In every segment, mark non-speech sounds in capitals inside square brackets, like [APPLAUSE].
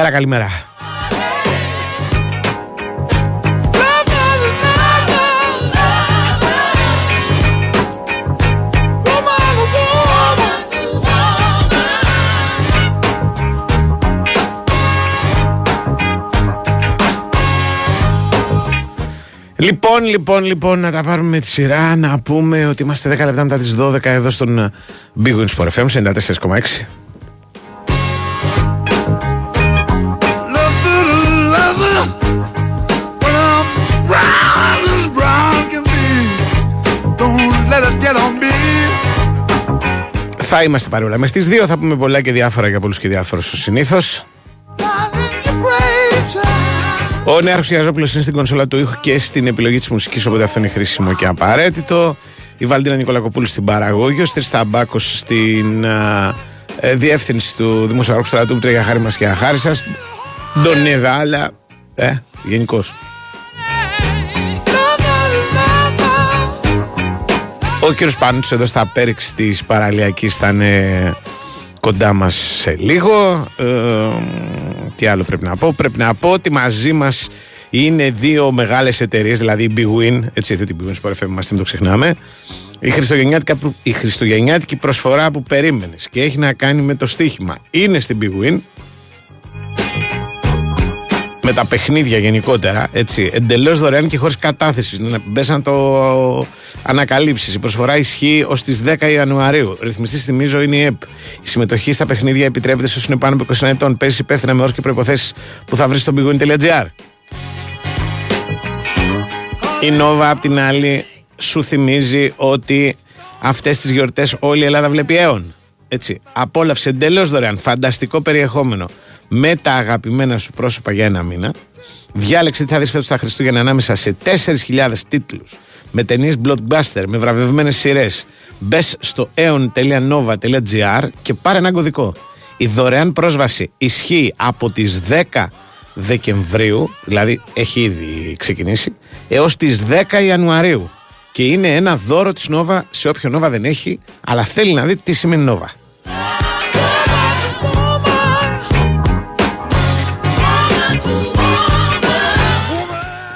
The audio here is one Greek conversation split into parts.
Καλημέρα, καλημέρα. Λοιπόν, λοιπόν, λοιπόν, να τα πάρουμε με τη σειρά να πούμε ότι είμαστε 10 λεπτά μετά τις 12 εδώ στον Big Wins Sport FM 94,6. Θα είμαστε παρόλα. Με στις δύο θα πούμε πολλά και διάφορα για πολλούς και διάφορους συνήθως. Ο Νέαρχος Γιαζόπουλο είναι στην κονσόλα του ήχου και στην επιλογή της μουσικής, οπότε αυτό είναι χρήσιμο και απαραίτητο. Η Βαλντίνα Νικολακοπούλου στην παραγωγή, ο Σταμπάκο στην α, ε, διεύθυνση του Δημοσιογράφου Στρατού που τρέχει χάρη μας και χάρη σας. Ντονίδα, αλλά ε, γενικώς. Ο κύριος Πάνος εδώ στα πέριξ της παραλιακής θα είναι κοντά μας σε λίγο. Ε, τι άλλο πρέπει να πω. Πρέπει να πω ότι μαζί μας είναι δύο μεγάλες εταιρείες, δηλαδή η Big Win, έτσι γιατί την Big Win Sport FM είμαστε, μην το ξεχνάμε. Η χριστουγεννιάτικη, η χριστουγεννιάτικη προσφορά που περίμενες και έχει να κάνει με το στοίχημα είναι στην Big Win με τα παιχνίδια γενικότερα, έτσι, εντελώς δωρεάν και χωρίς κατάθεση. Να μπες να το ανακαλύψεις. Η προσφορά ισχύει ως τις 10 Ιανουαρίου. Ρυθμιστής θυμίζω είναι η ΕΠ. Η συμμετοχή στα παιχνίδια επιτρέπεται σε όσους είναι πάνω από 20 ετών. Παίζει υπεύθυνα με όρου και προποθέσει που θα βρεις στο bigwin.gr. Η Νόβα, απ' την άλλη, σου θυμίζει ότι αυτές τις γιορτές όλη η Ελλάδα βλέπει αίων. Έτσι. Απόλαυσε εντελώς δωρεάν. Φανταστικό περιεχόμενο με τα αγαπημένα σου πρόσωπα για ένα μήνα. Διάλεξε τι θα δεις φέτος τα Χριστούγεννα ανάμεσα σε 4.000 τίτλους με ταινίες blockbuster, με βραβευμένες σειρές. Μπες στο aeon.nova.gr και πάρε ένα κωδικό. Η δωρεάν πρόσβαση ισχύει από τις 10 Δεκεμβρίου, δηλαδή έχει ήδη ξεκινήσει, έως τις 10 Ιανουαρίου. Και είναι ένα δώρο της Νόβα σε όποιον Νόβα δεν έχει, αλλά θέλει να δει τι σημαίνει Νόβα.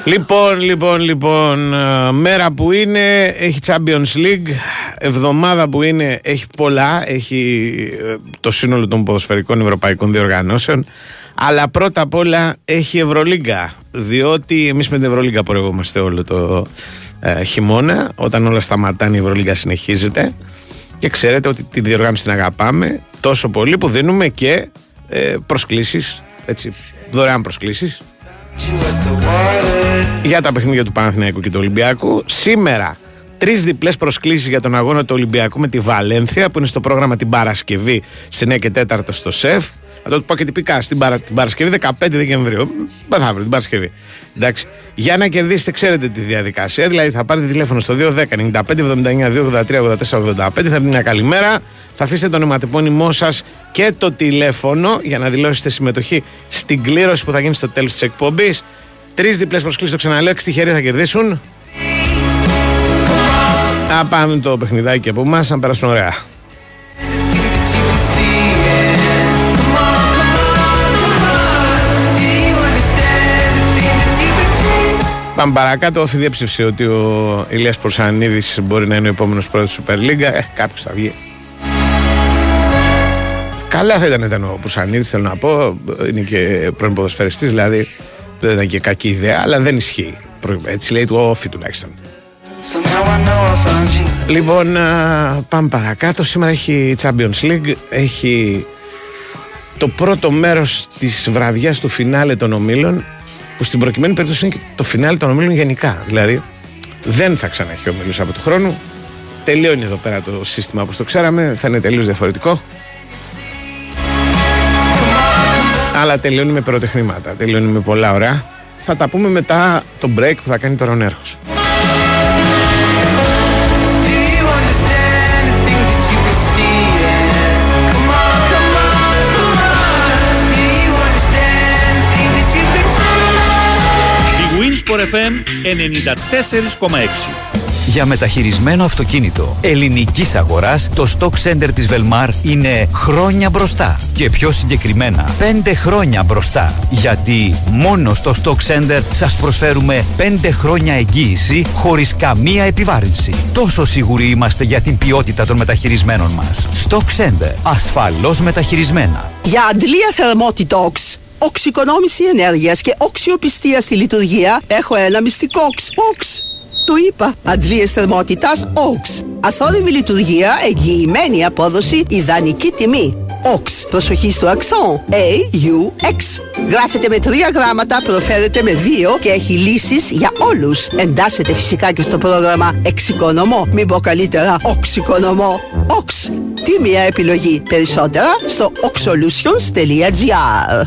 Λοιπόν, λοιπόν, λοιπόν, ε, μέρα που είναι έχει Champions League, εβδομάδα που είναι έχει πολλά, έχει ε, το σύνολο των ποδοσφαιρικών ευρωπαϊκών διοργανώσεων, αλλά πρώτα απ' όλα έχει Ευρωλίγκα, διότι εμείς με την Ευρωλίγκα πορευόμαστε όλο το ε, χειμώνα, όταν όλα σταματάνε η Ευρωλίγκα συνεχίζεται. Και ξέρετε ότι τη διοργάνωση την αγαπάμε τόσο πολύ που δίνουμε και ε, προσκλήσεις, έτσι, δωρεάν προσκλήσεις για τα παιχνίδια του Παναθηναϊκού και του Ολυμπιακού. Σήμερα τρεις διπλές προσκλήσεις για τον αγώνα του Ολυμπιακού με τη Βαλένθια που είναι στο πρόγραμμα την Παρασκευή σε 9 και 4 στο ΣΕΦ. Θα το πω και τυπικά στην, παρα, την Παρασκευή 15 Δεκεμβρίου. Μεθαύριο την Παρασκευή. Εντάξει. Για να κερδίσετε, ξέρετε τη διαδικασία. Δηλαδή θα πάρετε τηλέφωνο στο 210 95 79 283 84 85. Θα πείτε μια καλημέρα. Θα αφήσετε το ονοματεπώνυμό σας και το τηλέφωνο για να δηλώσετε συμμετοχή στην κλήρωση που θα γίνει στο τέλος της εκπομπής. Τρεις διπλές προσκλήσεις, το ξαναλέω, έξι τυχεροί θα κερδίσουν. Να πάνε το παιχνιδάκι από εμάς, να περάσουν ωραία. Πάμε παρακάτω. Όφη διέψευσε ότι ο Ηλίας Προσανίδης μπορεί να είναι ο επόμενος πρόεδρος του Super League. Ε, κάποιος θα βγει. Καλά θα ήταν, ήταν ο Προσανίδης, θέλω να πω. Είναι και πρώην ποδοσφαιριστής, δηλαδή δεν ήταν και κακή ιδέα, αλλά δεν ισχύει. Έτσι λέει του Όφη τουλάχιστον. Λοιπόν, πάμε παρακάτω. Σήμερα έχει Champions League. Έχει το πρώτο μέρος της βραδιάς του φινάλε των ομίλων που στην προκειμένη περίπτωση είναι και το φινάλε των ομίλων γενικά. Δηλαδή δεν θα ξαναέχει ομίλους από του χρόνου. Τελειώνει εδώ πέρα το σύστημα όπως το ξέραμε. Θα είναι τελείως διαφορετικό. Αλλά τελειώνει με πυροτεχνήματα. Τελειώνει με πολλά ωραία. Θα τα πούμε μετά το break που θα κάνει τώρα ο Νέρχος. Sport FM 94,6 Για μεταχειρισμένο αυτοκίνητο ελληνικής αγοράς, το Stock Center της Velmar είναι χρόνια μπροστά. Και πιο συγκεκριμένα, 5 χρόνια μπροστά. Γιατί μόνο στο Stock Center σας προσφέρουμε 5 χρόνια εγγύηση χωρίς καμία επιβάρυνση. Τόσο σίγουροι είμαστε για την ποιότητα των μεταχειρισμένων μας. Stock Center. Ασφαλώς μεταχειρισμένα. Για αντλία θερμότητοξ, οξυκονόμηση ενέργειας και οξιοπιστία στη λειτουργία έχω ένα μυστικό οξ. Οξ. Το είπα. Αντλίες θερμότητας OX. Αθόρυβη λειτουργία, εγγυημένη απόδοση, ιδανική τιμή. OX. Προσοχή στο αξόν. A-U-X. Γράφεται με τρία γράμματα, προφέρεται με δύο και έχει λύσεις για όλους. Εντάσσεται φυσικά και στο πρόγραμμα Εξοικονομώ. Μην πω καλύτερα Οξοικονομώ. OX. Τι μια επιλογή. Περισσότερα στο oxolutions.gr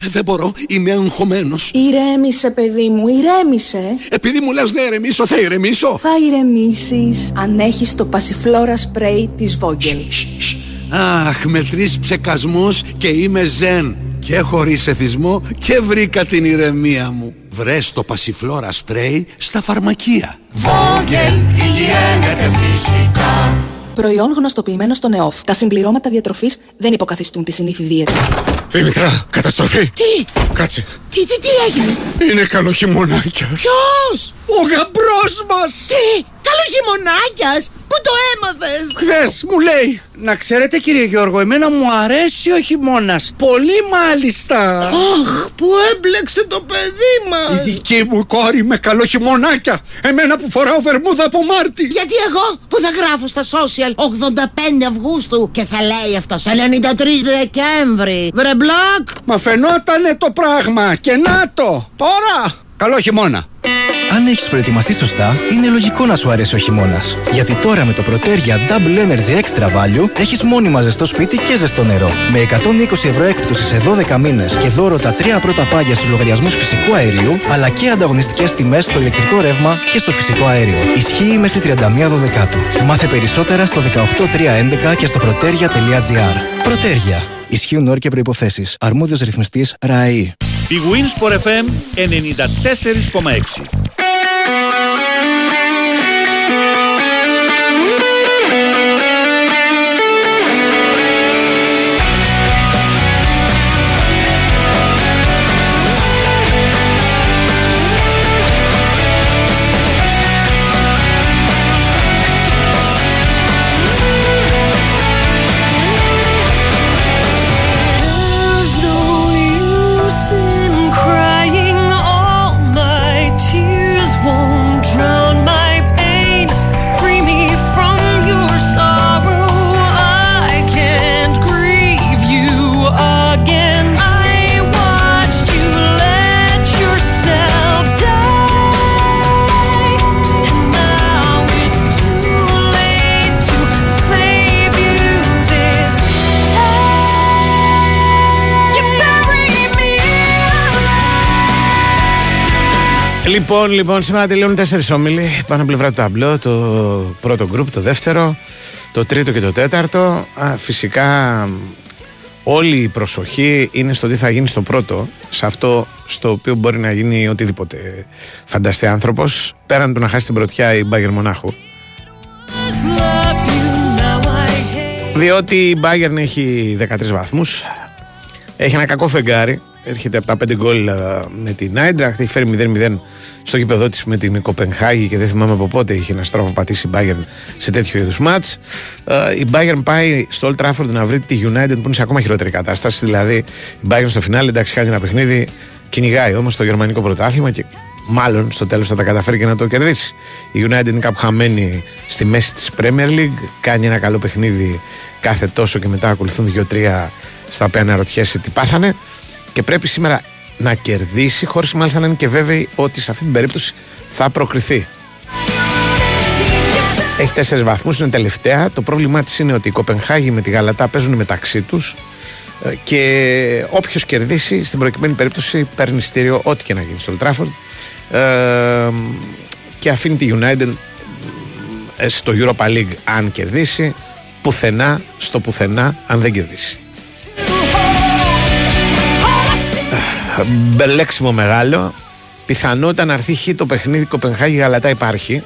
Δεν μπορώ, είμαι αγχωμένος. Ηρέμησε, παιδί μου, ηρέμησε. Επειδή μου λες να ηρεμήσω, θα ηρεμήσω. Θα ηρεμήσεις αν έχεις το πασιφλόρα σπρέι της Vogel. Αχ, με τρεις ψεκασμούς και είμαι ζεν. Και χωρί εθισμό και βρήκα την ηρεμία μου. Βρες το πασιφλόρα σπρέι στα φαρμακεία. Vogel, υγιένεται φυσικά. Προϊόν γνωστοποιημένο στο ΝΕΟΦ. Τα συμπληρώματα διατροφής δεν υποκαθιστούν τη συνήθι δίαιτα. Δήμητρα, καταστροφή. Τι, Κάτσε. τι, τι, τι έγινε; Είναι καλό χειμωνάκια. Ποιος, Ο γαμπρός μας. τι, καλό χειμωνάκιας, πού το έμαθες; Χθες μου λέει. Να ξέρετε κύριε Γιώργο, εμένα μου αρέσει ο χειμώνας. Πολύ μάλιστα. Αχ, που έμπλεξε το παιδί Η μας. δική μου κόρη με καλό χειμωνάκια. Εμένα που φοράω βερμούδα από Μάρτι. Γιατί εγώ που θα γράφω στα social 85 Αυγούστου και θα λέει αυτός 93 Δεκέμβρη. Βρε μπλοκ. Μα φαινότανε το πράγμα και να το. Τώρα. Καλό χειμώνα. Αν έχεις προετοιμαστεί σωστά, είναι λογικό να σου αρέσει ο χειμώνας. Γιατί τώρα με το Protergia Double Energy Extra Value έχεις μόνιμα ζεστό σπίτι και ζεστό νερό. Με 120 ευρώ έκπτωσης σε 12 μήνες και δώρο τα τρία πρώτα πάγια στους λογαριασμούς φυσικού αερίου, αλλά και ανταγωνιστικές τιμές στο ηλεκτρικό ρεύμα και στο φυσικό αέριο. Ισχύει μέχρι 31 Δεκάτου. Μάθε περισσότερα στο 18311 και στο protergia.gr. Protergia. Ισχύουν όροι και προποθέσει. Αρμόδιος ρυθμιστής ΡΑΕΗ. Η Winsport FM 94,6. Λοιπόν, λοιπόν, σήμερα τελειώνουν τέσσερις όμιλοι πάνω πλευρά του ταμπλό. Το πρώτο γκρουπ, το δεύτερο, το τρίτο και το τέταρτο. Α, φυσικά, όλη η προσοχή είναι στο τι θα γίνει στο πρώτο. Σε αυτό στο οποίο μπορεί να γίνει οτιδήποτε φανταστεί άνθρωπος. Πέραν του να χάσει την πρωτιά η Μπάγκερ Μονάχου. love you, now I hate. Διότι η Bayern έχει 13 βαθμούς Έχει ένα κακό φεγγάρι Έρχεται από τα 5 γκολ ε, με την Άιντραχτ Έχει φέρει 0-0 στο γήπεδό της με την Κοπενχάγη Και δεν θυμάμαι από πότε είχε ένα στρόφο πατήσει η Bayern σε τέτοιο είδους μάτς. Η Bayern πάει στο Old Trafford να βρει τη United που είναι σε ακόμα χειρότερη κατάσταση Δηλαδή η Bayern στο φινάλι εντάξει κάνει ένα παιχνίδι Κυνηγάει όμως το γερμανικό πρωτάθλημα και μάλλον στο τέλος θα τα καταφέρει και να το κερδίσει. Η United είναι κάπου χαμένη στη μέση της Premier League, κάνει ένα καλό παιχνίδι κάθε τόσο και μετά ακολουθούν 2-3 στα οποία αναρωτιέσαι τι πάθανε και πρέπει σήμερα να κερδίσει χωρίς μάλιστα να είναι και βέβαιη ότι σε αυτή την περίπτωση θα προκριθεί. Έχει τέσσερις βαθμούς, είναι τελευταία. Το πρόβλημά της είναι ότι η Κοπενχάγη με τη Γαλατά παίζουν μεταξύ τους και όποιος κερδίσει στην προκειμένη περίπτωση παίρνει εισιτήριο ό,τι και να γίνει στο Old Trafford ε, και αφήνει τη United ε, στο Europa League αν κερδίσει πουθενά στο πουθενά αν δεν κερδίσει μπελέξιμο μεγάλο πιθανότητα να έρθει χ το παιχνίδι Κοπενχάγη Γαλατά υπάρχει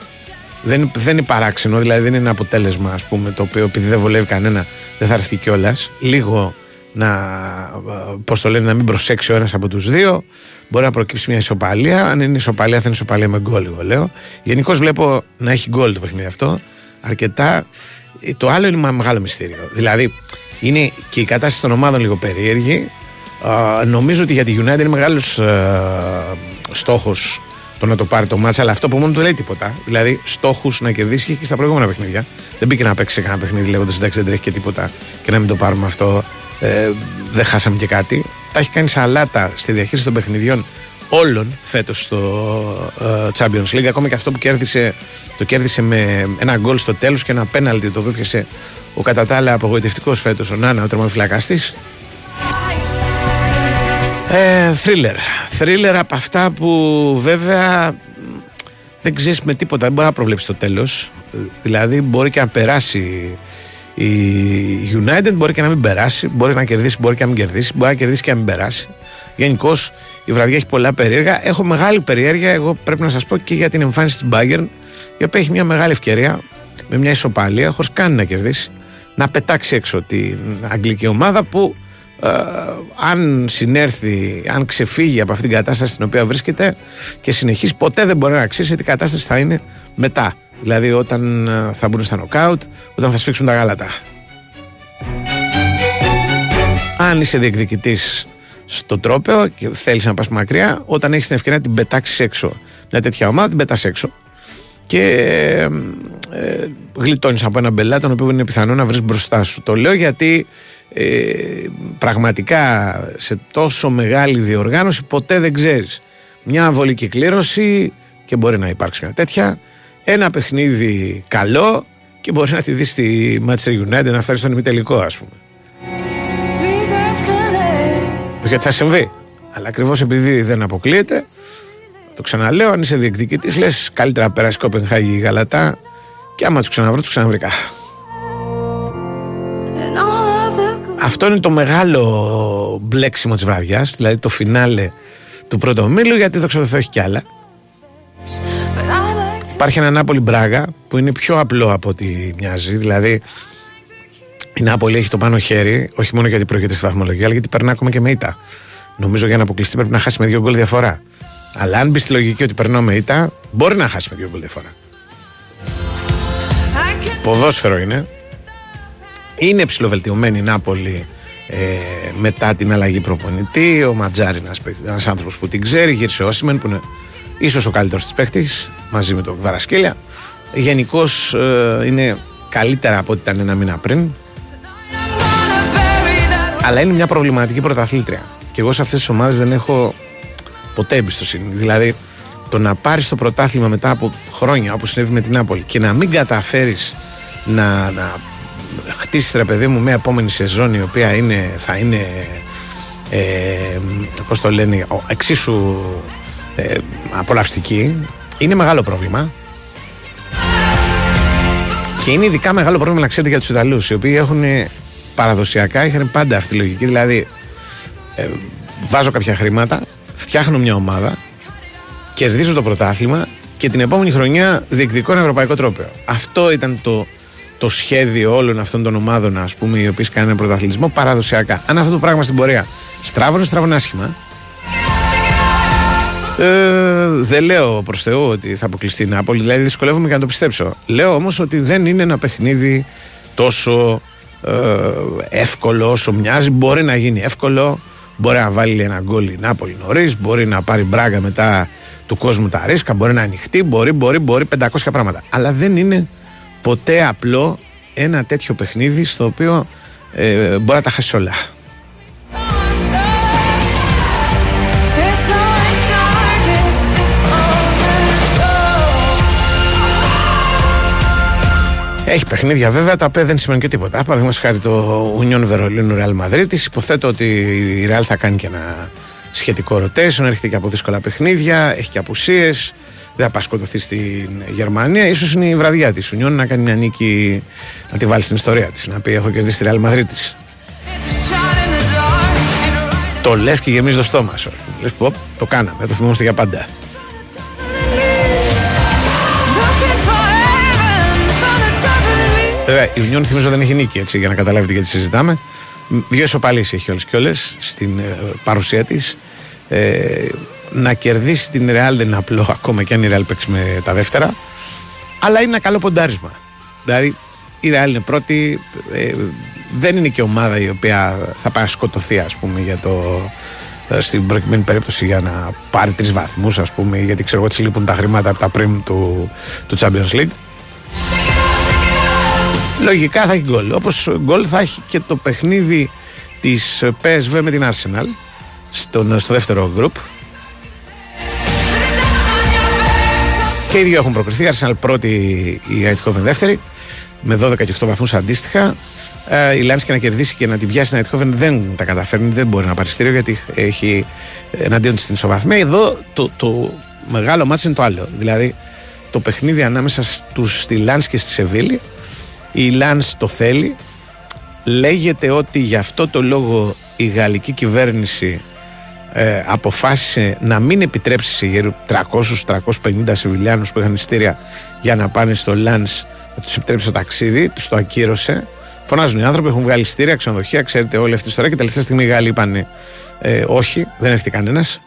Δεν, δεν είναι παράξενο, δηλαδή δεν είναι ένα αποτέλεσμα ας πούμε, το οποίο επειδή δεν βολεύει κανένα δεν θα έρθει κιόλας. Λίγο να, πώς το λένε, να μην προσέξει ο ένας από τους δύο. Μπορεί να προκύψει μια ισοπαλία. Αν είναι ισοπαλία, θα είναι ισοπαλία με γκολ, εγώ λέω. Γενικώς βλέπω να έχει γκολ το παιχνίδι αυτό. Αρκετά. Ε, Το άλλο είναι ένα μεγάλο μυστήριο. Δηλαδή, είναι και η κατάσταση των ομάδων λίγο περίεργη. Α, νομίζω ότι για τη United είναι μεγάλος στόχος το να το πάρει το μάτσα, αλλά αυτό που μόνο του λέει τίποτα. Δηλαδή, στόχους να κερδίσει είχε και στα προηγούμενα παιχνίδια. Δεν μπήκε να παίξει σε κανένα παιχνίδι λέγοντας εντάξει δεν τρέχει και τίποτα και να μην το πάρουμε αυτό. Ε, δεν χάσαμε και κάτι. Τα έχει κάνει σαλάτα στη διαχείριση των παιχνιδιών όλων φέτος στο ε, Champions League. Ακόμα και αυτό που κέρδισε, το κέρδισε με ένα γκολ στο τέλος και ένα πέναλτι το οποίο έπιασε ο κατά τα άλλα απογοητευτικός φέτος ο Νάνα, ο τερματοφυλακαστή. Ε, θρίλερ. Θρίλερ από αυτά που βέβαια μ, δεν ξέρεις με τίποτα, δεν μπορεί να προβλέψεις το τέλος. Δηλαδή μπορεί και να περάσει η United, μπορεί και να μην περάσει. Μπορεί να κερδίσει, μπορεί και να μην κερδίσει. Μπορεί να κερδίσει και να μην περάσει. Γενικώς η βραδιά έχει πολλά περίεργα. Έχω μεγάλη περιέργεια, εγώ πρέπει να σας πω και για την εμφάνιση της Bayern, η οποία έχει μια μεγάλη ευκαιρία με μια ισοπαλία, χωρίς καν να κερδίσει, να πετάξει έξω την αγγλική ομάδα που ε, αν συνέρθει, αν ξεφύγει από αυτήν την κατάσταση στην οποία βρίσκεται και συνεχίσει, ποτέ δεν μπορεί να αξίσει τι κατάσταση θα είναι μετά. Δηλαδή όταν ε, θα μπουν στα νοκάουτ, όταν θα σφίξουν τα γάλατα. Αν είσαι διεκδικητής στο τρόπεο και θέλεις να πας μακριά, όταν έχεις την ευκαιρία να την πετάξεις έξω μια τέτοια ομάδα, την πετάς έξω. Και ε, γλιτώνεις από ένα μπελά τον οποίο είναι πιθανό να βρεις μπροστά σου. Το λέω γιατί ε, πραγματικά σε τόσο μεγάλη διοργάνωση ποτέ δεν ξέρεις. Μια βολική κλήρωση και μπορεί να υπάρξει μια τέτοια. Ένα παιχνίδι καλό και μπορεί να τη δεις στη Manchester United να φτάσει στον ημιτελικό, ας πούμε. Όχι ότι θα συμβεί. Αλλά ακριβώς επειδή δεν αποκλείεται, το ξαναλέω, αν είσαι διεκδικητής, λες καλύτερα να περάσει Κόπενχάγη ή Γαλατά και άμα τους ξαναβρω, τους ξαναβρήκα. Αυτό είναι το μεγάλο μπλέξιμο της βραδιάς, δηλαδή το φινάλε του πρώτου ομίλου, γιατί δόξα τω Θεώ έχει κι άλλα. Υπάρχει ένα Νάπολη Μπράγα που είναι πιο απλό από ό,τι μοιάζει. Δηλαδή, η Νάπολη έχει το πάνω χέρι, όχι μόνο γιατί προέρχεται στη βαθμολογία, αλλά γιατί περνά ακόμα και με ήττα. Νομίζω για να αποκλειστεί πρέπει να χάσει με δύο γκολ διαφορά. Αλλά αν μπει στη λογική ότι περνάω με ήττα, μπορεί να χάσει με δύο γκολ διαφορά. Ποδόσφαιρο είναι. Είναι ψηλοβελτιωμένη η Νάπολη ε, μετά την αλλαγή προπονητή. Ο Ματζάρη είναι ένας άνθρωπος που την ξέρει. Γύρισε ο Όσιμεν που είναι ίσως ο καλύτερος της παίχτης μαζί με τον Βαρασκέλια. Γενικώς ε, είναι καλύτερα από ό,τι ήταν ένα μήνα πριν. Αλλά είναι μια προβληματική πρωταθλήτρια. Και εγώ σε αυτές τις ομάδες δεν έχω ποτέ εμπιστοσύνη. Δηλαδή, το να πάρεις το πρωτάθλημα μετά από χρόνια, όπως συνέβη με την Νάπολη, και να μην καταφέρεις να, να χτίσει ρε παιδί μου μια επόμενη σεζόν η οποία είναι, θα είναι. Ε, πώς το λένε, ο- εξίσου ε, απολαυστική, είναι μεγάλο πρόβλημα. Και είναι ειδικά μεγάλο πρόβλημα να ξέρετε για τους Ιταλούς, οι οποίοι έχουν παραδοσιακά είχαν πάντα αυτή τη λογική. Δηλαδή, ε, βάζω κάποια χρήματα, φτιάχνω μια ομάδα, κερδίζω το πρωτάθλημα και την επόμενη χρονιά διεκδικώ ένα ευρωπαϊκό τρόπαιο. Αυτό ήταν το, το σχέδιο όλων αυτών των ομάδων, ας πούμε, οι οποίες κάνουν πρωταθλητισμό παραδοσιακά. Αν αυτό το πράγμα στην πορεία στράβωνε, στράβωνε άσχημα. Ε, δεν λέω προς Θεού ότι θα αποκλειστεί η Νάπολη, δηλαδή δυσκολεύομαι και να το πιστέψω. Λέω όμως ότι δεν είναι ένα παιχνίδι τόσο ε, εύκολο όσο μοιάζει. Μπορεί να γίνει εύκολο, μπορεί να βάλει ένα γκολ η Νάπολη νωρίς, μπορεί να πάρει μπράγκα μετά του κόσμου τα ρίσκα, μπορεί να ανοιχτεί, μπορεί, μπορεί, μπορεί 500 πράγματα. Αλλά δεν είναι ποτέ απλό ένα τέτοιο παιχνίδι στο οποίο ε, μπορεί να τα χάσει όλα. Έχει παιχνίδια βέβαια τα οποία δεν σημαίνουν και τίποτα. Παραδείγματος χάρη το Union Βερολίνου Real Madrid. Υποθέτω ότι η Real θα κάνει και ένα σχετικό rotation. Έρχεται και από δύσκολα παιχνίδια, έχει και απουσίες. Δεν θα πάει σκοτωθεί στην Γερμανία. σω είναι η βραδιά της Union να κάνει μια νίκη, να τη βάλει στην ιστορία της. Να πει: Έχω κερδίσει τη Real Madrid της. Το λες και γεμίζει το στόμα σου. Λες πω, το κάναμε, το θυμόμαστε για πάντα. Βέβαια, η Union θυμίζω δεν έχει νίκη έτσι, για να καταλάβετε γιατί συζητάμε. Μ, Δύο ισοπαλίες έχει όλες και όλες στην ε, παρουσία της. Ε, να κερδίσει την Real δεν είναι απλό ακόμα και αν η Real παίξει με τα δεύτερα. Αλλά είναι ένα καλό ποντάρισμα. Δηλαδή η Real είναι πρώτη. ε, δεν είναι και ομάδα η οποία θα πάει να σκοτωθεί, ας πούμε, για το, ε, στην προκειμένη περίπτωση για να πάρει τρεις βαθμούς, ας πούμε, γιατί ξέρω εγώ τη λείπουν τα χρήματα από τα πριν του, του Champions League. Λογικά θα έχει γκολ. Όπως γκολ θα έχει και το παιχνίδι της PSV με την Arsenal στον, στο δεύτερο γκρουπ. Και οι δύο έχουν προκριθεί. Η Arsenal πρώτη, η Eindhoven δεύτερη, με 12 και 8 βαθμούς αντίστοιχα. Ε, η Λάνσκι να κερδίσει και να την πιάσει την Eindhoven δεν τα καταφέρνει, δεν μπορεί να πάρει στήριο γιατί έχει εναντίον της την ισοβαθμία. Εδώ το, το μεγάλο μάτι είναι το άλλο. Δηλαδή το παιχνίδι ανάμεσα στους, στη Λάνς και στη Σεβίλη. Η Λάνς το θέλει. Λέγεται ότι γι' αυτό το λόγο η γαλλική κυβέρνηση ε, αποφάσισε να μην επιτρέψει σε γύρω 300-350 Σεβιλιάνους που είχαν ειστήρια για να πάνε στο Λάνς να τους επιτρέψει το ταξίδι, τους το ακύρωσε. Φωνάζουν οι άνθρωποι, έχουν βγάλει ειστήρια, ξενοδοχεία, ξέρετε όλη αυτή η ιστορία και τελευταία στιγμή οι Γάλλοι είπαν ε, όχι, δεν έρθει κανένας.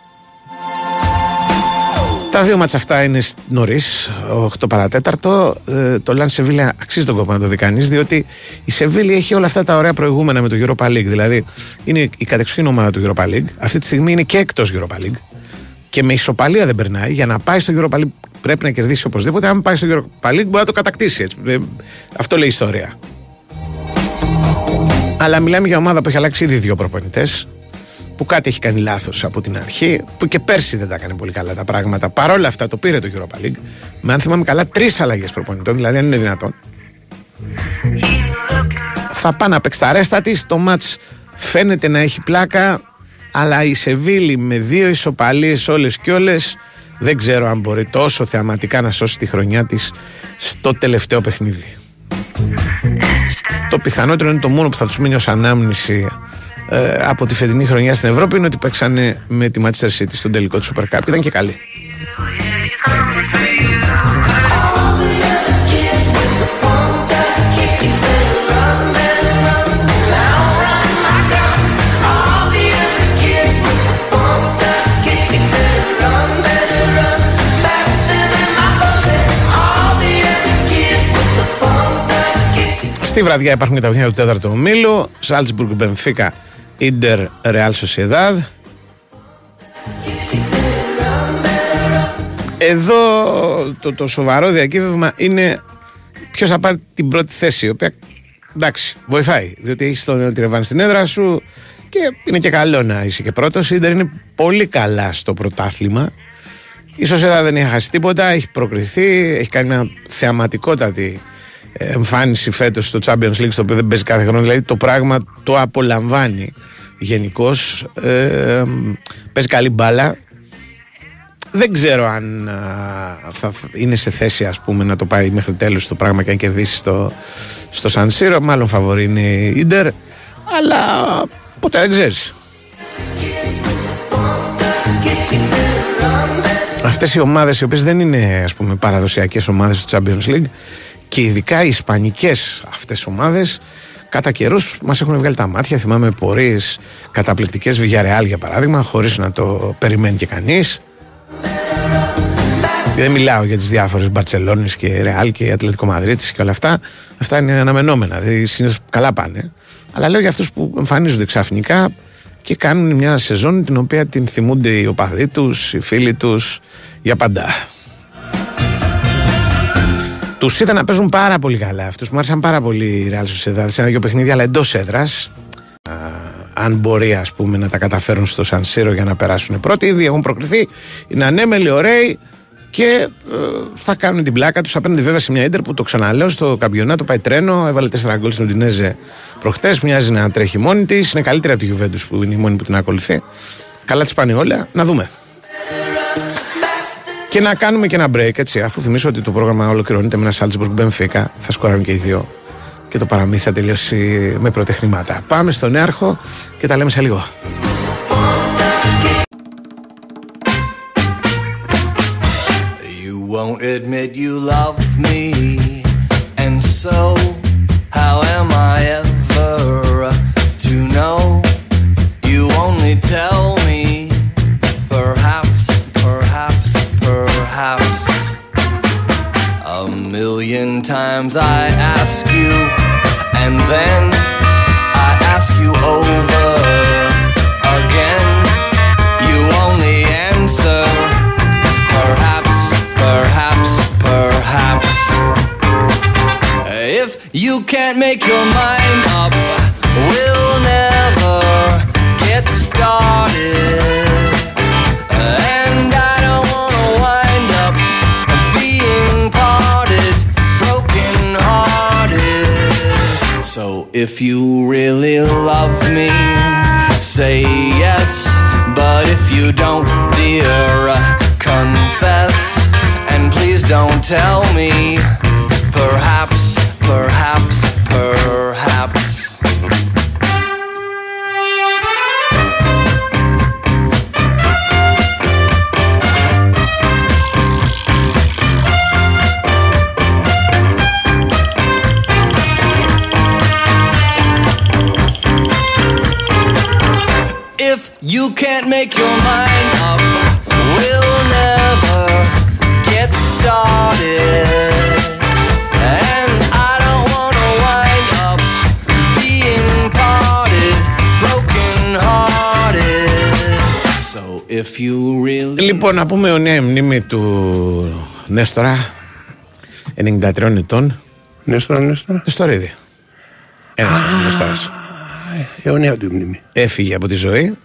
Τα δύο μάτσα αυτά είναι νωρίς, 8 παρατέταρτο. Ε, το Λαν Σεβίλια αξίζει τον κόπο να το δει κανείς, διότι η Σεβίλη έχει όλα αυτά τα ωραία προηγούμενα με το Europa League. Δηλαδή, είναι η κατεξοχήν ομάδα του Europa League. Αυτή τη στιγμή είναι και εκτός Europa League. Και με ισοπαλία δεν περνάει. Για να πάει στο Europa League πρέπει να κερδίσει οπωσδήποτε. Αν πάει στο Europa League μπορεί να το κατακτήσει. Έτσι. Ε, Αυτό λέει η ιστορία. Αλλά μιλάμε για ομάδα που έχει αλλάξει ήδη δύο προπονητές. Που κάτι έχει κάνει λάθος από την αρχή. Που και πέρσι δεν τα έκανε πολύ καλά τα πράγματα. Παρ' όλα αυτά το πήρε το Europa League. Με αν θυμάμαι καλά τρεις αλλαγές προπονητών. Δηλαδή αν είναι δυνατόν. Θα πάει να παίξει τα ρέστα της. Το ματ φαίνεται να έχει πλάκα. Αλλά η Σεβίλη με δύο ισοπαλίες όλες και όλες δεν ξέρω αν μπορεί τόσο θεαματικά να σώσει τη χρονιά της στο τελευταίο παιχνίδι. Το πιθανότερο είναι το μόνο που θα τους μείνει ως ανάμνηση ε, από τη φετινή χρονιά στην Ευρώπη είναι ότι παίξανε με τη Manchester City στον τελικό του Super Cup. Ήταν και καλή. Στη βραδιά υπάρχουν και τα παιχνίδια του τέταρτου ομίλου. Σάλτσμπουργκ, Μπενφίκα, Ίντερ, Ρεάλ Σοσιεδάδ. Εδώ το, το σοβαρό διακύβευμα είναι ποιος θα πάρει την πρώτη θέση, η οποία εντάξει, βοηθάει. Διότι έχεις τον Τιρεβάν στην έδρα σου και είναι και καλό να είσαι και πρώτος. Η Ίντερ είναι πολύ καλά στο πρωτάθλημα. Η Σοσιαδά δεν έχει χάσει τίποτα, έχει προκριθεί, έχει κάνει μια θεαματικότατη εμφάνιση φέτος στο Champions League, στο οποίο δεν παίζει κάθε χρόνο. Δηλαδή το πράγμα το απολαμβάνει γενικώς. Ε, παίζει καλή μπάλα. Δεν ξέρω αν α, θα είναι σε θέση ας πούμε, να το πάει μέχρι τέλος το πράγμα και αν κερδίσει στο, στο San Siro. Μάλλον φαβορεί είναι η Ίντερ. Αλλά ποτέ δεν ξέρεις. Αυτές οι ομάδες οι οποίες δεν είναι ας πούμε, παραδοσιακές ομάδες του Champions League και ειδικά οι ισπανικές αυτές ομάδες κατά καιρούς μας έχουν βγάλει τα μάτια. Θυμάμαι πορείε καταπληκτικές Villarreal για παράδειγμα, χωρίς να το περιμένει και κανείς. Δεν μιλάω για τις διάφορες Μπαρσελόνες και Ρεάλ και Ατλαντικό Μαδρίτης και όλα αυτά. Αυτά είναι αναμενόμενα. Δηλαδή συνήθως καλά πάνε. Αλλά λέω για αυτούς που εμφανίζονται ξαφνικά και κάνουν μια σεζόν την οποία την θυμούνται οι οπαδοί τους, οι φίλοι τους για παντά. Τους είδα να παίζουν πάρα πολύ καλά. Αυτούς μου άρεσαν πάρα πολύ οι Real Sociedad σε ένα-δυο παιχνίδια, αλλά εντός έδρας. Αν μπορεί, ας πούμε, να τα καταφέρουν στο San Siro για να περάσουν πρώτοι. Ήδη έχουν προκριθεί. Είναι ανέμελοι, ωραίοι και ε, θα κάνουν την πλάκα τους απέναντι βέβαια σε μια ίντερ που το ξαναλέω στο καμπιονάτο πάει τρένο. Έβαλε 4 γκολ στην Ουντινέζε προχτές. Μοιάζει να τρέχει μόνη της. Είναι καλύτερη από τη Juventus που είναι η μόνη που την ακολουθεί. Καλά της πάνε όλα. Να δούμε. Και να κάνουμε και ένα break, έτσι. Αφού θυμίσω ότι το πρόγραμμα ολοκληρώνεται με ένα Salzburg Benfica, θα σκοράρουν και οι δύο. Και το παραμύθι θα τελειώσει με πρωτεχνημάτα. Πάμε στον Νέαρχο και τα λέμε σε λίγο. You won't admit you love me, and so ask you, and then I ask you over again. You only answer, perhaps, perhaps, perhaps. If you can't make your mind up, we'll never get started. So if you really love me, say yes. But if you don't, dear, uh, confess. And please don't tell me, perhaps, perhaps, perhaps. You can't make your mind up, we'll never get started. And I don't wanna wind up being parted, broken hearted. So if you really Λοιπόν, να πούμε ο νέα μνήμη του Νέστορα, 93 ετών. Νέστορα, Νέστορα. Νεστορίδη. Ένας Νέστορας. Αιωνία του η μνήμη. Έφυγε από τη ζωή.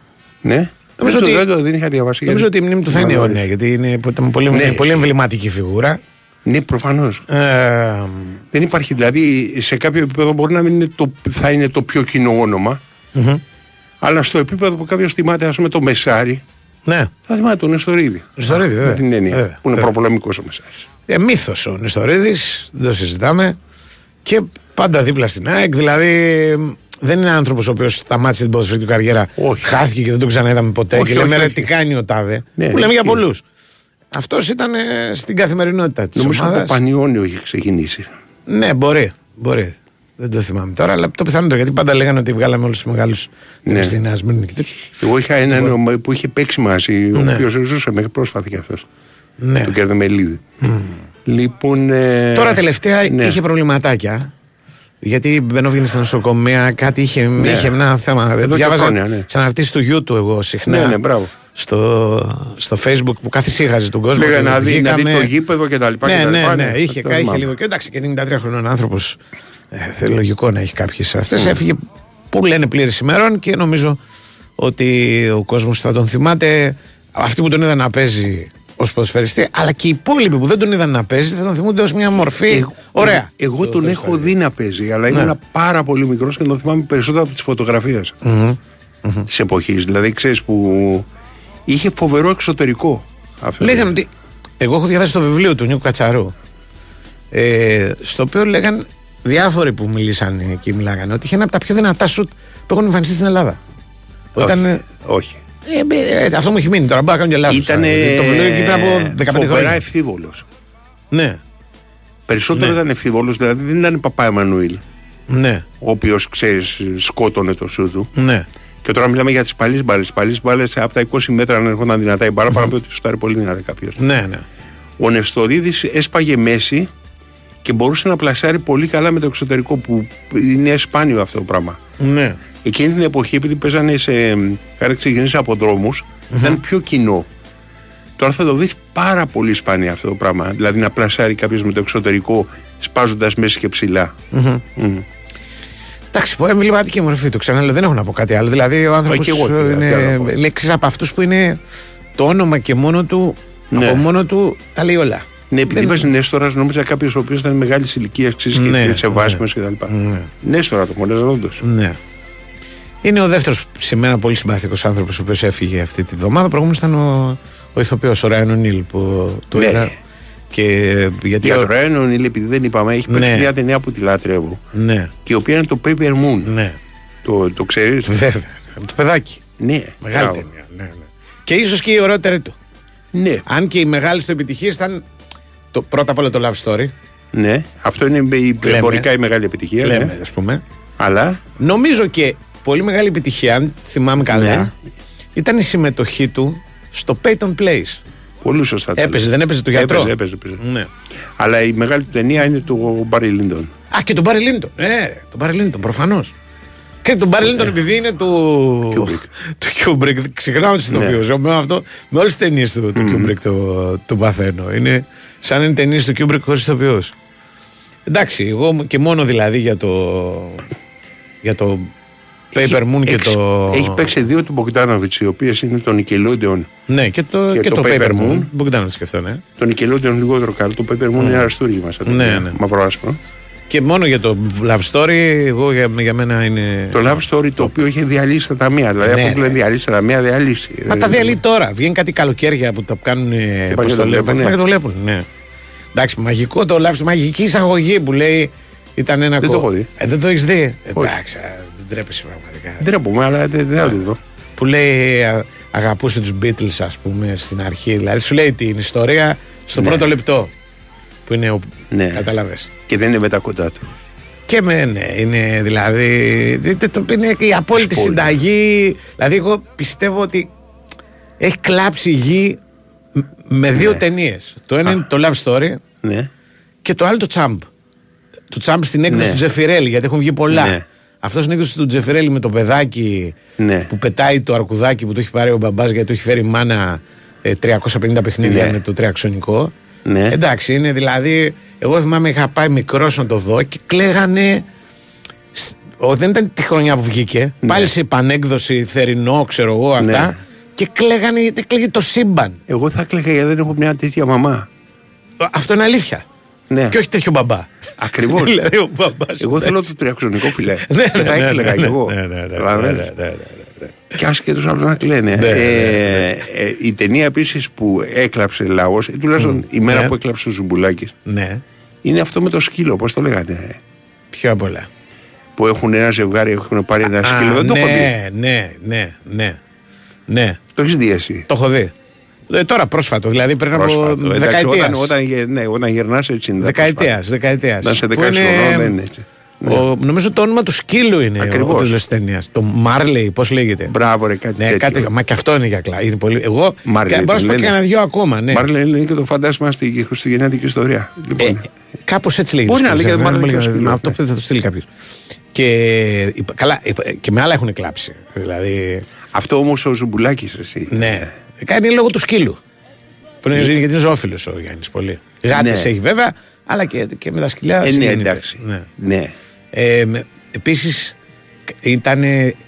Ναι. Νομίζω δεν, ότι- το, δεν, το, δεν είχα διαβάσει. Νομίζω ότι η μνήμη του θα είναι αιώνια γιατί είναι, ήταν πολύ, Ναι. πολύ εμβληματική φιγούρα. Ναι, προφανώς. Ε, Δεν υπάρχει, δηλαδή σε κάποιο επίπεδο μπορεί να μην είναι το, θα είναι το πιο κοινό όνομα, μμμ. αλλά στο επίπεδο που κάποιος θυμάται, ας πούμε, το Μεσάρι, ναι, θα θυμάται τον Νεστορίδη. Νεστορίδη, βέβαια. Με την έννοια. Βέβαια, που είναι βέβαια. προπολεμικός ο Μεσάρις. ε, μύθος ο Νεστορίδης, δεν το συζητάμε. Και πάντα δίπλα στην ΑΕΚ, δηλαδή δεν είναι άνθρωπος ο οποίος σταμάτησε την ποδοσφαιρική του καριέρα, Όχι. χάθηκε και δεν τον ξαναείδαμε ποτέ Όχι, και λέμε όχι, ρε όχι. τι κάνει ο Τάδε, Ναι, που λέμε για ισχύει. πολλούς. Αυτός ήταν ε, στην καθημερινότητα της Νομίζω από το ομάδας. Πανιόνιο είχε ξεκινήσει. Ναι, μπορεί, μπορεί. Δεν το θυμάμαι τώρα, αλλά το πιθανότερο γιατί πάντα λέγανε ότι βγάλαμε όλους τους μεγάλους Ναι. ναι. στην Ασμήνη και τέτοια. Εγώ είχα έναν που είχε παίξει μαζί, ο Ναι. οποίος ζούσε μέχρι πρόσφατα κι αυτός. Ναι. Τον Κερδεμελίδη. Λοιπόν. ε, Τώρα τελευταία ναι. είχε προβληματάκια. Γιατί μπαινόβγαινε στα νοσοκομεία, κάτι είχε, Ναι. είχε ένα θέμα. Εδώ και Διάβαζα χρόνια, ναι. τι αναρτήσει του γιού του εγώ συχνά. Ναι, ναι, μπράβο. στο, στο facebook που καθησύχαζε τον κόσμο. Λέγανε και να δει, να δει βγήκαμε- το γήπεδο και τα λοιπά. Ναι, και τα ναι, λοιπά, ναι, είχε, Αυτό είχε θυμάμαι. λίγο. Και εντάξει, και 93 χρονών άνθρωπος. Ε, λογικό να έχει κάποιες αυτές. Ναι. Έφυγε που λένε πλήρης ημερών και νομίζω ότι ο κόσμος θα τον θυμάται. Αυτοί που τον είδαν να παίζει ως ποδοσφαιριστή, αλλά και οι υπόλοιποι που δεν τον είδαν να παίζει θα τον θυμούνται ως μια μορφή. Εγώ- Ωραία. Εγώ Το- τον το έχω ιστορία. δει να παίζει, αλλά Ναι. ήμουν πάρα πολύ μικρός και τον θυμάμαι περισσότερο από τις φωτογραφίες Μμμ. της εποχής. Δηλαδή, ξέρεις που είχε φοβερό εξωτερικό. Αυτό Λέγανε ότι. Εγώ έχω διαβάσει το βιβλίο του Νίκου Κατσαρού. Ε, στο οποίο λέγαν διάφοροι που μιλήσαν εκεί, μιλάγανε ότι είχε ένα από τα πιο δυνατά σουτ που έχουν εμφανιστεί στην Ελλάδα. Όχι. Όταν, ε, Όχι. Ε, ε, αυτό μου έχει μείνει τώρα, μπορώ να κάνω και λάθος. Ήταν τώρα, γιατί το βιβλίο εκεί πριν από 15 φοβερά χρόνια. ευθύβολο. Ναι, Περισσότερο Ναι. ήταν ευθύβολο, δηλαδή δεν ήταν Παπά Εμμανουήλ, ναι, ο οποίος ξέρεις σκότωνε το σου του. ναι. Και τώρα μιλάμε για τις παλιές μπάλες. Τι παλιές μπάλες από τα 20 μέτρα αν έρχονταν δυνατά η μπάλα, παρά ότι σουτάρει πολύ δυνατά κάποιος. Ναι, ναι. Ο Νεστορίδη έσπαγε μέση και μπορούσε να πλασάρει πολύ καλά με το εξωτερικό που είναι σπάνιο αυτό το πράγμα. ναι. Εκείνη την εποχή, επειδή παίζανε σε. Είχαν ξεκινήσει από δρόμους, ήταν πιο κοινό. Τώρα θα το δεις πάρα πολύ σπάνια αυτό το πράγμα. Δηλαδή να πλασάρει κάποιος με το εξωτερικό, σπάζοντας μέση και ψηλά. Μμμ. Μμ. Εντάξει, πω εμβληματική μορφή του. Ξαναλέω, δεν έχω να πω κάτι άλλο. Δηλαδή, ο άνθρωπος και εγώ, τι είναι άλλο να πω. λέξει από αυτούς που είναι το όνομα και μόνο του, Ναι. από μόνο του τα λέει όλα. Ναι, επειδή Δεν- είπα Νέστορας, νόμιζα κάποιος ο οποίος ήταν μεγάλης ηλικίας, ξέρεις Ναι, και σεβάσιμο ναι. κτλ. Ναι. Νέστορα το μόλι όντω. Ναι. Είναι ο δεύτερος σε μένα πολύ συμπαθητικός άνθρωπος ο οποίος έφυγε αυτή τη βδομάδα. Προηγούμενος ήταν ο, ο ηθοποιός, ο Ράιν Ονίλ που το Ναι. είδα. Και γιατί. Για ο- το Ρένον, επειδή δεν είπαμε, έχει παίξει Ναι. μια ταινία που τη λατρεύω. Ναι, Και η οποία είναι το Paper Moon. ναι. Το, το ξέρεις; Βέβαια. Το παιδάκι. Ναι, Μεγάλη μπράβο. ταινία. Ναι, ναι. Και ίσως και η ωραιότερη του. Ναι, Αν και οι μεγάλες του επιτυχίες ήταν. Το, πρώτα απ' όλα το love story. ναι. Αυτό είναι η Λέμε. εμπορικά η μεγάλη επιτυχία. Λέμε, ναι. ας πούμε. Αλλά; Νομίζω και πολύ μεγάλη επιτυχία, αν θυμάμαι καλά, Ναι. ήταν η συμμετοχή του στο Peyton Place. πολύ σωστά. το Έπαιζε, λες. δεν έπαιζε το γιατρό; Έπαιζε, έπαιζε, έπαιζε. Ναι. Αλλά η μεγάλη του ταινία είναι του Μπάρι Λίντον. Α, και τον Μπάρι Λίντον. Ε, τον Μπάρι Λίντον, προφανώς. Και τον Μπάρι Λίντον επειδή είναι του. [LAUGHS] του Κιούμπρικ. Ξεχνάω τι ηθοποιούς. Με, αυτό, με όλες τις ταινίες του, του Κιούμπρικ το, το παθαίνω. Είναι σαν είναι ταινίες του Κιούμπρικ χωρίς ηθοποιούς. Εντάξει, εγώ και μόνο δηλαδή για το. για το Paper Moon και Έχει- το. Έχει παίξει δύο του Μπογκδάνοβιτς, οι οποίες είναι το Nickelodeon. Ναι, και το, και το, Paper Moon. Μπορεί να το σκεφτώ, ναι. Το Nickelodeon λιγότερο καλό. Το Paper Moon είναι αριστούργημα. σαν Ναι, ταινία, ναι. Μαύρο-άσπρο. Και μόνο για το Love Story, εγώ για, για μένα είναι. Το Love Story το οποίο είχε διαλύσει τα ταμεία. Δηλαδή Ναι, αυτό που λένε διαλύσει τα ταμεία, διαλύσει. Μα τα διαλύει τώρα. Βγαίνει κάτι καλοκαίρια που τα κάνουν. πάνε Πώς και το το λέω, βλέπουν, πάνε ναι. και το βλέπουν. Ναι. Εντάξει, μαγικό το Love Story, μαγική εισαγωγή που λέει ήταν ένα Δεν κο- το έχω δει. Ε, δεν το έχεις δει; Εντάξει, α, δεν τρέπεσαι πραγματικά. Δεν τρέπομαι, αλλά δεν δεν θα το δω. Που λέει α, αγαπούσε τους Beatles, ας πούμε, στην αρχή. Δηλαδή σου λέει την ιστορία στο Ναι. πρώτο λεπτό. Που είναι. Ο... Ναι. Κατάλαβε. Και δεν είναι μετά κοντά του. Και με, ναι, είναι δηλαδή. δείτε το- Είναι η απόλυτη Spoiler. συνταγή. Δηλαδή, εγώ πιστεύω ότι έχει κλάψει η γη μ- με δύο ταινίες. Το ένα είναι το Love Story Ναι. και το άλλο το Champ. Το Champ στην έκδοση Ναι. του Τζεφιρέλη, γιατί έχουν βγει πολλά. Ναι. Αυτός στην έκδοση του Τζεφιρέλη με το παιδάκι Ναι. που πετάει το αρκουδάκι που του έχει πάρει ο μπαμπάς γιατί του έχει φέρει η μάνα ε, 350 παιχνίδια Ναι. με το τριαξονικό. Ναι. Εντάξει, είναι δηλαδή. Εγώ θυμάμαι είχα πάει μικρός να το δω και κλαίγανε. σ- Ο, δεν ήταν τη χρονιά που βγήκε. Πάλι σε επανέκδοση, θερινό, ξέρω εγώ αυτά. Ναι. Και κλαίγανε, γιατί κλαίγε το σύμπαν. Εγώ θα κλαίγα γιατί δεν έχω μια τέτοια μαμά. Αυτό είναι αλήθεια. Ναι. Και όχι τέτοιο μπαμπά. Ακριβώς. [LAUGHS] δηλαδή ο μπαμπάς Εγώ θέλω εντάξει. το τριαξονικό φιλέ. Ναι, Και ναι, θα ναι, έκλαιγα ναι, κι εγώ. ναι, ναι, ναι, ναι, Καταλαβαίνεις; ναι, ναι, ναι, ναι. Και άσχετος άλλο να κλαίνε. Ναι, Ε, ναι, ε, η ταινία επίσης που έκλαψε λαός, τουλάχιστον η μέρα Ναι. που έκλαψε ο Ζουμπουλάκης, Ναι. είναι αυτό με το σκύλο, πώς το λέγατε; Ποιο απ' όλα. Που έχουν ένα ζευγάρι, έχουν πάρει ένα Α, σκύλο. Δεν το έχω δει. ναι, ναι, ναι, ναι. Ναι, Το έχεις δει εσύ; το έχω δει. Ε, τώρα πρόσφατο, δηλαδή πριν από Πρόσφατο. Εντάξει, δεκαετίας. Όταν, όταν, γε- ναι, όταν γερνά έτσι είναι. Δεκαετίας, δεκαετίας. Να είσαι 16 χρονών δεν είναι έτσι. Ο, νομίζω το όνομα του σκύλου είναι Ακριβώς. ο τίτλο τη ταινίας. Το Μάρλεϊ, πώς λέγεται; Μπράβο, ρε, κάτι Ναι, τέτοιο. κάτι, μα και αυτό είναι για κλά. Είναι πολύ, εγώ Marley και- μπορώ να σου τον πω και λένε. ένα δυο ακόμα. Ναι. Μάρλε είναι και το φαντάσμα στη χριστουγεννιάτικη ιστορία. Λοιπόν, Ε, Κάπως έτσι λέγεται. Μπορεί να σκύλος, λέγεται ε, Marley πολύ και ο καλά. σκύλος, Μα Αυτό ναι. θα το στείλει κάποιος. Και, είπα- καλά, είπα- και με άλλα έχουν κλάψει. Δηλαδή. Αυτό όμως ο Ζουμπουλάκης, εσύ. Ναι. Κάνει λόγω του σκύλου. Που είναι, γιατί είναι ζωόφιλος ο Γιάννης πολύ. Γάτες Ναι. έχει βέβαια, αλλά και, και με τα σκυλιά. Ε, ναι, συγκινείται. εντάξει. Ναι. Ναι. Ε, Επίσης,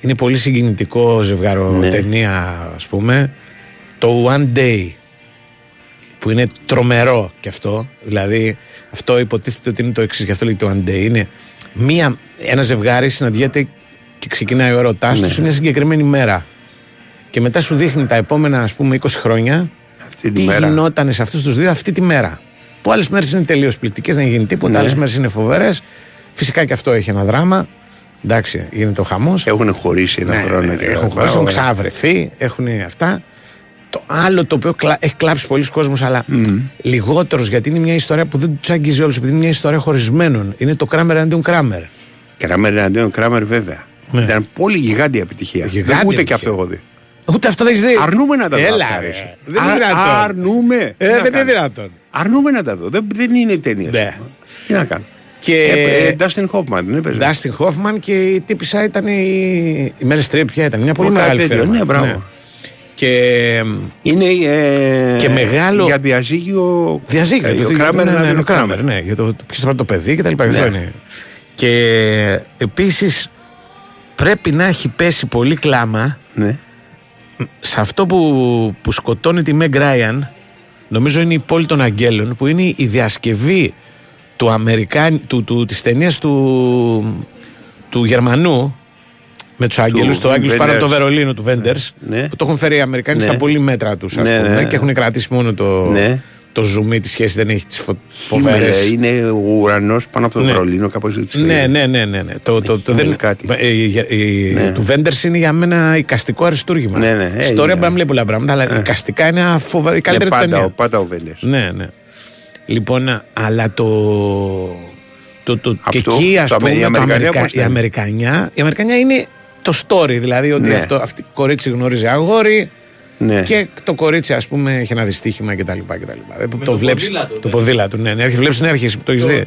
είναι πολύ συγκινητικό ζευγάρο Ναι. ταινία, ας πούμε. Το One Day. Που είναι τρομερό κι αυτό. Δηλαδή, αυτό υποτίθεται ότι είναι το εξής, γι' αυτό λέγεται το One Day. Είναι μία, ένα ζευγάρι συναντιέται και ξεκινάει ο ερωτάς Ναι. τους σε μια συγκεκριμένη μέρα. Και μετά σου δείχνει τα επόμενα, ας πούμε, 20 χρόνια Αυτή τη τι μέρα. γινόταν σε αυτούς τους δύο αυτή τη μέρα. Που άλλες μέρες είναι τελείως πληκτικές, δεν γίνει τίποτα, Ναι. άλλες μέρες είναι φοβερές. Φυσικά και αυτό έχει ένα δράμα. Εντάξει, γίνεται ο χαμός. Έχουν χωρίσει ένα χρόνο. και- Έχουν χωρίσει, Μπράβο, έχουν ε. ξαβρεθεί, έχουν αυτά. Το άλλο το οποίο κλα- έχει κλάψει πολλοί κόσμος αλλά λιγότερος γιατί είναι μια ιστορία που δεν τους αγγίζει όλους, επειδή είναι μια ιστορία χωρισμένων. Είναι το Κράμερ αντίον Κράμερ. Κράμερ εναντίον Κράμερ, βέβαια. Ναι. Ήταν πολύ γιγάντια επιτυχία. Γιγάντια Δεν- ούτε και επιτυχία. αυτό έχω δει. Ούτε αυτό δεν έχεις δει. Αρνούμε να τα δω. Έλα, αυτά, ρε. ρε. Δεν είναι Α- δυνατόν. Αρνούμε. Ε, Τι να δεν είναι κάνω. δυνατόν. Αρνούμε να τα δω. Δεν, δεν είναι ταινία. Ναι. Τι να κάνω. Και Ε, ε, Dustin Hoffman δεν έπαιζε. Ντάστιν Χόφμαν και η τύπησα ήταν η, η Μέρη Στρίπ, ποια ήταν, μια πολύ Ο μεγάλη κάτι τέτοιο, φέρμα. ναι, μπράβο. Και Είναι ε, Και μεγάλο- για διαζύγιο. διαζύγιο. ε, το ο τι- Κράμερ ναι, ναι, εναντίον ναι, ο Κράμερ. Κράμερ, ναι, για το ποιος θα πάρει το παιδί και τα λοιπά. Αυτό Ναι. είναι. Και επίσης πρέπει να έχει πέσει πολύ κλάμα Ναι. Σε αυτό που, που σκοτώνει τη Meg Ryan, νομίζω είναι η πόλη των Αγγέλων, που είναι η διασκευή του Αμερικάνι, του, του, της ταινίας του, του Γερμανού με τους Άγγελους, το Άγγελους πάνω από το Wenders. Βερολίνο του Βέντερς, Ναι. που το έχουν φέρει οι Αμερικάνοι Ναι. στα πολύ μέτρα τους, ας Ναι, πούμε, ναι. και έχουν κρατήσει μόνο το, Ναι. Το zoom, τη σχέση δεν έχει τις φω, Είμαι, φοβερές... λέει, Είναι ο ουρανός πάνω από το Ναι. Βερολίνο, κάπως έτσι. Ναι, ναι, ναι, ναι, ναι. Το, το, το, Έχει δεν, κάτι. ε, η- η- Ναι. Του Βέντερς είναι για μένα εικαστικό αριστούργημα. Ναι, ναι, Ιστορία έγινε. μπορεί να μην λέει πολλά πράγματα, αλλά εικαστικά είναι ένα φοβερό. Η Ναι, καλύτερη του πάντα, ταινία. ο- πάντα ο Βέντερς. Ναι, ναι. Λοιπόν, αλλά το. το, το και Αυτό, εκεί, ας το πούμε, Αμε- η το Αμερικανία Αμερικα- πώς η ήταν; Αμερικανιά, η Αμερικανιά είναι το story. Δηλαδή ότι Ναι. αυτό, αυτή η κορίτσι γνώριζε αγόρι, Ναι. Και το κορίτσι, ας πούμε, έχει ένα δυστύχημα κτλ. κτλ. Το βλέπει. ποδήλατο, Το ποδήλατο, ναι, ναι. Έρχεται, βλέπεις την έρχεσαι που το έχεις δει.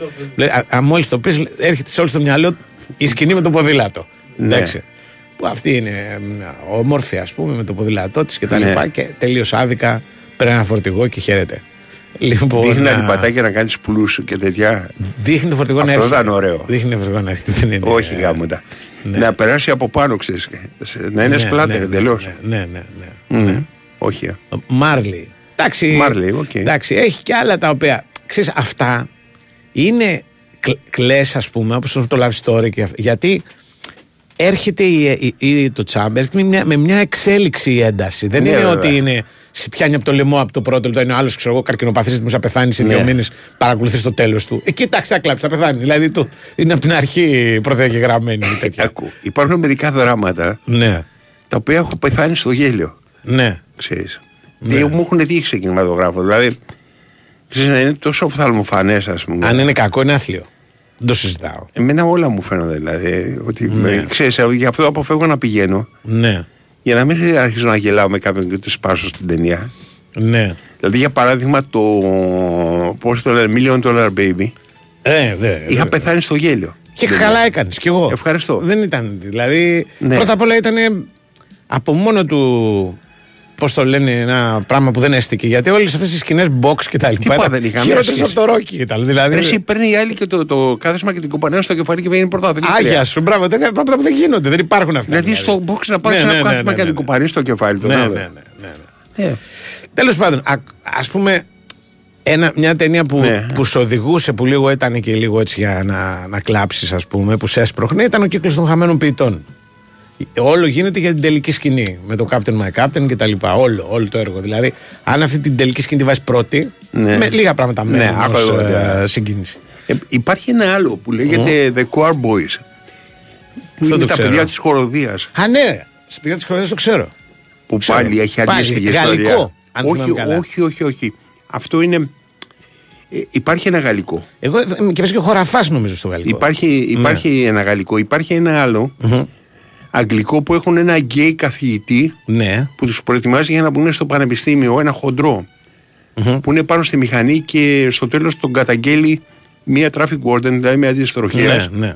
Μόλις το πεις, έρχεται σε όλο στο μυαλό η σκηνή με το ποδήλατο. Ναι. Εντάξει. Που αυτή είναι μια όμορφη, ας πούμε, με το ποδήλατό της κτλ. Ναι. Και, και τελείως άδικα παίρνει ένα φορτηγό και χαίρεται. Λοιπόν, Δείχνει α, ένα λιπατάκι να κάνεις πλούσιο και τέτοια. Δείχνει το φορτηγό να Αυτό έρχεται. ήταν ωραίο. Δείχνει το φορτηγό να έρχεται. Δεν είναι. Όχι γάμοντα. Να περάσει από πάνω, ξέρεις. Να είναι Ναι, σπλάτερ ναι, εντελώς. Ναι, ναι, ναι. Όχι. ε. Μάρλι. Εντάξει, Μάρλι, οκ. εντάξει, έχει και άλλα τα οποία. Ξέρεις, αυτά είναι κλε, ας πούμε, όπως το love story και αυτά. Γιατί έρχεται η, η, η- το τσάμπ, έρχεται με μια, με μια εξέλιξη η ένταση. Δεν Ναι, είναι βέβαια. ότι είναι. Σε πιάνει από το λαιμό από το πρώτο λεπτό, είναι ο άλλος, ξέρω εγώ, καρκινοπαθής μου, θα πεθάνει σε δύο Ναι. μήνες, παρακολουθείς το τέλος του. Ε, κοιτάξτε, θα κλάψει, θα πεθάνει. Δηλαδή του, είναι από την αρχή προδιαγεγραμμένη η τέτοια. Ακού. Υπάρχουν μερικά δράματα ναι. τα οποία έχω πεθάνει στο γέλιο. Ναι. Ξέρεις. Ναι. Μου έχουν δείξει σε κινηματογράφο. Δηλαδή, ξέρεις, να είναι τόσο οφθαλμοφανές, ας πούμε. Αν είναι κακό, είναι άθλιο. Δεν το συζητάω. Εμένα όλα μου φαίνονται δηλαδή. Ότι Ναι. με, ξέρεις, ε, γι' αυτό αποφεύγω να πηγαίνω. Ναι. Για να μην αρχίζω να γελάω με κάποιον και του σπάσω στην ταινία. Ναι. Δηλαδή, για παράδειγμα, το. Πώς το λένε, Million Dollar Baby. Ε, δε, Είχα δε. πεθάνει στο γέλιο. Και καλά έκανες κι εγώ. Ευχαριστώ. Δεν ήταν. Δηλαδή, Ναι. πρώτα απ' όλα ήταν από μόνο του. Πώς το λένε, ένα πράγμα που δεν έστηκε. Γιατί όλες αυτές οι σκηνές box και τα λοιπά. Τίποτα ήταν δεν είχαν χειρότερες σχέση. από το ρόκι ήταν. Δηλαδή, Ρε, Εσύ παίρνει η άλλη και το, το κάθεσμα και την κομπανέα στο κεφάλι και βγαίνει πρωταθλήτρια. Άγια σου, μπράβο. Τέτοια πράγματα που δεν γίνονται. Δεν υπάρχουν αυτά. Δηλαδή στο box να πάρει Ναι, ένα ναι, ναι, κάθισμα ναι, και να ναι, την κομπανεί στο κεφάλι του. Ναι, να ναι, δω. ναι, ναι, ναι. Ε, Τέλος πάντων, α ας πούμε, ένα, μια ταινία που, Ναι. που σε οδηγούσε που λίγο ήταν και λίγο έτσι για να, να κλάψεις, ας πούμε, που σε έσπροχνε, ήταν ο κύκλος των χαμένων ποιητών. Όλο γίνεται για την τελική σκηνή. Με το Captain My Captain και τα λοιπά. Όλο, όλο το έργο. Δηλαδή, αν αυτή την τελική σκηνή τη βάζει πρώτη, Ναι. με λίγα πράγματα Ναι, μένουν άκου ως, εγώ, ε, ναι. συγκίνηση. Ε, υπάρχει ένα άλλο που λέγεται The Core Boys. Που Αυτό είναι το τα ξέρω. παιδιά της χοροδίας. Α, ναι, στην παιδιά της χωριά το ξέρω. Που Ξέρω. πάλι έχει Πάλι, αντίστοιχη γαλλικό, ιστορία. αν όχι, θυμάμαι καλά. όχι, όχι, όχι. Αυτό είναι. ε, υπάρχει ένα γαλλικό. Εγώ ε, και πες και ο χωραφάς νομίζω στο γαλλικό. Υπάρχει, υπάρχει ένα γαλλικό. Υπάρχει ένα άλλο αγγλικό που έχουν ένα γκέι καθηγητή Ναι. που τους προετοιμάζει για να μπουν στο πανεπιστήμιο, ένα χοντρό, που είναι πάνω στη μηχανή και στο τέλος τον καταγγέλει μία traffic warden, δηλαδή μια αντιστροχέας, Ναι, ναι.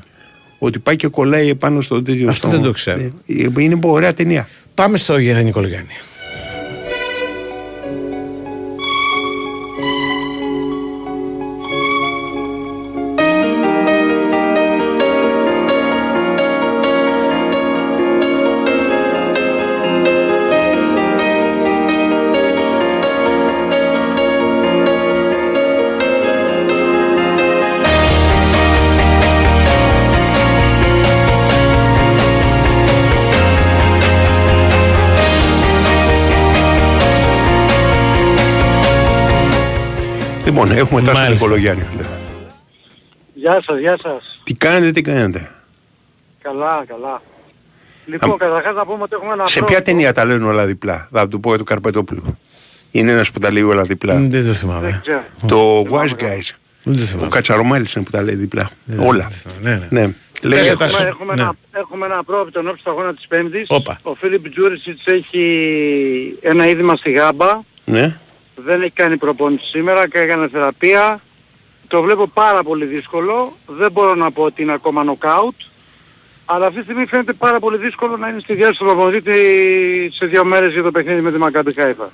ότι πάει και κολλάει επάνω στο τέτοιο Αυτό στο- δεν το ξέρω. Ε, Είναι ωραία ταινία. Πάμε στο Γιάννη Νικολογιάννη. Λοιπόν, έχουμε τάσο Μάλιστα. Νικολογιάννη. Γεια σας, γεια σας. Τι κάνετε, τι κάνετε; Καλά, καλά. Λοιπόν, καταρχάς να πούμε ότι έχουμε ένα Σε ποια πρόβλημα. ταινία τα λένε όλα διπλά; Θα του πω για του Καρπετόπουλου. Είναι ένας που τα λέει όλα διπλά. Δεν το θυμάμαι. ξέρω. Το Wise Guys. Δεν το Ο θυμάμαι. Κατσαρομάλης είναι που τα λέει διπλά. Δεν Όλα. το θυμάμαι. Ναι, ναι. Ναι. Λέει, Τέλεια, Έχουμε, Τάσο. έχουμε, Ναι. ένα, έχουμε ένα πρόβλημα τον όψη του αγώνα της Πέμπτης. Όπα. Ο Φίλιπ Τζούρισιτς έχει ένα είδημα στη γάμπα. ναι. Δεν έχει κάνει προπόνηση σήμερα και έκανε θεραπεία. Το βλέπω πάρα πολύ δύσκολο. Δεν μπορώ να πω ότι είναι ακόμα νοκάουτ. Αλλά αυτή τη στιγμή φαίνεται πάρα πολύ δύσκολο να είναι στη διάθεση του προπονητή σε δύο μέρες για το παιχνίδι με τη Μακάμπι Χάιφα.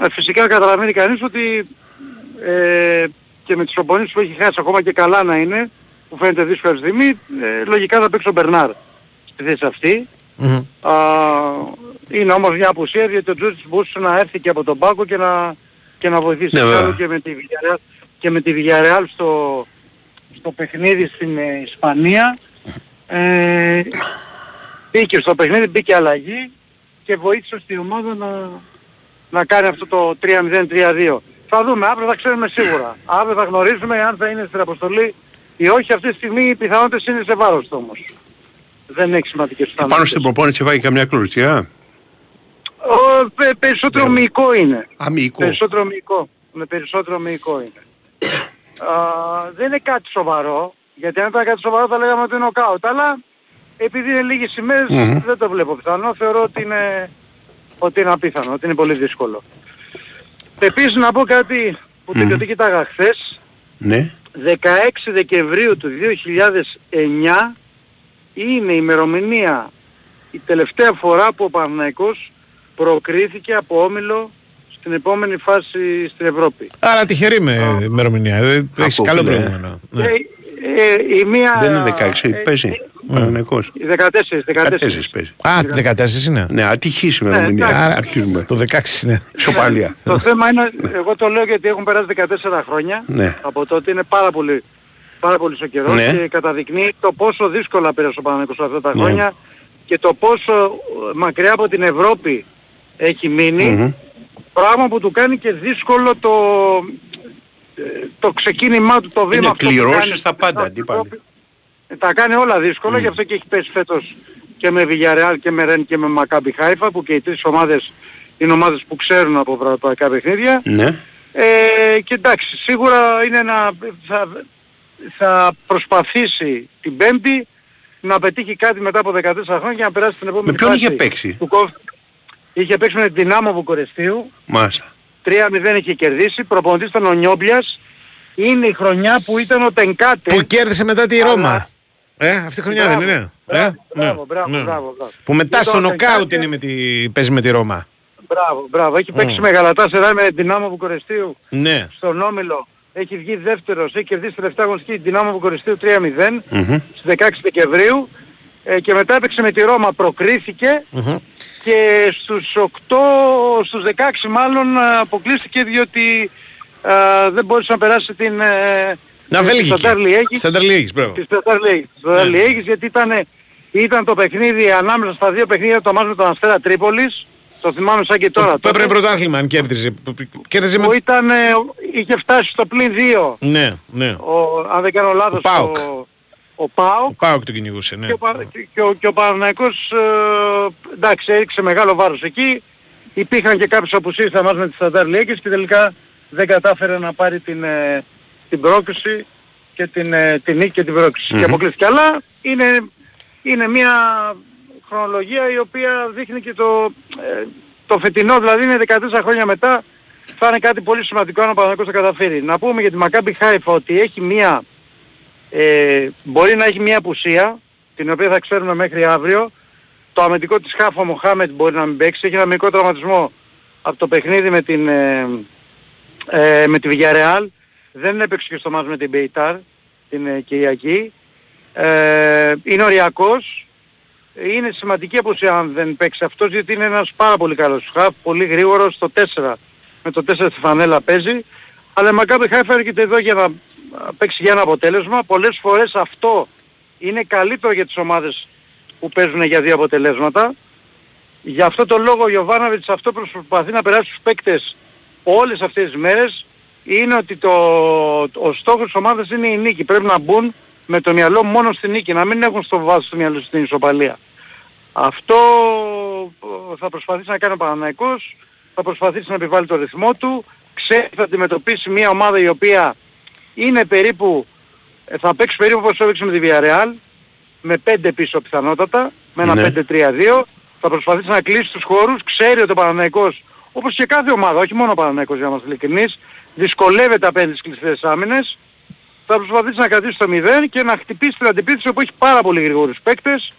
Ε, Φυσικά καταλαβαίνει κανείς ότι ε, και με τις προπονήσεις που έχει χάσει ακόμα και καλά να είναι, που φαίνεται δύσκολα αυτή τη στιγμή, ε, λογικά θα παίξει ο Μπερνάρ στη θέση αυτή. Μμμ. Α, είναι όμως μια απουσία γιατί ο Τζούτς μπορούσε να έρθει και από τον πάγκο και να, και να βοηθήσει Ναι, εξάλλου βέβαια. και με τη Villarreal, και με τη Villarreal στο, στο παιχνίδι στην ε, Ισπανία. Ε, μπήκε στο παιχνίδι, μπήκε αλλαγή και βοήθησε στη ομάδα να, να κάνει αυτό το 3-0-3-2. Θα δούμε, αύριο θα ξέρουμε σίγουρα. Αύριο θα γνωρίζουμε αν θα είναι στην αποστολή ή όχι. Αυτή τη στιγμή οι πιθανότητες είναι σε βάρος του όμως. Δεν έχει σημαντικές Πάνω πιθανότητες. στην προπόνηση βάγει καμιά κλωτσιά. Ο, πε- περισσότερο μυϊκό είναι. Αμυϊκό. Περισσότερο μυϊκό. Με περισσότερο μυϊκό είναι. [COUGHS] Α, δεν είναι κάτι σοβαρό. Γιατί αν ήταν κάτι σοβαρό θα λέγαμε ότι είναι νοκάουτ. Αλλά επειδή είναι λίγες ημέρες Μμμ. δεν το βλέπω πιθανό. Θεωρώ ότι είναι ότι είναι απίθανο, ότι είναι πολύ δύσκολο. Επίσης να πω κάτι που Μμμ. το, το κοίταγα χθες, Ναι. 16 Δεκεμβρίου του 2009 είναι η ημερομηνία η τελευταία φορά που ο Παναθηναϊκός προκρίθηκε από όμιλο στην επόμενη φάση στην Ευρώπη. Άρα τυχερή με ημερομηνία. ε, Έχεις Από καλό φίλε. προηγούμενο. Ναι. Ε, ε, η μία... Δεν είναι 16, ε, παίζει. Παναθηναϊκός. η 14, 14. 14 παίζει. Α, 14 είναι. Ναι, ατυχής ημερομηνία. εντάξει. Άρα αρχίζουμε. Το 16 είναι. Σοπαλία. Το θέμα είναι, εγώ το λέω γιατί έχουν περάσει 14 χρόνια Ναι. από τότε, είναι πάρα πολύ, πάρα πολύ ο καιρός Ναι. και καταδεικνύει το πόσο δύσκολα πέρασε ο Παναγικός αυτά τα Ναι. χρόνια και το πόσο ε, μακριά από την Ευρώπη έχει μείνει, Μμμ. πράγμα που του κάνει και δύσκολο το, ε, το ξεκίνημά του, το βήμα Είναι αυτό που κληρώσεις κάνει. στα πάντα, αντίπαλοι. Ε, Τα κάνει όλα δύσκολα, γι' αυτό και έχει πέσει φέτος και με Villarreal και με Ρεν και με Maccabi Χάιφα που και οι τρεις ομάδες είναι ομάδες που ξέρουν από ευρωπαϊκά παιχνίδια. Ναι. Ε, και εντάξει, σίγουρα είναι ένα, θα, θα προσπαθήσει την Πέμπτη να πετύχει κάτι μετά από 14 χρόνια και να περάσει την επόμενη Με ποιον φάση είχε παίξει; του κοφ- Είχε παίξει με την Δυνάμο Βουκουρεστίου, Μάλιστα. 3-0 είχε κερδίσει, προπονητής ήταν ο Νιόμπιας. Είναι η χρονιά που ήταν ο Τενκάτε. Που κέρδισε μετά τη Αλλά- Ρώμα. Ε, αυτή η χρονιά Μπράβο, δεν είναι. μπράβο, Ε, μπράβο, ναι, μπράβο, ναι. μπράβο, μπράβο. Που μετά Ήταν στο ο νοκάουτ Τενκάτε. είναι με τη... παίζει με τη Ρώμα. Μπράβο, μπράβο. Έχει παίξει Μμ. με Γαλατά με την Δυνάμο Βουκουρεστίου Ναι. στον Όμιλο. Έχει βγει δεύτερος, έχει κερδίσει τελευταία αγωνιστική την Δυνάμο Βουκουρεστίου 3-0 Μμμ. στις 16 Δεκεμβρίου ε, και μετά έπαιξε με τη Ρώμα, προκρίθηκε Μμμ. Και στους 8, στους 16 μάλλον ε, αποκλείστηκε διότι ε, δεν μπόρεσε να περάσει την... Ε, Να την Βέλγικη. Σταντάρ Λιέγης. Σταντάρ Λιέγης, μπράβο. Της Σταντάρ Λιέγης. Της Σταντάρ Ναι. Λιέγης, γιατί ήταν, ήταν το παιχνίδι ανάμεσα στα δύο παιχνίδια το μάτς με τον Αστέρα Τρίπολης. Το θυμάμαι σαν και τώρα. Που έπαιρνε πρωτάθλημα αν κέρδιζε. Που- που- Κέρδιζε Που με... ήταν, ε, είχε φτάσει στο πλήν 2. Ναι, ναι. Ο, αν δεν κάνω λάθος, Ο ΠΑΟΚ. ο, ο ΠΑΟΚ. Ο Πάοκ τον κυνηγούσε, ναι. Και ο, Πα- και, και ο, και ο Παναθηναϊκός, ε, εντάξει, έριξε μεγάλο βάρος εκεί. Υπήρχαν και κάποιες απουσίες στα μάτια με τις Σταντάρ Λιέγκες και τελικά δεν κατάφερε να πάρει την, ε, την πρόκριση και την, ε, την νίκη και την πρόκριση. Μμμ. Και αποκλείστηκε. Αλλά είναι, είναι μια χρονολογία η οποία δείχνει και το, ε, το φετινό, δηλαδή είναι 14 χρόνια μετά, θα είναι κάτι πολύ σημαντικό αν ο Παναθηναϊκός θα καταφέρει. Να πούμε για τη Μακάμπι Χάιφα ότι έχει μια ε, μπορεί να έχει μια απουσία, την οποία θα ξέρουμε μέχρι αύριο. Το αμυντικό της Χάφα Μοχάμετ μπορεί να μην παίξει. Έχει ένα μικρό τραυματισμό από το παιχνίδι με την, ε, ε, με τη Villarreal. Δεν έπαιξε και στο μάτς με την Μπεϊτάρ την ε, Κυριακή. Ε, είναι οριακός. Είναι σημαντική απουσία αν δεν παίξει αυτός γιατί είναι ένας πάρα πολύ καλός χαφ, πολύ γρήγορος στο 4. Με το 4 στη φανέλα παίζει. Αλλά η Μακάμπη Χάιφα έρχεται εδώ για να α, παίξει για ένα αποτέλεσμα. Πολλές φορές αυτό είναι καλύτερο για τις ομάδες που παίζουν για δύο αποτελέσματα. Γι' αυτό το λόγο ο Ιωβάνοβιτς αυτό που προσπαθεί να περάσει στους παίκτες όλες αυτές τις μέρες είναι ότι το, ο στόχος της ομάδας είναι η νίκη. Πρέπει να μπουν με το μυαλό μόνο στη νίκη, να μην έχουν στο βάθος του μυαλό στην ισοπαλία. Αυτό ε, θα προσπαθήσει να κάνει ο Παναναϊκός, θα προσπαθήσει να επιβάλλει το ρυθμό του, ξέρει ότι θα αντιμετωπίσει μια ομάδα η οποία είναι περίπου, ε, θα παίξει περίπου όπως έπαιξε με τη Villarreal, με 5 πίσω πιθανότατα, με ένα Ναι. 5-3-2, θα προσπαθήσει να κλείσει τους χώρους, ξέρει ότι ο Παναναϊκός, όπως και κάθε ομάδα, όχι μόνο ο Παναναϊκός για να είμαστε ειλικρινείς, δυσκολεύεται απέναντι στις κλειστές άμυνες, θα προσπαθήσει να κρατήσει το 0 και να χτυπήσει την αντιπίθεση που έχει πάρα πολύ γρήγορους παίκτες,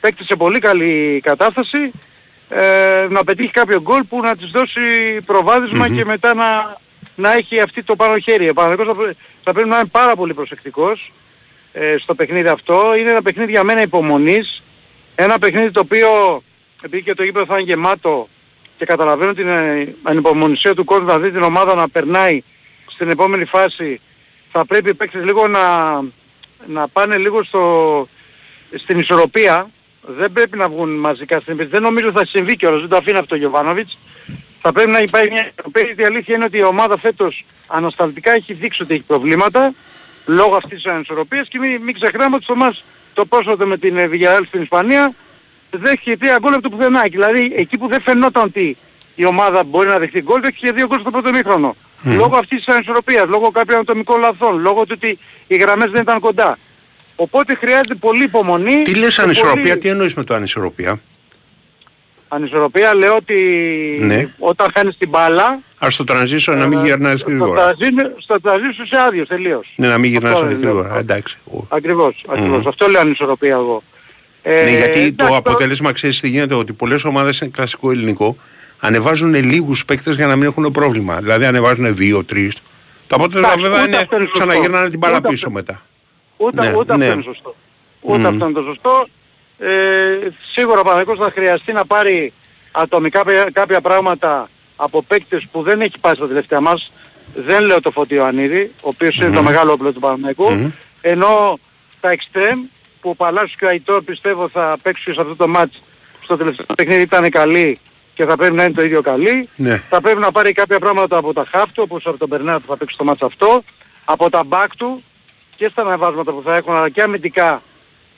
παίκτες σε πολύ καλή κατάσταση, ε, να πετύχει κάποιο γκολ που να της δώσει προβάδισμα Μμμ. και μετά να, να έχει αυτή το πάνω χέρι. Ο Παναθηναϊκός θα, πρέ- θα πρέπει να είναι πάρα πολύ προσεκτικός ε, στο παιχνίδι αυτό. Είναι ένα παιχνίδι για μένα υπομονής. Ένα παιχνίδι το οποίο, επειδή και το γήπεδο θα είναι γεμάτο και καταλαβαίνω την ε, ανυπομονησία του κόσμου να δει την ομάδα να περνάει στην επόμενη φάση, θα πρέπει οι παίκτες λίγο να, να πάνε λίγο στο, στην ισορροπία. Δεν πρέπει να βγουν μαζικά στην επίθεση. Δεν νομίζω θα συμβεί κιόλας, δεν το αφήνει αυτό ο Γιωβάνοβιτς. Θα πρέπει να υπάρχει μια ισορροπία γιατί η αλήθεια είναι ότι η ομάδα φέτος ανασταλτικά έχει δείξει ότι έχει προβλήματα λόγω αυτής της ανισορροπίας και μην, μην ξεχνάμε ότι στο μας το πρόσφατο με την ε, Villarreal στην Ισπανία δέχτηκε τρία γκολ από το πουθενά. Δηλαδή εκεί που δεν φαινόταν ότι η ομάδα μπορεί να δεχτεί γκολ, δέχτηκε δύο γκολ στο πρώτο μήχρονο. Λόγω αυτής της ανισορροπίας, λόγω κάποιων ανατομικών λαθών, λόγω του ότι οι γραμμές δεν ήταν κοντά. Οπότε χρειάζεται πολύ υπομονή. Τι λες και ανισορροπία, πολύ- τι εννοείς με το ανισορροπία; Ανισορροπία λέω ότι Ναι. όταν χάνεις την μπάλα Α το transition να μην ε, γυρνάς στο γρήγορα. transition- Στο transition είσαι άδειος τελείως. Ναι, να μην γυρνάς Αυτό λέω. γρήγορα. Εντάξει. Ο- Ακριβώς, ακριβώς. Μμμ. Αυτό λέω ανισορροπία εγώ. Ε, Ναι, γιατί εντάξει, το τώρα- αποτέλεσμα ξέρεις τι γίνεται, ότι πολλές ομάδες είναι κλασικό ελληνικό, ανεβάζουν λίγους παίκτες για να μην έχουν πρόβλημα. Δηλαδή ανεβάζουν δύο-τρει. Το αποτέλεσμα Εντάξει, βέβαια ούτε είναι αυτό είναι σωστό. ξαναγυρνάνε την μπάλα Ούτε πίσω αυτό- μετά. Ούτε, Ναι, ούτε ναι. αυτό είναι σωστό. Ούτε Μμμ. αυτό είναι το σωστό. Ε, σίγουρα ο Παναγικός θα χρειαστεί να πάρει ατομικά παι- κάποια πράγματα από παίκτες που δεν έχει πάει στα τελευταία μας. Δεν λέω το Φώτη Ιωαννίδη, ο οποίος είναι το μεγάλο όπλο του Παναγικού. Μμμ. Ενώ τα εξτρέμ που ο Παλάσιος και ο Αϊτόρ πιστεύω θα παίξουν σε αυτό το μάτς στο τελευταίο παιχνίδι ήταν καλή και θα πρέπει να είναι το ίδιο καλή. Ναι. Θα πρέπει να πάρει κάποια πράγματα από τα χαφ του, όπως από τον Μπερνάρ που θα παίξει το μάτς αυτό, από τα μπακ του και στα αναβάσματα που θα έχουν, αλλά και αμυντικά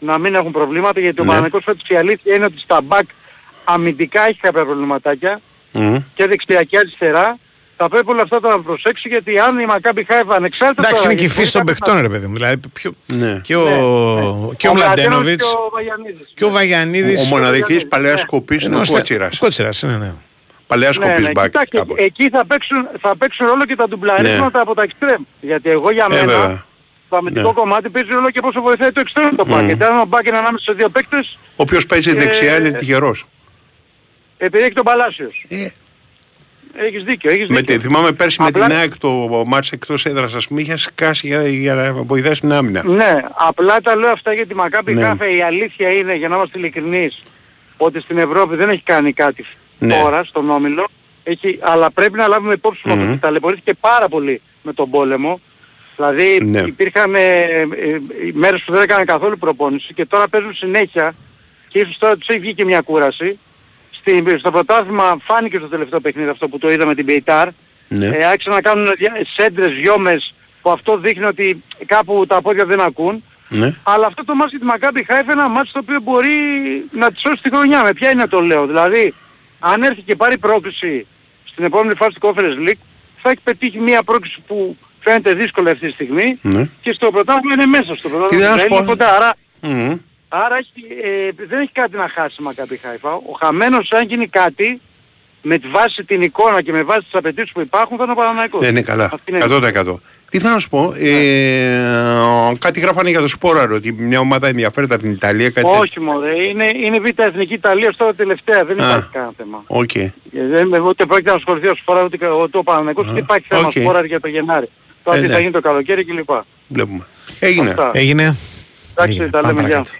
να μην έχουν προβλήματα, γιατί ο Ναι. Παναγικός φέτος η αλήθεια είναι ότι στα μπακ αμυντικά έχει κάποια προβληματάκια Μμμ. και δεξιά και αριστερά. Θα πρέπει όλα αυτά να προσέξει γιατί αν η Μακάμπι Χάιφα ανεξάρτητα Εντάξει, τώρα, είναι και η γιατί φύση των μπορεί παιχτών, ρε παιδί μου. Δηλαδή, πιο... Ναι. και ο, Ναι, και ο Μλαντένοβιτς Μλαντένοβιτς και ο Βαγιανίδης. και ο Βαγιανίδης. Ο μοναδικής παλαιάς κοπής είναι ο Κότσιρας. Κότσιρα, ναι, ναι. Παλαιάς Ναι, κοπής ναι, μπακ. κοιτάξτε, κάπως. εκεί θα παίξουν, θα παίξουν ρόλο και τα ντουμπλαρίσματα από τα εξτρέμ. Γιατί εγώ για Ε, μένα βέβαια. Το αμυντικό Ναι. κομμάτι παίζει ρόλο και πόσο βοηθάει το εξτρέμ το μπακ. Μμμ. Γιατί αν ο μπακ είναι ανάμεσα σε δύο παίκτες, Ο οποίος παίζει και- δεξιά είναι τυχερός. επειδή έχει τον Παλάσιος. Ε. Έχεις δίκιο, έχεις Με, δίκιο. τη- θυμάμαι πέρσι Απλά- με την ΑΕΚ το μάτς εκτός έδρας ας πούμε είχε σκάσει για, για να βοηθάσει την άμυνα. Ναι, απλά τα λέω αυτά γιατί η Μακάμπι Ναι. Χάφε η αλήθεια είναι, για να είμαστε ειλικρινείς, ότι στην Ευρώπη δεν έχει κάνει κάτι Ναι. τώρα στον Όμιλο, έχει, αλλά πρέπει να λάβουμε υπόψη μας Μμμ. ότι ταλαιπωρήθηκε πάρα πολύ με τον πόλεμο. Δηλαδή Ναι. υπήρχαν ε, ε, ε, μέρες που δεν έκαναν καθόλου προπόνηση και τώρα παίζουν συνέχεια και ίσως τώρα τους έχει βγει και μια κούραση. Στη, στο πρωτάθλημα φάνηκε στο τελευταίο παιχνίδι αυτό που το είδαμε την Πεϊτάρ. Ναι. Ε, άρχισαν να κάνουν δια- σέντρες, γιόμες που αυτό δείχνει ότι κάπου τα πόδια δεν ακούν. Ναι. Αλλά αυτό το μάτς για τη Μακάμπι Χάιφ είναι ένα μάτς το οποίο μπορεί να τη σώσει τη χρονιά. Με ποια είναι το λέω. Δηλαδή, αν έρθει και πάρει πρόκληση στην επόμενη φάση του Conference League, θα έχει πετύχει μια πρόκληση που φαίνεται δύσκολη αυτή τη στιγμή Ναι. και στο πρωτάθλημα είναι μέσα στο Τι πρωτάθλημα. να σου Είναι πω. κοντά. Άρα, Μμμ. άρα έχει, ε, δεν έχει κάτι να χάσει η Μακάμπι Χάιφα. Ο χαμένος αν γίνει κάτι, με τη βάση την εικόνα και με βάση τις απαιτήσεις που υπάρχουν θα είναι ο Παναθηναϊκός. Ναι, είναι καλά. Αυτή είναι η 100%. Τι θα να σου πω, ε, κάτι γράφανε για το Σπόραρ, ότι μια ομάδα ενδιαφέρεται από την Ιταλία, κάτι Όχι μωρέ, είναι, είναι β' εθνική Ιταλία τώρα τελευταία, δεν Α. υπάρχει κανένα θέμα. Οκ. Ε, Δεν, ούτε πρόκειται να ασχοληθεί ο Σπόραρ ούτε ο- ούτε ο Παναθηναϊκός, ούτε υπάρχει θέμα οκ. Σφόρα για το Γενάρη. Τώρα Ε, τι ναι. θα γίνει το καλοκαίρι κλπ. Βλέπουμε. Έγινε. Αυτά. Έγινε. Εντάξει, Έγινε. τα Πάμε λέμε, γεια. παρακάτω.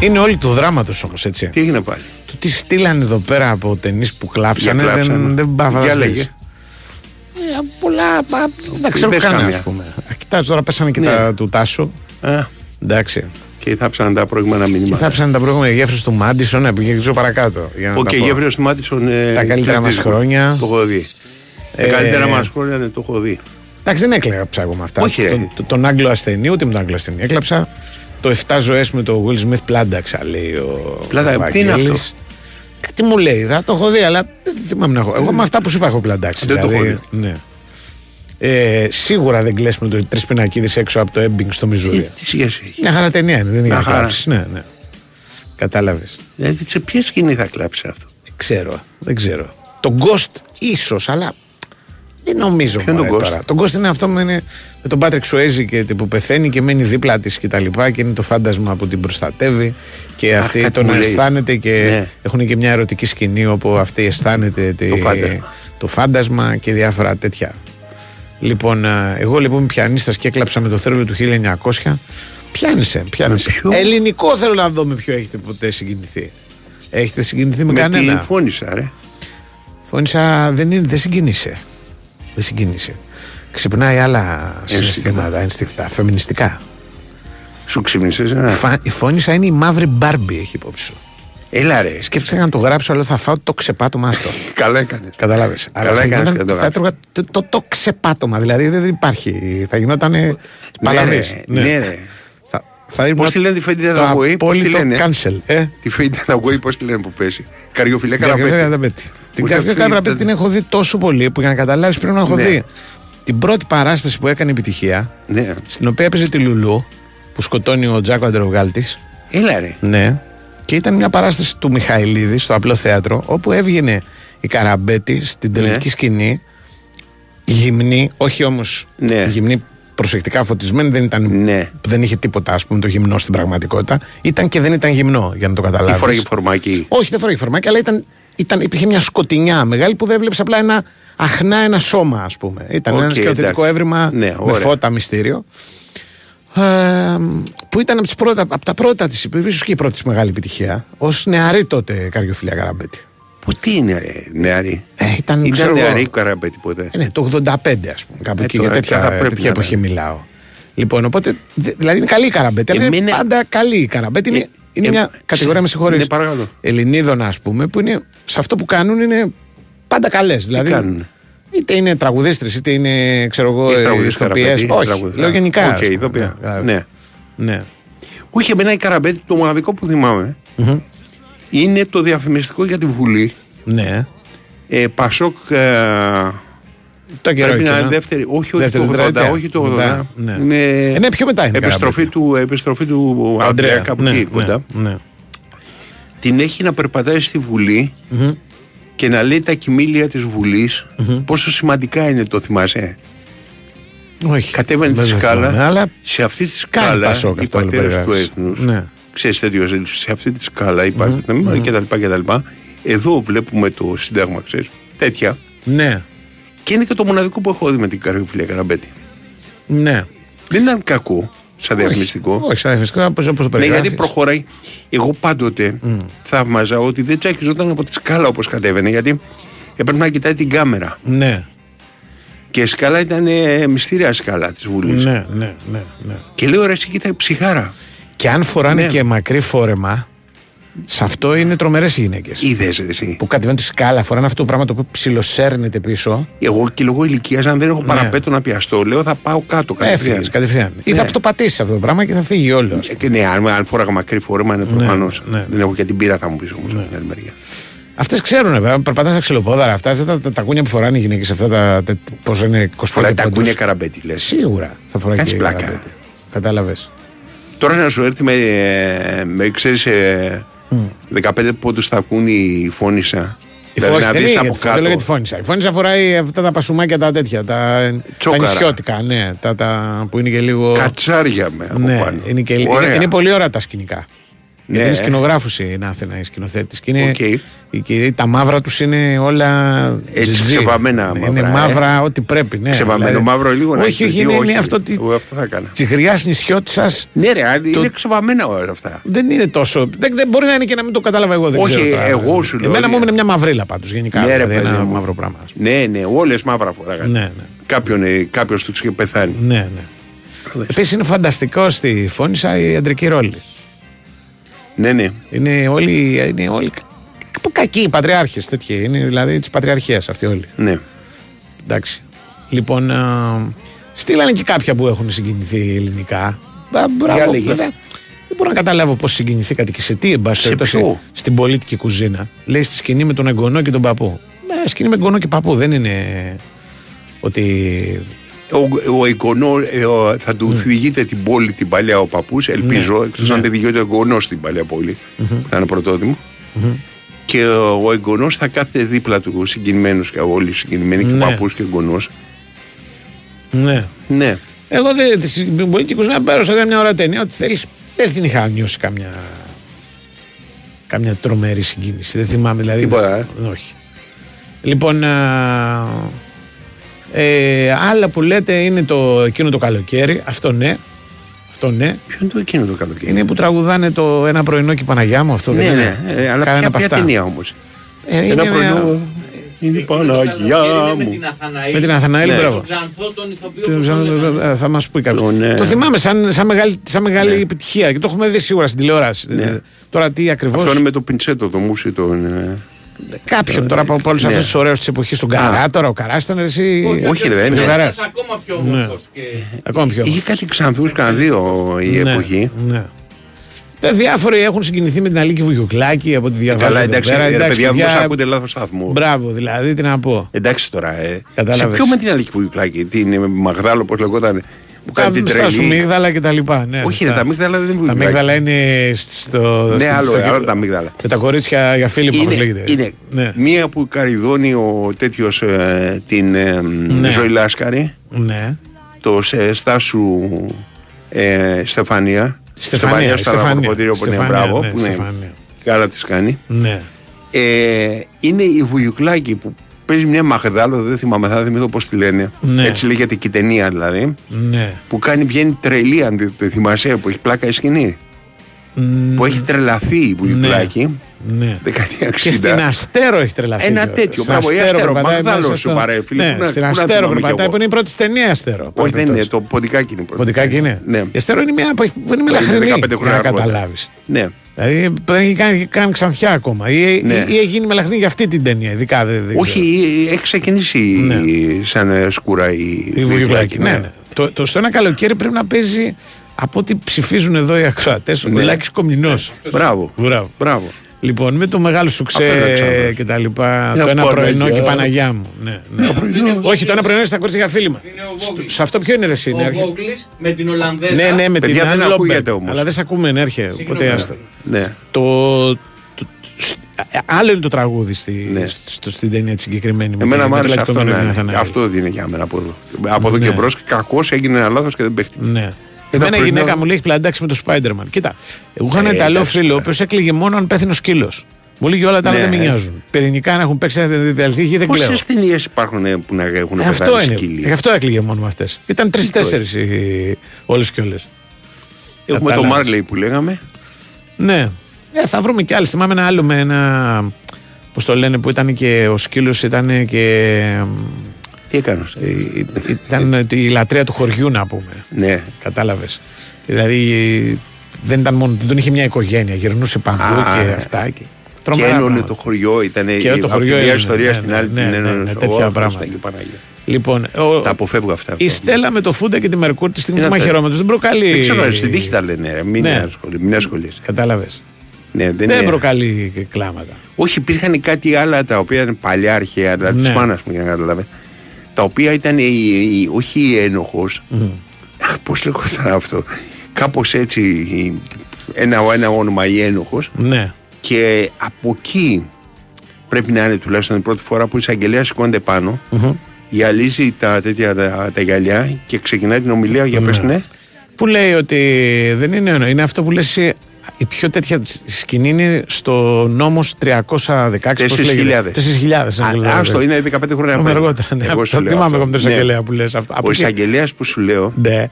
Είναι όλοι τους δράματος όμως έτσι. Τι έγινε πάλι; Το τι στείλανε εδώ πέρα από ταινίες που κλάψανε, Για κλάψανε. δεν, δεν πάω να Για φανταστείς. λέγε. Ε, πολλά, μα, δεν τα ξέρω Πες καν καμία. ας πούμε. Α, Κοιτάξτε τώρα πέσανε και Ναι. τα του Τάσου. Α, Εντάξει. Και θάψανε τα προηγούμενα Και μηνύματα. θάψανε τα προηγούμενα γέφυρες του Μάντισον, να πηγαίνω παρακάτω. Για να Οκ, τα πω. Γέφυρες του Μάντισον. ε, Τα καλύτερα μας κερδίζει. χρόνια. Το έχω δει. Τα Ε, καλύτερα μας χρόνια ναι, το έχω δει. Εντάξει, δεν έκλαιγα εγώ με αυτά. Όχι, ρε. τον, τον, τον Άγγλο ασθενή, ούτε με τον Άγγλο ασθενή. Έκλαψα το 7 ζωές με το Will Smith πλάνταξα, λέει ο. Πλάντα- ο τι είναι Βαγγέλης. αυτό; Κάτι μου λέει, θα το έχω δει, αλλά δεν θυμάμαι να έχω. Εγώ με αυτά που σου είπα έχω πλαντάξει. Δεν το έχω δηλαδή, ναι. Ε, σίγουρα δεν κλέσουμε το τρεις πινακίδες έξω από το Έμπινγκ στο Μιζούρι. Ε, Τι σχέση έχει; Μια χαρά ταινία είναι, δεν είναι Μια για χαρά. κλάψεις. Ναι, ναι. Κατάλαβες. Δηλαδή σε ποια σκηνή θα κλάψει αυτό; Δεν ξέρω, δεν ξέρω. Το Ghost ίσως, αλλά δεν νομίζω Ποιο είναι μωρέ, το Ghost? τώρα. Το Ghost είναι αυτό που είναι με τον Πάτρικ Σουέζη και που πεθαίνει και μένει δίπλα της και τα λοιπά και είναι το φάντασμα που την προστατεύει και Αχ, αυτή κάτι τον μου λέει. αισθάνεται και Ναι. έχουν και μια ερωτική σκηνή όπου αυτή αισθάνεται τε- Το φάντασμα. το φάντασμα και διάφορα τέτοια. Λοιπόν, α, εγώ λοιπόν είμαι πιανίστας και έκλαψα με το θέρμο του 1900. Πιάνεσαι, πιάνεσαι. ποιο; Ελληνικό θέλω να δω με ποιο έχετε ποτέ συγκινηθεί. Έχετε συγκινηθεί με, Με κανένα; τη φώνησα, ρε; Φώνησα δεν, είναι, δεν συγκινήσε. Δεν συγκινήσε. Ξυπνάει άλλα Ένστικτα. συναισθήματα, ένστικτα, φεμινιστικά. Σου ξύπνησες, ε; Φα, η φώνησα είναι η μαύρη μπάρμπι, έχει υπόψη σου. Έλα ρε. Σκέφτηκα να το γράψω, αλλά θα φάω το ξεπάτωμα αυτό. [LAUGHS] Καλά έκανες. Κατάλαβε. Καλά έκανες και το θα γράψεις. έτρωγα το, το, το ξεπάτωμα. Δηλαδή δεν υπάρχει. Θα γινόταν παλαβή. ρε, ναι, ρε. Θα, θα ήμουν Πώς τη λένε τη Φέντη το Δαδαγουή, πώς τη απόλυτο λένε; cancel. Ε, Τη Φέντη Δαδαγουή, πώς τη λένε που πέσει. Καριοφιλέ Καρδιοφιλέ καραπέτη. Καραπέτη. Την Ούτε καρδιοφιλέ αυτή Καραπέτη δεν- την έχω δει τόσο πολύ που για να καταλάβεις πρέπει να έχω Ναι. δει την πρώτη παράσταση που έκανε επιτυχία, Ναι. στην οποία έπαιζε τη Λουλού, που σκοτώνει ο Τζακ ο Αντεροβγάλτης. Έλα ρε. Ναι. Και ήταν μια παράσταση του Μιχαηλίδη στο απλό θέατρο, όπου έβγαινε η Καραμπέτη στην τελική Ναι. σκηνή, γυμνή, όχι όμως Ναι. γυμνή προσεκτικά φωτισμένη, δεν, ήταν, Ναι. δεν είχε τίποτα, ας πούμε, το γυμνό στην πραγματικότητα. Ήταν και δεν ήταν γυμνό, για να το Τι καταλάβει. φοράγε φορμάκι. Όχι, δεν φοράγε φορμάκι, αλλά ήταν, ήταν, υπήρχε μια σκοτεινιά μεγάλη που δεν έβλεπε απλά ένα αχνά ένα σώμα, ας πούμε. Ήταν Οκ, ένα σκηνοθετικό εντάξει. εύρημα Ναι, με ωραία. φώτα μυστήριο. Ε, που ήταν από, τις πρώτα, από τα πρώτα τη, ίσως και η πρώτη της μεγάλη επιτυχία, ως νεαρή τότε Καρυοφυλλιά Καραμπέτη. Που τι είναι ρε, νεαρή; Ε, ήταν, ξέρω Ήταν εγώ, νεαρή η καραμπέτη ποτέ; ε, ναι, το 85 ας πούμε, κάπου Ε, εκεί, το- για τέτοια, θα πρέπει τέτοια να εποχή είναι. μιλάω. Λοιπόν, οπότε, δε- δηλαδή είναι καλή η Καραμπέτη, αλλά είναι Εμένα- πάντα καλή η Καραμπέτη. Είναι, Ε, είναι ε, μια κατηγορία, με συγχωρείς, ναι, παρακαλώ. Ελληνίδων, ας πούμε, που είναι, σε αυτό που κάνουν είναι πάντα καλές. Δηλαδή, κάνουν; Είτε είναι τραγουδίστρες, είτε είναι, ξέρω εγώ, Η τραγουδίστρια ηθοποιές. Καραμπέτη, Όχι, τραγουδίστρια. λέω γενικά. Οκ, ας πούμε, ηθοποιία. ναι, Ναι. ναι. Όχι, εμένα η καραμπέτη, το μοναδικό που θυμάμαι είναι το διαφημιστικό για τη Βουλή. Ναι. Ε, Πασόκ. Ε, Το καιρό πρέπει να εκείνο. είναι δεύτερη. Όχι, όχι Δεύτερη το 80. τετραετία. Όχι το 80. Μετά, ναι. Είναι Ε, ναι, πιο μετά είναι η επιστροφή του, επιστροφή του Ανδρέα, κάπου ναι, εκεί ναι, κοντά. ναι. Την έχει να περπατάει στη βουλη και να λέει τα κοιμήλια της βουλης πόσο σημαντικά είναι το θυμάσαι; Όχι. Κατέβαινε τη δεν το σκάλα. θυμάμαι, αλλά Σε αυτή τη κάνει σκάλα Πασόκ οι αυτό όλο πατέρες του περιγράφεις. έθνους Ναι. ξέρεις τέτοιο ζήτημα, σε αυτή τη σκάλα υπάρχει το τμήμα κτλ, κτλ. Εδώ βλέπουμε το Σύνταγμα, ξέρεις, τέτοια. Ναι. Και είναι και το μοναδικό που έχω δει με την Καριοφιλία Καραμπέτη. Ναι. Δεν ήταν κακό σαν διαφημιστικό. Όχι, σαν διαφημιστικό, όπως, όπως το Ναι, περιγράφεις. γιατί προχωράει. Εγώ πάντοτε θαύμαζα ότι δεν τσακιζόταν από τη σκάλα όπως κατέβαινε, γιατί έπρεπε να κοιτάει την κάμερα. Ναι. Και η σκάλα ήταν ε, μυστήρια σκάλα της Βουλής. Ναι, ναι, ναι, ναι. Και λέω ρε, εσύ κοίτα ψυχάρα. Και αν φοράνε Ναι. και μακρύ φόρεμα, σε αυτό είναι τρομερές οι γυναίκες. Είδες ρε, εσύ. Που κατεβαίνουν τη σκάλα, φοράνε αυτό το πράγμα το οποίο ψιλοσέρνεται πίσω. Εγώ και λόγω ηλικίας, αν δεν έχω παραπέτω να πιαστώ, λέω θα πάω κάτω κατευθείαν. Έφυγες κατευθείαν. Ή θα το πατήσεις αυτό το πράγμα και θα φύγει όλος. ας Ε, Και ναι, αν, αν φόραγα μακρύ φόρεμα είναι προφανώς. ναι. Δεν έχω και την πείρα, θα μου πεις όμως από την άλλη μεριά. Αυτές ξέρουν, βέβαια. Περπατά στα ξυλοπόδαρα. Αυτά, αυτά τα, τα, τα κούνια που φοράνε οι γυναίκες, αυτά τα. τα πόσο είναι 25 Φοράει τα πόντους. κούνια καραμπέτη, λες. Σίγουρα θα φοράει Κάνεις και πλάκα. καραμπέτη. Κατάλαβες. Τώρα να σου έρθει με, ε, με ξέρεις, 15 πόντους θα ακούν η φώνησα. Η Δηλαδή φόνησα, να δεν δεις είναι από για τη- δεν λέω για τη κάτω. φόνησα. Η φόνησα φοράει αυτά τα πασουμάκια τα τέτοια. Τα, τα Τσόκαρα. νησιώτικα, ναι. Τα, τα, που είναι και λίγο. Κατσάρια με από ναι, πάνω. είναι, και, είναι, Ωραία. είναι πολύ ωραία τα σκηνικά. Ναι. Γιατί είναι σκηνογράφου η Νάθενα, η σκηνοθέτης. Και είναι, Οκ. η- και τα μαύρα τους είναι όλα. Έτσι, τζιτζί. ξεβαμμένα Είναι μαύρα, ε. μαύρα, ό,τι πρέπει. Ναι, Ξεβαμμένο δηλαδή. μαύρο λίγο να Όχι, έχεις όχι, δει, είναι, είναι όχι. αυτό τη, Εγώ αυτό θα έκανα. τη γριά νησιώτη σας. Ναι, ρε, αν είναι ξεβαμμένα όλα αυτά. Δεν είναι τόσο. Δεν, δεν μπορεί να είναι και να μην το κατάλαβα εγώ. Δεν Όχι, ξέρω τώρα. εγώ σου λέω, Εμένα ότι- μου είναι μια μαυρίλα πάντως γενικά. Ναι, ρε, δηλαδή, παιδί ένα μου. μαύρο πράγμα. Ναι, ναι, όλες μαύρα φοράγανε. Ναι, ναι. Κάποιον, ε, κάποιος τους είχε πεθάνει. Ναι, ναι. Επίσης είναι φανταστικό στη Φόνησα η αντρική ρόλη. Ναι, ναι. Είναι όλοι, είναι όλοι κα- κακοί οι πατριάρχες τέτοιοι. Είναι δηλαδή τη πατριαρχία αυτοί όλοι. Ναι. Εντάξει. Λοιπόν, α, στείλανε και κάποια που έχουν συγκινηθεί ελληνικά. Μπα- Μπράβο, λέγε. βέβαια. Δεν μπορώ να καταλάβω πώς συγκινηθήκατε και σε τι, εν πάση Σε περιπτώσει, ποιο; στην πολιτική κουζίνα. Λέει στη σκηνή με τον εγγονό και τον παππού. Ναι, σκηνή με εγγονό και παππού. Δεν είναι ότι. Ο, ο εικονό ε, ο- θα του φυγείτε την πόλη την παλιά ο παππούς, ελπίζω, Ναι. εκτό Ναι. αν δεν δικαιούται ο εγγονός στην παλιά πόλη, που θα είναι πρωτότιμο. Και ο, ο εγγονός θα κάθεται δίπλα του συγκινημένος και όλοι συγκινημένοι, και Ναι. ο παππούς και ο εγγονός. Ναι. Ναι. Εγώ δεν. Στην πολιτική κουζίνα πέρασα για μια ώρα ταινία. Ότι θέλεις. Δεν την είχα νιώσει καμιά. Καμιά τρομερή συγκίνηση. Δεν θυμάμαι δηλαδή. Τίποτα, ε. Όχι. Λοιπόν. α, ε, άλλα που λέτε είναι το εκείνο το καλοκαίρι. Αυτό ναι. Αυτό ναι. Ποιο είναι το εκείνο το καλοκαίρι; Είναι που τραγουδάνε το ένα πρωινό και η Παναγιά μου. Αυτό ναι, δεν ναι, είναι. ε, αλλά Κανένα ποια, από ποια αυτά. ταινία όμως; Ε, είναι Ένα μια- πρωινό. Είναι η Παναγιά Με μου. την Αθαναήλ. Με την Αθαναήλ, Και μπράβο. τον Ξανθό, τον ηθοποιό. Το- που σαν- τον λέγανε. ε, θα μας πει κάποιος. ναι. Το θυμάμαι σαν, σαν μεγάλη, σαν μεγάλη επιτυχία και το έχουμε δει σίγουρα στην τηλεόραση. Ε, Τώρα τι ακριβώ. Αυτό είναι με το πιντσέτο, το μουσι, τον. Ε, Κάποιον τώρα από όλους Ναι. αυτούς τους ωραίους της εποχής, τον Καρά, τώρα ο Καρά ήταν εσύ. Όχι, ρε, δεν Ο είναι. Καράς. Ακόμα πιο Ναι. όμορφος και... Ακόμα πιο. Είχε κάτι ξανθούς, κανένα δύο η Ναι, εποχή. Ναι. Τα διάφοροι έχουν συγκινηθεί με την Αλίκη Βουγιουκλάκη από τη διαβάζω. Καλά, εδώ εντάξει, πέρα. ρε, παιδιά, παιδιά, όμως ακούτε λάθος σταθμό. Μπράβο, δηλαδή, τι να πω. Εντάξει τώρα, ε. Κατάλαβες. Σε ποιο με την Αλίκη Βουγιουκλάκη, την ε, Μαγδάλο, πώς λεγόταν, που κάνει την Στα σου τρελή. μίγδαλα και τα λοιπά. Ναι, Όχι, ρε, αυτά. τα μίγδαλα δεν είναι Τα Βουγιουκλάκη. μίγδαλα είναι στο. Ναι, στο- άλλο, στο- άλλο τα μίγδαλα. Με τα κορίτσια για φίλοι μου, όπως Είναι, λέγεται. είναι Ναι. μία που καριδώνει ο τέτοιος την ε, Ναι. Ζωή Λάσκαρη, Ναι. το σε, Στάσου ε, Στεφανία. Στεφανία, στο Στεφανία. αναποδητήριο που είναι Στεφανία, μπράβο, ναι, που είναι Στεφανία. καλά τη κάνει. Ναι. Ε, είναι η Βουγιουκλάκη που παίζει μια Μαγδάλο, δεν θυμάμαι, θα θυμηθώ πώς τη λένε. Ναι. Έτσι λέγεται και η ταινία δηλαδή. Ναι. Που κάνει, βγαίνει τρελή, αν τη- τη θυμάσαι, που έχει πλάκα η σκηνή. Που έχει τρελαθεί η Βουγιουκλάκη. Ναι. Δεκαετία 60. Και στην Αστέρο έχει τρελαθεί. Ένα κιόλας. τέτοιο, Στην μπράβο, η Αστέρο, περπατάει Μαγδάλο μέσα σου στο- παρέ, φίλε, Ναι, πού να- στην πού να Αστέρο θυμάμαι κι περπατάει εγώ. που είναι η πρώτη της ταινία Αστέρο. Όχι, δεν είναι, παραδείγματος. το ποντικάκι είναι πρώτο. Ποντικάκι είναι. Ναι. Η Αστέρο είναι μια που έχει- που είναι Είναι μελαχρινή. 15 Για χρόνια να αργότερα. καταλάβεις. Ναι. Δηλαδή δεν έχει κάνει, κάνει ξανθιά ακόμα. Ή, Ναι. ή, ή έχει γίνει μελαχρινή για αυτή την ταινία. Ειδικά δεν, δεν Όχι, έχει ξεκινήσει σαν ε, σκούρα η, Η Βουγιουκλάκη. Ναι, ναι. Το, το στο ένα καλοκαίρι πρέπει να παίζει από ό,τι ψηφίζουν εδώ οι ακροατές. Ο Ναι. Λάκη Κομινός. Μπράβο. Μπράβο. Μπράβο. Λοιπόν, με το μεγάλο Αυτό σουξέ Αλεξάνδρου. και τα λοιπά. Μια το ένα πρωινό Παναγιά. και Παναγιά μου. Ναι, ναι. Όχι, το ένα πρωινό είναι στα κορίτσια για φίλημα. Στο- Σε αυτό ποιο είναι ρε εσύ, Ο ναι, έρχε. Βόγκλης με την Ολλανδέζα. Ναι, ναι, με την Παιδιά, δεν Anne ακούγεται Lobben. όμως. Αλλά δεν σε ακούμε, ναι, έρχε. Οπότε Συγγνώμη. άστα. Ναι. Το, το- σ- άλλο είναι το τραγούδι στη, Ναι. στο, στην ταινία τη συγκεκριμένη. με Εμένα τη- μου με άρεσε τη αυτό. Λάκη Ναι, Κομινό ναι. Αθανάη. Αυτό δίνει για μένα από εδώ. Από εδώ Ναι. και μπρος. Κακώ έγινε ένα λάθος και δεν παίχτηκε. Ναι. Ένα Εμένα η πρωινό- γυναίκα μου λέει έχει πλαντάξει με το Spider-Man. Κοίτα, εγώ είχα ένα Ε, Ιταλό εντάξει, φίλο ο οποίος έκλαιγε μόνο αν πέθανε ο σκύλος. Μου λέγει όλα τα άλλα Ναι. δεν με νοιάζουν. Πυρηνικά να έχουν παίξει δεν διαλυθεί δεν Πόσες κλαίω. ταινίες υπάρχουν ε, που να έχουν Ε, Αυτό πεθάνει είναι. σκύλοι; Γι' αυτό έκλαιγε μόνο με αυτές. Ήταν τρει-τέσσερι όλες και όλες. Έχουμε το Κατάλαβες. Μάρλεϊ που λέγαμε. Ναι. Ε, θα βρούμε κι άλλες. Θυμάμαι ένα άλλο με ένα. Πώς το λένε, που ήταν και ο σκύλος ήταν και. Τι έκανες; ε, Ήταν η λατρεία του χωριού, να πούμε. Ναι. Κατάλαβες. Δηλαδή δεν ήταν μόνο. Δεν τον είχε μια οικογένεια. Γυρνούσε παντού Α, και ε. αυτά. Και, Και τρομερά ένωνε πράγματα. το χωριό. Ήταν Και το από χωριό τη μια ένωνε, ιστορία ναι, στην ναι, άλλη ναι, την ναι, ένωνε. ναι, στο- τέτοια Ω, πράγματα. Χριστέ και Παναγία. Λοιπόν, ο, Τα αποφεύγω αυτά. η Στέλλα με το Φούντα και τη Μερκούρ τη στιγμή που Είναι τα- μαχαιρώματο δεν προκαλεί. Δεν ξέρω, ρε, στην τύχη τα λένε. ρε, Μην Ναι. ασχολεί- μην ασχολείσαι. Κατάλαβες. Ναι, δεν Δεν είναι- προκαλεί και κλάματα. Όχι, υπήρχαν κάτι άλλα τα οποία ήταν παλιά αρχαία, δηλαδή Ναι. τη μάνας μου για να καταλάβεις. Τα οποία ήταν η, η- όχι η ένοχος. Πώς λέγονταν αυτό. Κάπως έτσι. η- Ένα, ένα όνομα η ένοχος. Ναι. Και από εκεί πρέπει να είναι τουλάχιστον η πρώτη φορά που η εισαγγελέα σηκώνεται πάνω, γυαλίζει τα, τέτοια, τα, τα γυαλιά και ξεκινάει την ομιλία για πες ναι. Που λέει ότι δεν είναι ένα. Είναι αυτό που λες εσύ, Η πιο τέτοια σκηνή είναι στο νόμος 316. πώς 4.000. λέγεται. 4.000. αν Α, δεν Άστο, είναι 15 χρόνια Έχουμε πριν. αργότερα. Ναι. Εγώ σου Το λέω θυμάμαι αυτό. εγώ με τον Ναι. εισαγγελέα που λες αυτό. Από Ο εκεί- εισαγγελέας που σου λέω. Ναι.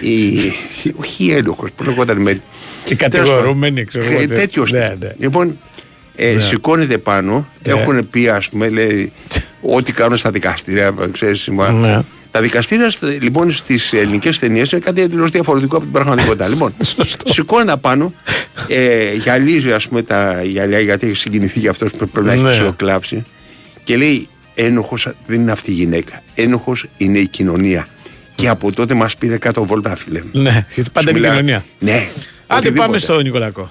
η- όχι η ένοχος, που λέγονταν με. Και κατηγορούμενοι, ξέρω εγώ. τι- Τέτοιος. Ναι, ναι. Λοιπόν, ε, Ναι. σηκώνεται πάνω. Ναι. Έχουν πει, ας πούμε, λέει, ό,τι κάνουν στα δικαστήρια. Ξέρεις, μα- Ναι. Τα δικαστήρια σ- λοιπόν στις ελληνικές ταινίες είναι κάτι εντελώς διαφορετικό από την πραγματικότητα. λοιπόν, [LAUGHS] σηκώνεται πάνω, ε, γυαλίζει ας πούμε τα γυαλιά γιατί έχει συγκινηθεί για αυτός που πρέπει να έχει Ναι. ψιλοκλάψει και λέει: Ένοχος δεν είναι αυτή η γυναίκα. Ένοχος είναι η κοινωνία. Και από τότε μας πήρε κάτω βόλτα, φίλε. Ναι, γιατί πάντα Σου είναι η μιλά- κοινωνία. Ναι. Άντε οτιδήποτε. πάμε στο Νικολακό.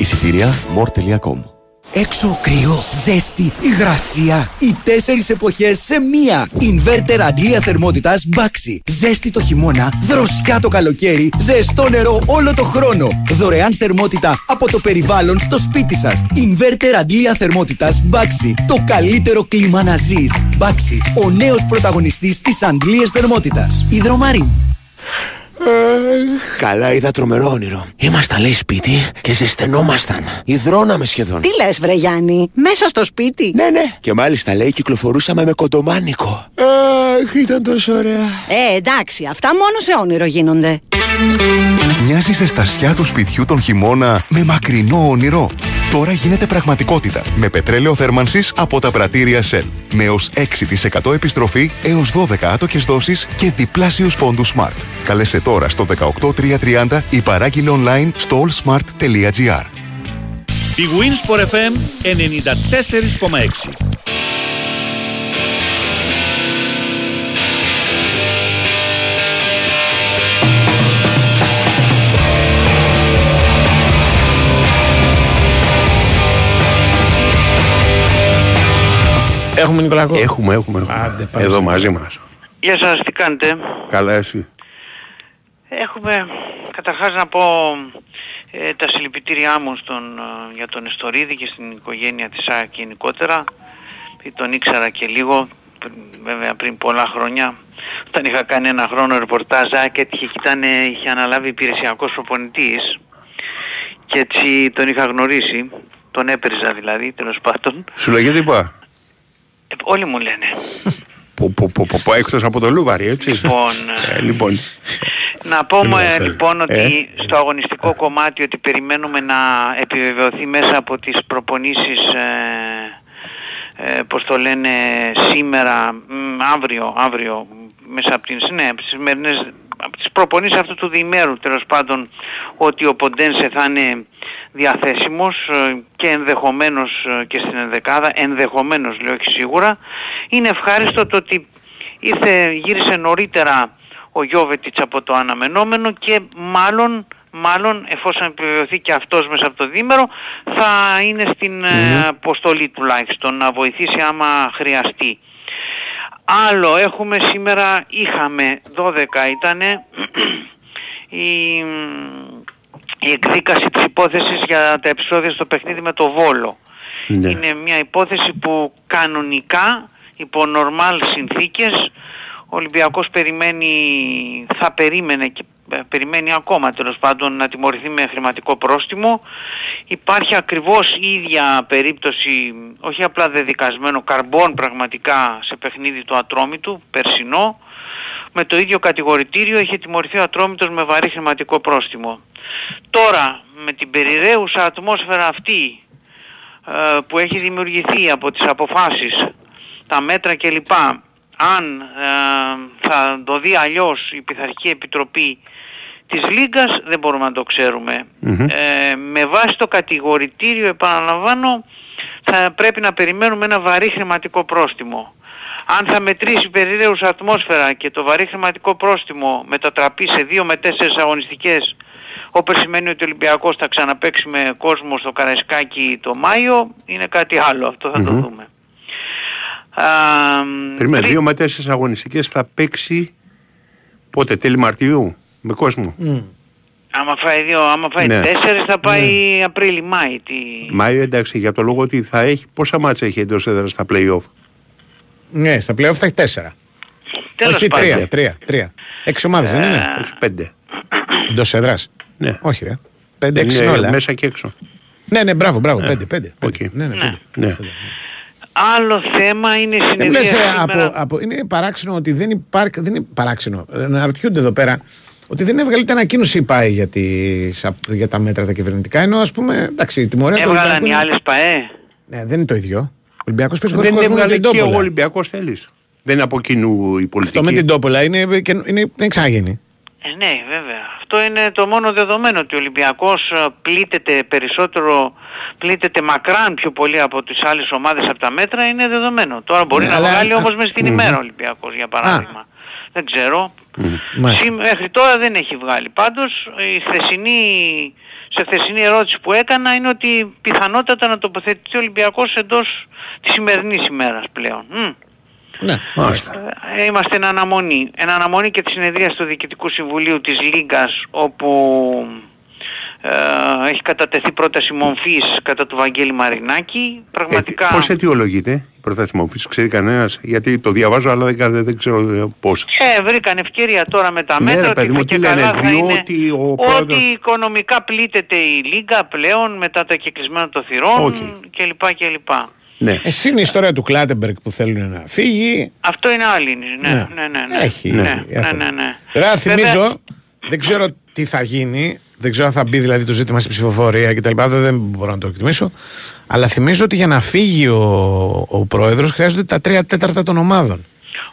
Εισιτήρια more.com Έξω κρύο, ζέστη, υγρασία. Οι τέσσερις εποχές σε μία. Ινβέρτερ αντλία θερμότητας Baxi. Ζέστη το χειμώνα, δροσιά το καλοκαίρι, ζεστό νερό όλο το χρόνο. Δωρεάν θερμότητα από το περιβάλλον στο σπίτι σας. Ινβέρτερ αντλία θερμότητας Baxi. Το καλύτερο κλίμα να ζεις. Baxi. Ο νέος πρωταγωνιστής της αντλίας θερμότητας. Ιδρομάριν. Καλά, είδα τρομερό όνειρο. Ήμασταν, λέει, σπίτι και ζεσθενόμασταν. Υδρώναμε σχεδόν. Τι λες βρε Γιάννη, μέσα στο σπίτι; Ναι, ναι. Και μάλιστα, λέει, κυκλοφορούσαμε με κοντομάνικο. Αχ, ήταν τόσο ωραία. Ε, εντάξει, αυτά μόνο σε όνειρο γίνονται. Μοιάζεις σε στασιά του σπιτιού τον χειμώνα με μακρινό όνειρο. Τώρα γίνεται πραγματικότητα με πετρέλαιο θέρμανσης από τα πρατήρια Shell. Με ως 6% επιστροφή έως 12 άτοκες δόσεις και διπλάσιους πόντους Smart. Καλέσε τώρα στο 18330 ή παράγγειλε online στο allsmart.gr. Η Winsport FM 94,6. Έχουμε Νικολακό; Έχουμε, έχουμε. έχουμε. Άντε, πάμε Εδώ σε- μαζί μας. Γεια σας, τι κάνετε; Καλά εσύ; Έχουμε, καταρχάς να πω ε, τα συλληπιτήριά μου στον, ε, για τον Εστορίδη και στην οικογένεια της ΑΕΚ γενικότερα. Ε, Τον ήξερα και λίγο, πριν- βέβαια πριν πολλά χρόνια. Όταν είχα κάνει ένα χρόνο ρεπορτάζ, ΑΕΚ έτυχε και ήταν, ε, είχε αναλάβει υπηρεσιακός προπονητής και έτσι τον είχα γνωρίσει. Τον έπαιζα δηλαδή, τέλος πάντων. Σου λέγε τίποτα. Ε, όλοι μου λένε. Που, που, που, που, που, εκτός από το Λούβαρι, έτσι. Λοιπόν, Ε, λοιπόν. Να πούμε Μιλάς, ε. λοιπόν ότι Ε; στο αγωνιστικό κομμάτι ότι περιμένουμε να επιβεβαιωθεί μέσα από τις προπονήσεις ε, ε, πώς το λένε σήμερα, μ, αύριο, αύριο μέσα από τις, ναι, από τις σημερινές από τις προπονήσεις αυτού του διημέρου τέλος πάντων ότι ο Ποντένσε θα είναι διαθέσιμος ε, και ενδεχομένως ε, και στην ενδεκάδα, ενδεχομένως λέω όχι σίγουρα είναι ευχάριστο το ότι ήρθε, γύρισε νωρίτερα ο Γιώβετιτς από το αναμενόμενο και μάλλον, μάλλον εφόσον επιβεβαιωθεί και αυτός μέσα από το δίμερο θα είναι στην ε, αποστολή τουλάχιστον να βοηθήσει άμα χρειαστεί. Άλλο έχουμε σήμερα, είχαμε 12 ήτανε [CLEARS THROAT] η, η εκδίκαση της υπόθεσης για τα επεισόδια στο παιχνίδι με το Βόλο. Ναι. Είναι μια υπόθεση που κανονικά υπό νορμάλ συνθήκες ο Ολυμπιακός περιμένει, θα περίμενε και ε, περιμένει ακόμα τέλος πάντων να τιμωρηθεί με χρηματικό πρόστιμο. Υπάρχει ακριβώς η ίδια περίπτωση, όχι απλά δεδικασμένο, καρμπών πραγματικά σε παιχνίδι του Ατρόμητου, περσινό. Με το ίδιο κατηγορητήριο είχε τιμωρηθεί ο Ατρόμητος με βαρύ χρηματικό πρόστιμο. Τώρα με την περιραίουσα ατμόσφαιρα αυτή ε, που έχει δημιουργηθεί από τις αποφάσεις, τα μέτρα κλπ. Αν ε, θα το δει αλλιώς η Πειθαρχική Επιτροπή της Λίγκας δεν μπορούμε να το ξέρουμε. Ε, με βάση το κατηγορητήριο επαναλαμβάνω θα πρέπει να περιμένουμε ένα βαρύ χρηματικό πρόστιμο. Αν θα μετρήσει περιραίουσα ατμόσφαιρα και το βαρύ χρηματικό πρόστιμο μετατραπεί σε 2 με 4 αγωνιστικές όπως σημαίνει ότι ο Ολυμπιακός θα ξαναπαίξει με κόσμο στο Καραϊσκάκι το Μάιο, είναι κάτι άλλο, αυτό θα το δούμε. Α, Περιμένε, τρί- δύο με τέσσερις αγωνιστικές θα παίξει πότε, τέλη Μαρτιού, με κόσμο. Άμα φάει δύο, άμα φάει Ναι. τέσσερις θα πάει Απρίλη-Μάη. Τι... Μάιο εντάξει, για το λόγο ότι θα έχει, πόσα μάτσα έχει εντός έδρας στα play-off; Ναι, στα playoff θα έχει τέσσερα. Τέλος Όχι πάντων. τρία, τρία, τρία. Έξι ομάδες δεν είναι; Όχι πέντε. Εντός έδρας. Ναι. Όχι ρε. Πέντε, έξι Είναι είναι όλα. μέσα και έξω. Ναι, ναι, μπράβο, μπράβο. Πέντε, πέντε. πέντε. Ναι, ναι, πέντε. Ναι. Άλλο θέμα είναι η Δεν συνεδρία λες, ε, σήμερα. από, από, είναι παράξενο ότι δεν υπάρχει. Δεν είναι παράξενο. Ε, Να ρωτιούνται εδώ πέρα ότι δεν έβγαλε ούτε ανακοίνωση η ΠΑΕ για, τις, απ- για τα μέτρα τα κυβερνητικά. Ενώ ας πούμε, εντάξει, η τιμωρία του Έβγαλαν Ολυμπιακού οι είναι- άλλες ΠαΕ. Ναι, δεν είναι το ίδιο. Ο Ολυμπιακός παίζει χωρίς Δεν κόσμο με έβγαλε την και ο Τόπολα. Ολυμπιακός θέλεις. Δεν είναι από κοινού η πολιτική. Αυτό με την Τόπολα είναι, και- είναι, δεν ξαναγίνει. Ε, ναι, βέβαια. Αυτό είναι το μόνο δεδομένο ότι ο Ολυμπιακός ε, πλήττεται περισσότερο, πλήττεται μακράν πιο πολύ από τις άλλες ομάδες από τα μέτρα, είναι δεδομένο. Τώρα μπορεί Ναι, να αλλά- βγάλει όμως μες στην Μμμ. ημέρα ο Ολυμπιακός για παράδειγμα. Δεν ξέρω. Μάλιστα. Σήμ- Μέχρι τώρα δεν έχει βγάλει. Πάντως η χθεσινή, σε χθεσινή ερώτηση που έκανα είναι ότι πιθανότατα να τοποθετηθεί ο Ολυμπιακός εντός της σημερινής ημέρας πλέον. Μμ. Ναι, Ε, Είμαστε εν αναμονή. Εν αναμονή και τη συνεδρία του Διοικητικού Συμβουλίου της Λίγκας όπου ε, έχει κατατεθεί πρόταση μομφής κατά του Βαγγέλη Μαρινάκη. Πραγματικά Πώς αιτιολογείται; Πρόταση μομφής, ξέρει κανένας, γιατί το διαβάζω, αλλά δεν, κα- δεν ξέρω πώς. Ε, βρήκαν ευκαιρία τώρα με τα Ναι, μέτρα ρε ότι παιδί μου, θα τι και λένε, καλά θα είναι διότι ο ότι πρόεδρος... οικονομικά πλήττεται η Λίγκα πλέον μετά το κεκλεισμένο των θυρών Οκ. κλπ. κλπ. Ναι. Εσύ είναι η ιστορία του Κλάτεμπεργκ που θέλουν να φύγει. Αυτό είναι άλλη. Ναι, Ναι. ναι, ναι. ναι. Έχει. Ναι, Ναι. ναι, ναι, ναι. Βέβαια, θυμίζω, Βέβαια- δεν ξέρω τι θα γίνει. Δεν ξέρω αν θα μπει δηλαδή το ζήτημα στην ψηφοφορία κτλ. Δεν, δεν μπορώ να το εκτιμήσω. Αλλά θυμίζω ότι για να φύγει ο, ο πρόεδρος χρειάζονται τα τρία τέταρτα των ομάδων.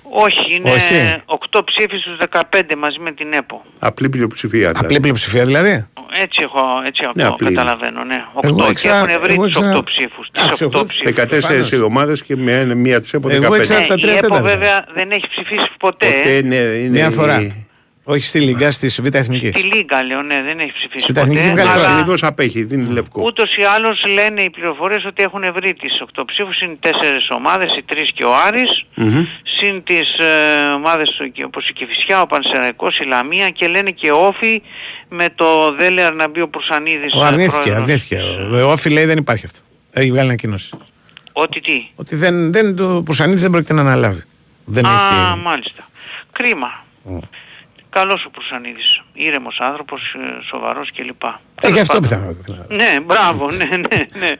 Όχι, είναι Όχι. 8 ψήφοι στους 15 μαζί με την ΕΠΟ. Απλή πλειοψηφία. Δηλαδή. Απλή πλειοψηφία δηλαδή. Έτσι έχω, έτσι έχω Ναι, απλή είναι. καταλαβαίνω, ναι. 8 Εγώ και ήξερα- έχουν βρει εγώ τους ήξερα- 8 ψήφους. Α, Τις τους 8 οκτώ. ψήφους. 14 ομάδες και με μία του από 15. Εγώ ήξερα τα Ναι, τρία η ΕΠΟ τέταρτα. βέβαια δεν έχει ψηφίσει ποτέ. Ποτέ, ναι, είναι Μια η- φορά. Όχι στη Λίγκα, στη Β' Εθνική. Τη Λίγκα λέω, ναι, δεν έχει ψηφίσει Στην Εθνική ποτέ. βγάλει αλλά τώρα. Συνήθως απέχει, δίνει λευκό. ούτως ή άλλως λένε οι πληροφορίες ότι έχουν βρει τις 8 ψήφους, είναι 4 ομάδες, οι 3 και ο Άρης, Μμμ. συν τις ε, ομάδες του- και όπως η Κηφισιά, ο Πανσεραϊκός, η Λαμία και λένε και όφη με το Δέλεαρ να μπει ο Προυσανίδης. Ο ε, αρνήθηκε, πρόεδρος. αρνήθηκε. Ο Όφη λέει δεν υπάρχει αυτό. Έχει βγάλει ανακοίνωση. Ότι τι; Ότι δεν, δεν, το Πουσανίδη δεν πρόκειται να αναλάβει. Δεν Α, έχει. μάλιστα. Κρίμα. Καλός ο Προυσανίδης. Ήρεμος άνθρωπος, ε, σοβαρός κλπ. Έχει αυτό πάντων. πιθανότητα. Ναι, μπράβο, ναι, ναι, ναι.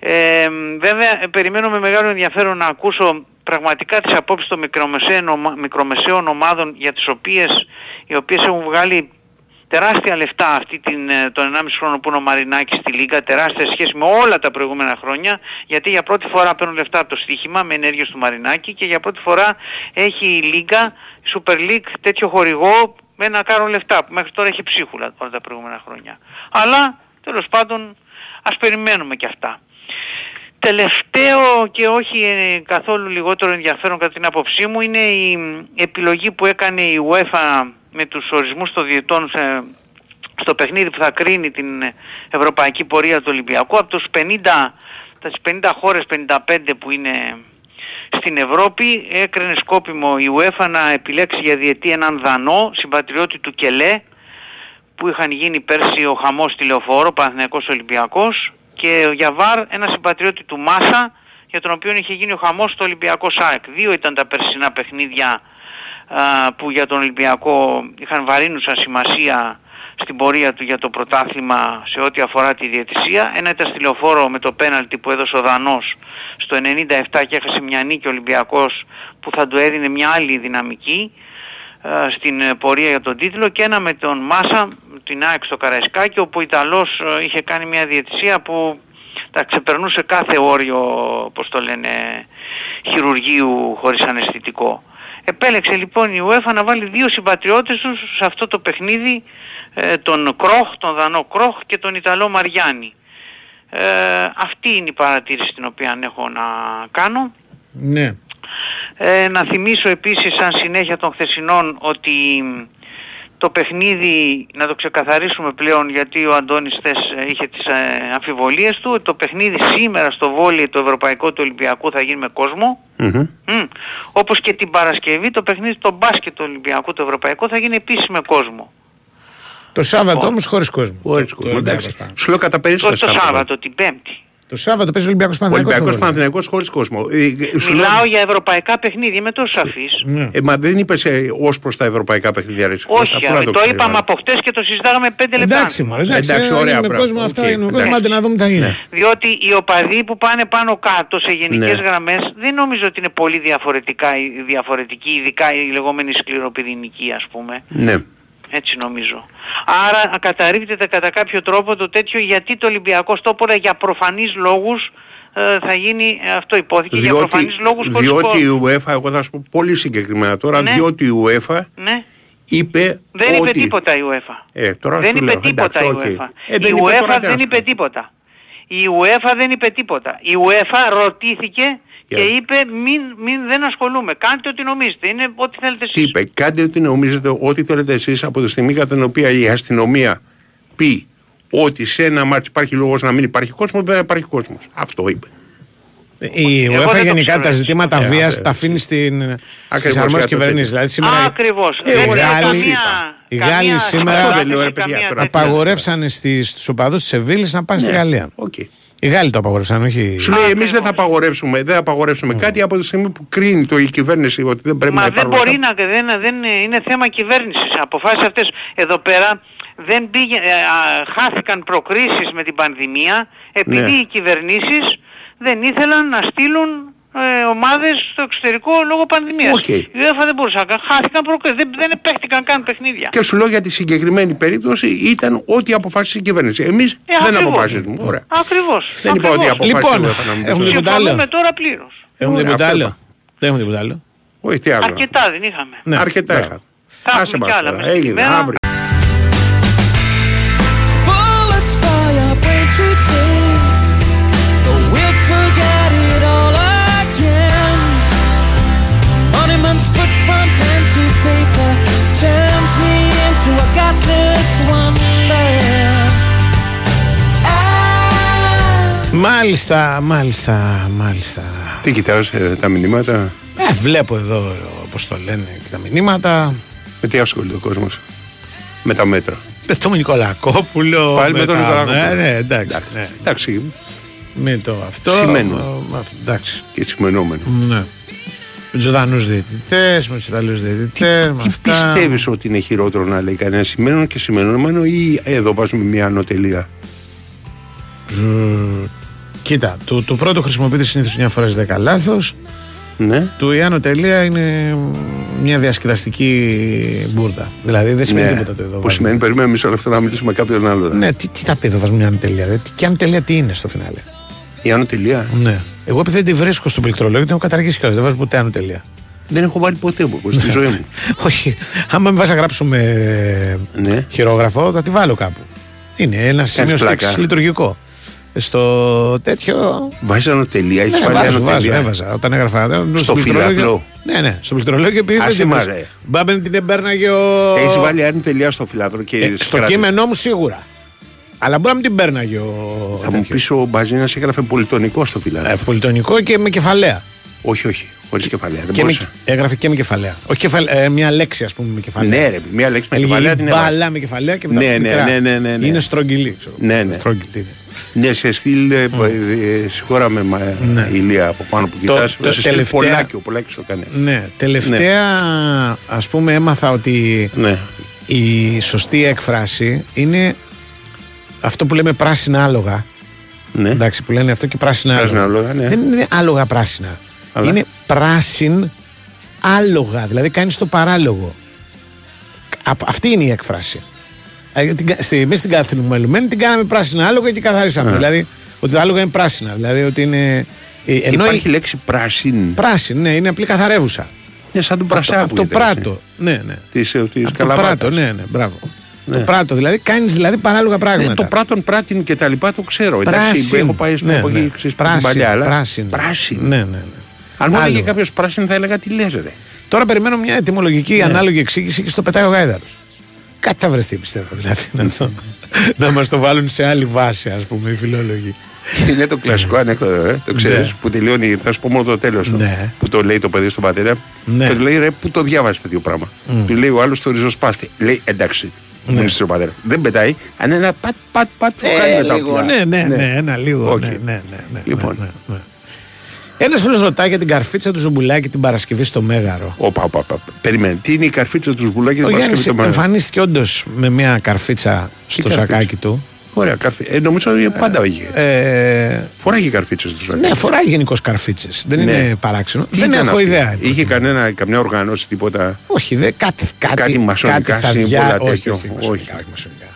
Ε, βέβαια, ε, περιμένω με μεγάλο ενδιαφέρον να ακούσω πραγματικά τις απόψεις των μικρομεσαίων, ομα- μικρομεσαίων ομάδων για τις οποίες, οι οποίες έχουν βγάλει τεράστια λεφτά αυτή την, ε, τον 1,5 χρόνο που είναι ο Μαρινάκης στη Λίγκα, τεράστια σε σχέση με όλα τα προηγούμενα χρόνια, γιατί για πρώτη φορά παίρνουν λεφτά από το στοίχημα με ενέργειες του Μαρινάκη και για πρώτη φορά έχει η Λίγκα, η Super League, τέτοιο χορηγό με να κάνουν λεφτά που μέχρι τώρα έχει ψίχουλα όλα τα προηγούμενα χρόνια. Αλλά τέλος πάντων ας περιμένουμε και αυτά. Τελευταίο και όχι ε, καθόλου λιγότερο ενδιαφέρον κατά την άποψή μου είναι η μ, επιλογή που έκανε η UEFA με τους ορισμούς των διετών σε- στο παιχνίδι που θα κρίνει την ε, ευρωπαϊκή πορεία του Ολυμπιακού από τους 50, τα 50 χώρες 55 που είναι στην Ευρώπη έκρινε σκόπιμο η UEFA να επιλέξει για διετή έναν Δανό συμπατριώτη του Κελέ που είχαν γίνει πέρσι ο χαμός στη Λεωφόρο, Παναθηναϊκός Ολυμπιακός και ο Γιαβάρ ένα συμπατριώτη του Μάσα για τον οποίο είχε γίνει ο χαμός στο Ολυμπιακό ΣΑΕΚ. Δύο ήταν τα περσινά παιχνίδια α, που για τον Ολυμπιακό είχαν βαρύνουσα σημασία στην πορεία του για το πρωτάθλημα σε ό,τι αφορά τη διαιτησία. Ένα ήταν στη Λεωφόρο με το πέναλτι που έδωσε ο Δανός στο 97 και έχασε μια νίκη ο Ολυμπιακός που θα του έδινε μια άλλη δυναμική ε, στην ε, πορεία για τον τίτλο και ένα με τον Μάσα, την ΑΕΚ στο Καραϊσκάκι όπου ο Ιταλός ε, είχε κάνει μια διαιτησία που τα ξεπερνούσε κάθε όριο, πώς το λένε, χειρουργείου χωρίς αναισθητικό. Επέλεξε λοιπόν η UEFA να βάλει δύο συμπατριώτες τους σε αυτό το παιχνίδι, ε, τον Κρόχ, τον Δανό Κρόχ και τον Ιταλό Μαριάννη. Ε, αυτή είναι η παρατήρηση την οποία έχω να κάνω. Ναι. Ε, να θυμίσω επίσης σαν συνέχεια των χθεσινών ότι το παιχνίδι, να το ξεκαθαρίσουμε πλέον γιατί ο Αντώνης χθες ε, είχε τις ε, αμφιβολίες του, το παιχνίδι σήμερα στο βόλιο το ευρωπαϊκό του Ολυμπιακού θα γίνει με κόσμο. Μμμ. Μμ. Όπως και την Παρασκευή το παιχνίδι το μπάσκετ του Ολυμπιακού το ευρωπαϊκό θα γίνει επίσης με κόσμο. Το Σάββατο όμως χωρίς κόσμο. Χωρίς κόσμο, εντάξει. Σου λέω κατά περίσταση. Το, το Σάββατο, την Πέμπτη. Το Σάββατο παίζει ο Ολυμπιακός Ο Παναθηναϊκός. Ολυμπιακός στο Βόλο. Παναθηναϊκός χωρίς κόσμο. Ε, ε, σου λέω- Μιλάω για ευρωπαϊκά παιχνίδια, είμαι τόσο σαφής. Ναι. Ε, μα δεν είπες ε, ως προς τα ευρωπαϊκά παιχνίδια. Ρε, Όχι, Κώστα, πού να ε, το, ξέρεις, είπαμε ρε. από χτες και το συζητάγαμε πέντε λεπτά. Εντάξει, μωρέ, εντάξει, Εντάξει, ε, ωραία, είναι με μπράβο, κόσμο αυτά, οκ, είναι με κόσμος, εντάξει. άντε να δούμε τι θα γίνει. Διότι οι οπαδοί που πάνε πάνω κάτω σε γενικές Ναι. γραμμές δεν νομίζω ότι είναι πολύ διαφορετικά, διαφορετικοί, ειδικά οι λεγόμενοι σκληροπυρηνικοί ας πούμε. Ναι. Έτσι νομίζω. Άρα καταρρύπτεται κατά κάποιο τρόπο το τέτοιο γιατί το Ολυμπιακό στόπορα για προφανείς λόγους ε, θα γίνει ε, αυτό ειπώθηκε για Διότι, προφανείς λόγους χωρίς διότι η κόσμο. UEFA, εγώ θα σου πω πολύ συγκεκριμένα τώρα, Ναι. διότι η UEFA Ναι. είπε Δεν είπε ότι... τίποτα η UEFA. Ε, τώρα δεν σου είπε λέω, τίποτα εντάξει, η OK. UEFA. Ε, δεν η είπε τώρα UEFA τι δεν να είπε σου τίποτα. Η UEFA δεν είπε τίποτα. Η UEFA ρωτήθηκε και Για. είπε μην, μην δεν ασχολούμαι. Κάντε ό,τι νομίζετε. Είναι ό,τι θέλετε Τι εσείς. είπε, κάντε ό,τι νομίζετε, ό,τι θέλετε εσείς από τη στιγμή κατά την οποία η αστυνομία πει ότι σε ένα ματς υπάρχει λόγος να μην υπάρχει κόσμος, δεν θα υπάρχει κόσμος. Αυτό είπε. Η Εγώ UEFA δεν το γενικά ξέρω τα έτσι. ζητήματα Ε, βίας ε, τα αφήνει στην- στις Ακριβώς, αρμόδιες για το κυβερνήσεις. Δηλαδή σήμερα Ακριβώς. οι Δεν λέω Γάλλοι, καμία- οι καμία Γάλλοι συμπαράσταση, σήμερα Αυτό δεν λέω, ρε καμία παιδιά, τώρα. τέτοια. απαγορεύσανε στις- στους οπαδούς της Σεβίλης να πάνε στη Ναι. Γαλλία. Οκ. Οι Γάλλοι το απαγορεύσαν, όχι. Σου λέει, εμείς δεν θα απαγορεύσουμε, δεν θα απαγορεύσουμε κάτι από τη στιγμή που κρίνει το η κυβέρνηση ότι δεν πρέπει Μα να δεν υπάρχουν. μπορεί να, δεν, δεν είναι θέμα κυβέρνησης. Αποφάσεις αυτές εδώ πέρα δεν πήγε, ε, α, χάθηκαν προκρίσεις με την πανδημία επειδή Ναι. οι κυβερνήσεις δεν ήθελαν να στείλουν ε, ομάδες στο εξωτερικό λόγω πανδημίας. Οκ. Η UEFA δεν μπορούσε να κάνει. Χάθηκαν προκρίσεις. Δεν, δεν παίχτηκαν καν παιχνίδια. Και σου λέω για τη συγκεκριμένη περίπτωση ήταν ό,τι αποφάσισε η κυβέρνηση. Εμείς Ε, δεν ακριβώς. αποφασίζουμε. Ωραία. Ακριβώς. Δεν είπα ότι ακριβώς. αποφάσισε Λοιπόν, η UEFA να μην έχουμε το τίποτα άλλο; Συμφωνούμε τώρα πλήρως. Έχουμε Ωραία, τίποτα αυτό άλλο; είπα. Δεν έχουμε τίποτα άλλο; Όχι, τι άλλο. Αρκετά δεν είχαμε. Ναι. Αρκετά Μπράβο. είχα. Θα Άσε έχουμε μας κι άλλα τώρα. μέσα στη Έγινε μέρα. αύριο. Μάλιστα, μάλιστα, μάλιστα. Τι κοιτάς ε, τα μηνύματα, Ε, βλέπω εδώ πώς το λένε και τα μηνύματα. με τι ασχολείται ο κόσμος; Με τα μέτρα. Με τον Νικολακόπουλο. Πάλι με τον τα- Νικολακόπουλο. Ναι, ναι, εντάξει. ναι. Εντάξει, Με το αυτό. Σημαίνουν. ε, μα, Εντάξει. και σημενόμενο. Ναι. Με τους Ζωντανού διαιτητές, με τους Ιταλούς διαιτητές. Τι πιστεύεις ότι είναι χειρότερο να λέει κανένα σημαίνον και σημενόμενο ή εδώ βάζουμε μια ανωτελεία; Κοίτα, το, το πρώτο χρησιμοποιείται συνήθως μια φορά 10 λάθος. Ναι. Του Ιάννο Τελεία είναι μια διασκεδαστική μπουρδα. Δηλαδή δεν σημαίνει τίποτα το εδώ. Που βάζουμε. σημαίνει, περιμένουμε μισό λεπτό να μιλήσουμε με κάποιον άλλο. Ναι, τι, τι τα πει εδώ βάζουμε μια Άνω Τελεία. Δηλαδή, και Άνω Τελεία τι είναι στο φινάλε; Η ανωτελεία. Ναι. Εγώ επειδή δεν τη βρίσκω στο πληκτρολόγιο, την έχω καταργήσει κιόλας. Δεν βάζω ποτέ Άνω Τελεία. Δεν έχω βάλει ποτέ μου στη ζωή μου. [LAUGHS] Όχι. Άμα με βάζει να γράψω με Ναι. χειρόγραφο, θα τη βάλω κάπου. Είναι ένα σημείο πλάκα. στήξη λειτουργικό. Στο τέτοιο. Βάζει ανωτελεία, έχεις Ναι, βάλει βάζω, βάζω, ανωτελεία. έβαζα. Όταν έγραφα. ε, Στο πληκτρολόγιο- φυλάκλο. Ναι, ναι, στο πληκτρολόγιο επειδή δεν Άσε τη μας, βάζω. ρε. Μπάμπεν την εμπέρναγε ο. Έχεις βάλει ανωτελεία στο φυλάδρο και Ε, σε στο κράτησε. κείμενό μου σίγουρα. Αλλά μπορεί να μην την πέρναγε ο. Θα μου πεις ο Μπαζίνα έγραφε πολυτονικό στο φυλάδρο. Ε, πολυτονικό και με κεφαλαία. Όχι, όχι. Χωρίς κεφαλαία. Δεν Και με, μπορούσα. έγραφε και με κεφαλαία. Όχι κεφαλαία, ε, μια λέξη ας πούμε με κεφαλαία. Ναι, ρε, μια λέξη με Έλεγε κεφαλαία την έβαλε. μπάλα με κεφαλαία και μετά Ναι, από ναι, μικρά. ναι, ναι, ναι, ναι. Είναι στρογγυλή. Ξέρω. Ναι, ναι. Στρογγυλή, τι είναι. Ναι, σε στυλ. ε, ε, Συγχώρα με μα- Ναι. ηλία από πάνω που Το- κοιτάς. το Σε στυλ τελευταία- Πολάκι, ο Πολάκης το κάνει. Ναι, τελευταία ας πούμε έμαθα ότι Ναι. η σωστή έκφραση είναι αυτό που λέμε πράσινα άλογα. Ναι. Εντάξει, που λένε αυτό και πράσινα Πράσινα άλογα. άλογα, ναι. Δεν είναι άλογα πράσινα. Αλλά; Είναι πράσιν άλογα, δηλαδή κάνεις το παράλογο. Α- Αυτή είναι η έκφραση. Ε, την κα- στη- Εμείς στην καθημερινή την κάναμε πράσινα άλογα και καθαρίσαμε. Ναι. Δηλαδή ότι τα άλογα είναι πράσινα. Δηλαδή ότι είναι. ε, Ενώ Υπάρχει η- λέξη πράσιν. Πράσινη, ναι, είναι απλή καθαρεύουσα. Είναι σαν τον Από το- πρασάπου. από το πράτο. Ναι, ναι. Της, ε, της Από το Καλαμάτας. πράτο, ναι, ναι, μπράβο. Ναι. Το πράτο, δηλαδή κάνεις δηλαδή παράλογα πράγματα. Ναι, το πράτον πράτην και τα λοιπά το ξέρω. Εντάξει, Πράσιν. έχω πάει στην Ναι, εποχή ναι. ξέρεις, Πράσιν, την παλιά. Αλλά... πράσιν. Πράσιν. Ναι, ναι, ναι. Αν μου έλεγε Άλογα. κάποιος πράσιν θα έλεγα τι λες ρε. Τώρα περιμένω μια ετυμολογική Ναι. ανάλογη εξήγηση και στο πετάει ο γάιδαρος. Κάτι θα βρεθεί πιστεύω. Δηλαδή να, το, να μας το βάλουν σε άλλη βάση, ας πούμε, οι φιλόλογοι. Είναι το κλασικό ανέκδοτο, ε, το ξέρεις. Ναι. Που τελειώνει, θα σου πω μόνο το τέλος. Ναι. Που το λέει το παιδί στον πατέρα. Ναι. Και του λέει ρε, πού το διάβασες τέτοιο πράγμα; Μμ. Του λέει ο άλλος το Ριζοσπάστη. Λέει εντάξει. Ναι. Μου στον πατέρα. Δεν πετάει, αν ένα πατ πατ πατ το κάνει Ε, με τα λίγο, αυτιά. ναι, ναι, ναι, ένα λίγο. Οκ. Ναι, ναι, ναι, ναι, Λοιπόν. Ναι, ναι, ναι. Ένας φίλος ρωτάει για την καρφίτσα του Ζουμπουλάκη την Παρασκευή στο Μέγαρο. Όπα, όπα, όπα. Περιμένει. Τι είναι η καρφίτσα του Ζουμπουλάκη Ο την Γιάννης Παρασκευή το μάτι. εμφανίστηκε όντως με μια καρφίτσα στο καρφίτσα; σακάκι του. Ωραία, καρφί. Ε, νομίζω ότι πάντα είχε. Ε, Φοράγει καρφίτσες του ναι, φοράει γενικώς καρφίτσες. Δεν Ναι. είναι παράξενο. Τι δεν ήταν έχω αυτή; ιδέα. Είχε κανένα, καμιά οργάνωση, τίποτα; Όχι, δε, κάτι, κάτι, Κάτι μασονικά κάτι θα σύμβολα, διά- όχι, τέτοιο. όχι, Όχι. μασονικά,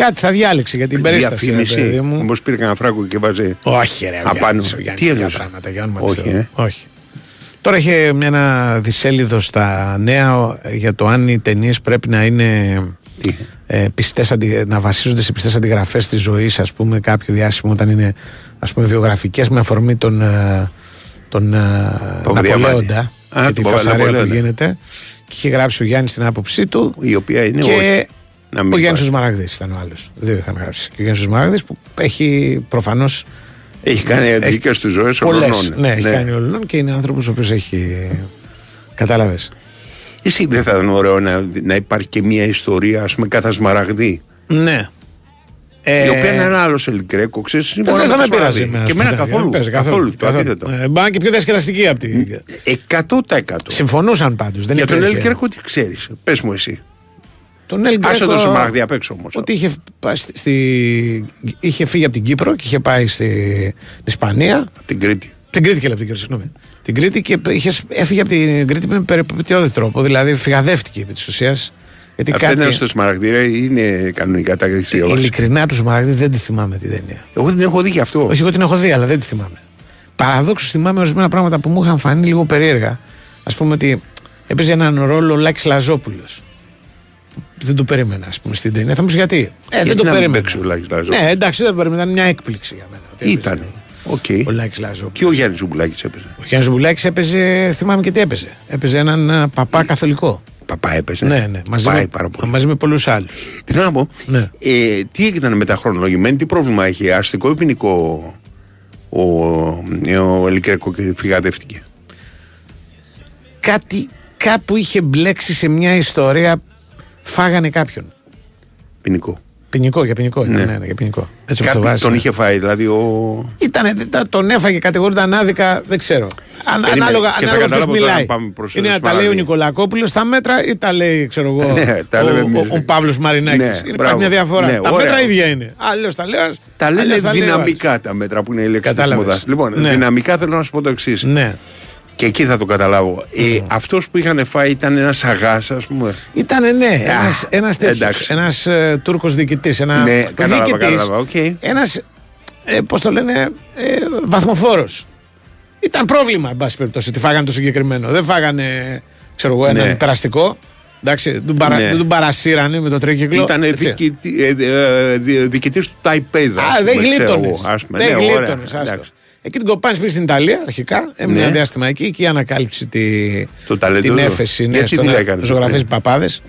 Κάτι θα διάλεξε για την περίσταση. ρε Διαφήμιση. παιδί μου. Μήπως πήρε κανένα φράγκο και βάζει. Όχι, ρε, ο Απάνω. Γιάννης, ο Γιάννης Τι τέτοια έδωσε; πράγματα, για όνομα Όχι, του Θεού. ε. Όχι. Τώρα είχε μια- ένα δισέλιδο στα νέα για το αν οι ταινίες πρέπει να είναι ε, πιστές, αντι- να βασίζονται σε πιστές αντιγραφές της ζωής ας πούμε κάποιο διάσημο όταν είναι ας πούμε βιογραφικές με αφορμή τον, ε, τον ε, Παπαδιαμάντη. Ναπολέοντα Α, και τη τον φασαρία που Ναπολέοντα. γίνεται και είχε γράψει ο Γιάννης την άποψή του Η οποία είναι και όχι. Να μην ο Γιάννης ο πάει. Σμαραγδής ήταν ο άλλος δύο είχαν γράψει και ο Γιάννης ο Σμαραγδής που έχει προφανώς Έχει κάνει δίκαιε του ζωέ Πολλές, όλων. Ναι, έχει κάνει όλων και είναι άνθρωπος ο οποίος έχει. Κατάλαβες. Εσύ δεν θα ήταν ωραίο να, να υπάρχει και μια ιστορία, ας πούμε, κατά σμαραγδί. Ναι. Ε, η οποία είναι ένα άλλο Ελγκρέκο, ξέρεις. Δεν θα με πειράζει εμένα, Και εμένα σπιτάκι, καθόλου. δεν παίζει Καθόλου. Το αντίθετο. Ε, Μπα και πιο διασκεδαστική από τη. 100%. Συμφωνούσαν πάντως. Δεν Για τον υπήρχε. Ελγκρέκο τι ξέρεις. Πες μου εσύ. Τον Ελ Άσε Γκρέκο- το σμαραγδί απ' έξω όμως. Ότι είχε, πάει στη, στη- είχε φύγει από την Κύπρο και είχε πάει στην Ισπανία. Την Κρήτη. Την Κρήτη και λέει από την Κύπρο, συγγνώμη. Την Κρήτη και είχες, έφυγε από την Κρήτη με περιπτειώδη τρόπο. Δηλαδή φυγαδεύτηκε επί της ουσίας. Γιατί Αυτά κάτι. είναι στο σμαραγδί, ρε, ή είναι κανονικά τα όχι. Ειλικρινά του Μαραγδί δεν τη θυμάμαι τη ταινία. Εγώ δεν έχω δει γι' αυτό. Όχι, εγώ την έχω δει, αλλά δεν τη θυμάμαι. Παραδόξως θυμάμαι ορισμένα πράγματα που μου είχαν φανεί λίγο περίεργα. Ας πούμε ότι έπαιζε έναν ρόλο ο Λάκης Λαζόπουλος. Δεν το περίμενα, ας πούμε, στην ταινία. Θα μου πεις γιατί. Ε, Γιατί δεν το να μην περίμενα. παίξει ο Λάκης Λαζόπουλος. Ναι, εντάξει, δεν το περίμενα. Ήταν μια έκπληξη για μένα. ότι έπαιζε Ήταν. Οκ. Ο Λάκης Λαζόπουλος. Και ο Γιάννης Ζουμπουλάκης έπαιζε. Ο Γιάννης Ζουμπουλάκης έπαιζε, θυμάμαι και τι έπαιζε. Έπαιζε έναν α, παπά καθολικό. Παπά έπαιζε. Ναι, ναι. Μαζί, Πάει με, πάρα πολύ. μαζί με πολλούς άλλους. Τι θέλω να πω; Ναι. Ε, τι έγινε με τα χρονολογημένα, τι πρόβλημα είχε, αστικό ή ποινικό ο, ο Ελικρέκο και φυγαδεύτηκε. Κάτι κάπου είχε μπλέξει σε μια ιστορία. Φάγανε κάποιον. Ποινικό. Ποινικό, για ποινικό. Ναι. Ναι, ναι, ναι, για ποινικό. Έτσι όπως Κάτι το βάζεις. τον είχε φάει, δηλαδή ο. Ήτανε, τα- τον έφαγε, κατηγορούνταν άδικα, δεν ξέρω. Αν, Περίμενε, ανάλογα και θα ανάλογα ποιος καταλάβω τώρα μιλάει. να πάμε προς Είναι, το τα λέει ο Σμαραγδί. Νικολακόπουλος στα μέτρα ή τα λέει, ξέρω εγώ, [LAUGHS] Ναι, τα ο, λέμε ο, εμείς. ο, Παύλος Μαρινάκης. Ναι, είναι υπάρχει μπράβο. μια διαφορά. Ναι, τα ωραία. μέτρα ίδια είναι. Αλλιώς τα λέω. Τα λένε αλλιώς τα λέει ο άλλος. δυναμικά τα μέτρα που είναι η λέξη της Κατάλαβες. μόδας. Λοιπόν, Ναι. δυναμικά θέλω να σου πω το εξής. Ναι. Και εκεί θα το καταλάβω. Ε, Αυτός που είχαν φάει ήταν ένας αγάς, ας πούμε. Ήτανε ναι, ένας, ένας τέτοιος, εντάξει. ένας ε, Τούρκος διοικητής, ένα Ναι, κατάλαβα, διοικητής, κατάλαβα, οκ. ένας, ε, πώς το λένε, ε, βαθμοφόρος. Ήταν πρόβλημα, εν πάση περιπτώσει, ότι φάγανε το συγκεκριμένο. Δεν φάγανε, ξέρω εγώ, έναν Ναι. περαστικό. Εντάξει, δεν τον, παρα, Ναι. δεν τον παρασύρανε με το τρίκυκλο. Ήταν έτσι. διοικητή του Ταϊπέδα. Α, δεν γλίτωνες. Δεν Ναι, γλίτωνες. Εκεί την κοπάνη πήγε στην Ιταλία αρχικά. Έμεινε Ναι. ένα διάστημα εκεί. Εκεί ανακάλυψε τη, Το ταλέντο την του. έφεση. Ναι, Γιατί στο δουλειά να έκανες, ζωγραφίζει ναι. παπάδες.